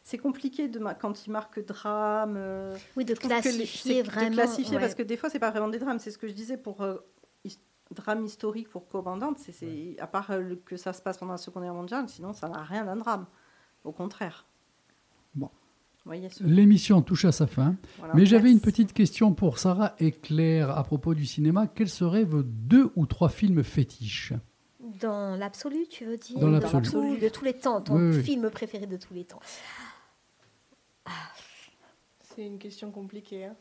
c'est compliqué de ma- quand ils marquent drame. euh, Oui, de les- classifier vraiment, De classifier, ouais. parce que des fois, c'est pas vraiment des drames. C'est ce que je disais pour euh, his- drame historique pour commandante. C'est, à part euh, le- que ça se passe pendant la Seconde Guerre mondiale, sinon ça n'a rien d'un drame. Au contraire. Bon. L'émission touche à sa fin. Voilà, Mais j'avais une petite question pour Sarah et Claire à propos du cinéma. Quels seraient vos deux ou trois films fétiches Dans l'absolu, tu veux dire Dans l'absolu. tout- De tous les temps, ton Oui, oui. film préféré de tous les temps. C'est une question compliquée. hein.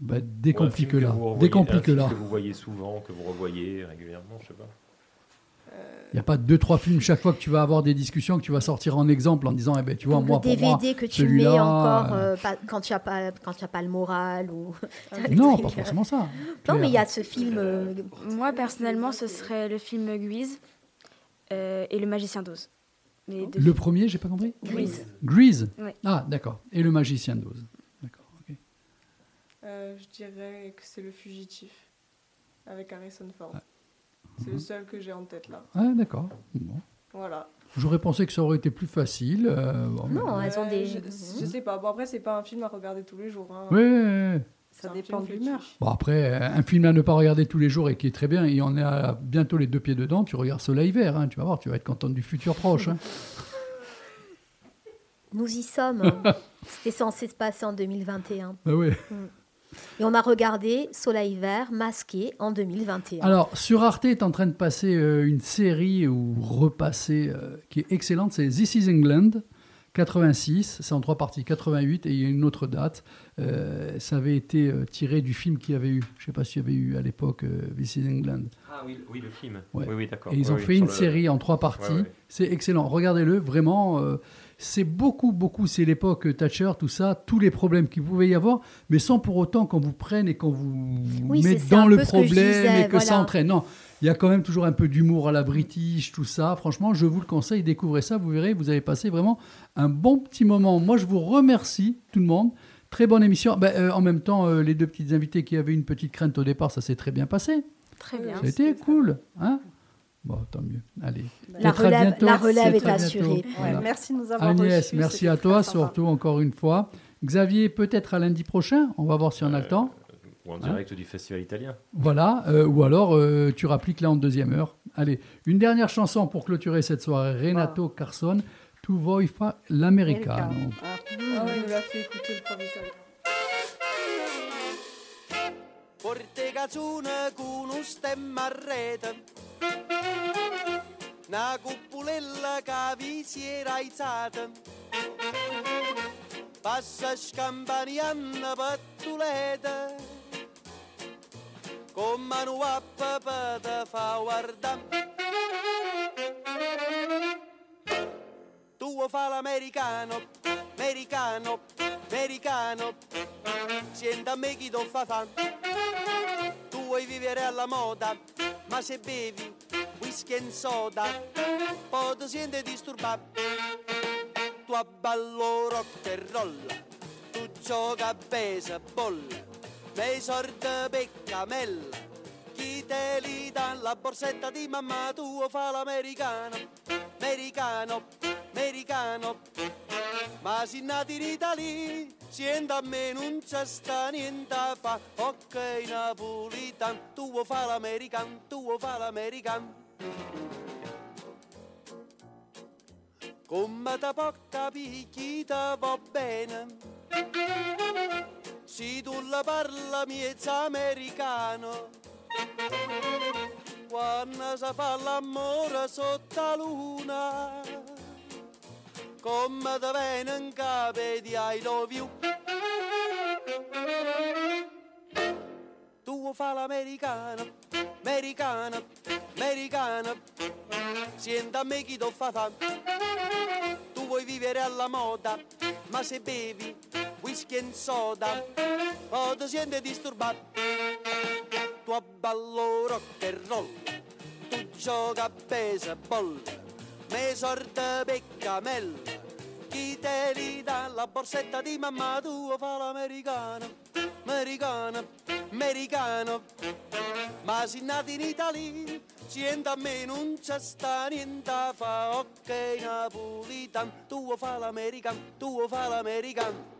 bah, Décomplique-la. un Décomplique-la. que vous voyez souvent, que vous revoyez régulièrement, je sais pas. Il n'y a pas deux, trois films chaque fois que tu vas avoir des discussions que tu vas sortir en exemple en disant, eh ben, tu vois, Ou moi, le pour DVD moi, que tu mets celui-là, encore euh, euh, pas- quand tu n'as pas, quand tu as pas le moral. Ou... Non, pas forcément ça. Non, mais il y a ce film. euh, Moi, personnellement, ce serait le film Guise euh, et Le Magicien d'Oz. Deux Le films. premier, j'ai pas compris Grease. Grease Ouais. Ah, d'accord. Et le magicien d'Oz. D'accord, ok. Euh, je dirais que c'est Le Fugitif avec Harrison Ford. C'est le seul que j'ai en tête là. Ah, d'accord. Bon. Voilà. J'aurais pensé que ça aurait été plus facile. euh, bon, mais- Non, elles ont des. Je, je sais pas. Bon, après, c'est pas un film à regarder tous les jours. hein. C'est un dépend film de l'humeur. Bon, après, euh, un film à ne pas regarder tous les jours et qui est très bien, et on est à bientôt les deux pieds dedans, tu regardes Soleil Vert, hein, tu vas voir, tu vas être content du futur proche. hein. Nous y sommes. C'était censé se passer en 2021. Bah ouais. Et on a regardé Soleil Vert masqué en 2021. Alors, sur Arte est en train de passer euh, une série ou repasser euh, qui est excellente, c'est This is England, 86, c'est en trois parties, 88, et il y a une autre date. Euh, ça avait été tiré du film qu'il y avait eu, je ne sais pas s'il y avait eu à l'époque euh, This is England. Ah oui, oui le film. Ouais. Oui, oui, d'accord. Et ils ont oui, fait une le- série en trois parties. Ouais, ouais. C'est excellent. Regardez-le, vraiment. C'est beaucoup, beaucoup. C'est l'époque Thatcher, tout ça, tous les problèmes qu'il pouvait y avoir, mais sans pour autant qu'on vous prenne et qu'on vous Oui, mette dans le que problème disais, et que ça entraîne. Non, il y a quand même toujours un peu d'humour à la british, tout ça. Franchement, je vous le conseille, découvrez ça, vous verrez, vous allez passer vraiment un bon petit moment. Moi, je vous remercie, tout le monde. Très bonne émission. Ben, euh, en même temps, euh, les deux petites invités qui avaient une petite crainte au départ, ça s'est très bien passé. Très bien. Ça a été cool. Hein Bon, tant mieux. Allez. La relève- bientôt. la relève Peut-être est assurée. Ouais, Voilà. merci de nous avoir Agnès, reçus, merci à toi, sympa. surtout encore une fois. Xavier, peut-être à lundi prochain. On va voir si on a le temps. Ou en Hein direct du festival italien. Voilà. euh, ou alors, euh, tu rappliques là en deuxième heure. Allez, une dernière chanson pour clôturer cette soirée. Renato Carson, Tu vuoi fa l'americano. Ah, il nous l'a fait écouter le premier italien. Porte cazzone con un stemma a rete Una cuppulella che vi si era alzata Passa scampanianna pattuleta Con mano a papà te fa guardare Tu vuoi fa l'americano, americano, americano. Senta a me chi ti fa. fa Tu vuoi vivere alla moda, ma se bevi whisky e soda Poi ti senti disturbato Tu abballo rock e roll Tu gioca a baseball Nei sordi peccamella chi te li dà la borsetta di mamma tua fa l'americano, americano, americano. Ma se nati in Italia, sienta a me non c'è sta niente fa. Ok napolitan, tu vuoi fa l'americano, tu vuoi fa l'americano. Come capire chi te va bene? Se tu la parla miezza americano quando si fa l'amore sotto la luna come te viene in capo di I love you. Tu fa l'americano americano americano senta a me chi ti fa fa tu vuoi vivere alla moda ma se bevi whisky e soda poi ti senti disturbato tu abballo rock and roll, tu gioca a baseball, me sorte peccamella, chi te li dà la borsetta di mamma tua fa l'americano, americano, americano. Ma se nati in Italia, siente a me non c'è sta niente fa, ok napolitan, tu fa l'americano, tu fa l'americano.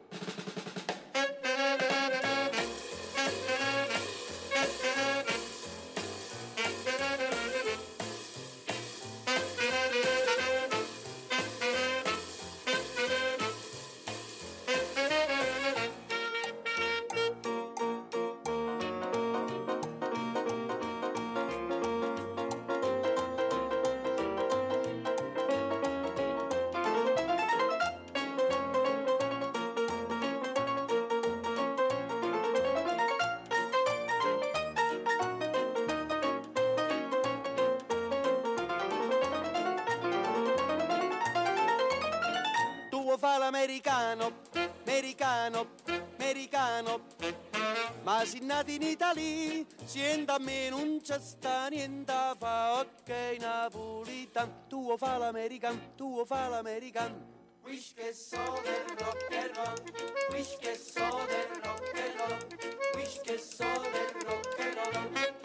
Italia, sienta a me non c'è sta niente fa, ok napolitan. Tu fa l'americano, tu fa l'americano. Wish che so del rock and roll, wish che so del rock and roll, wish che so del rock and roll.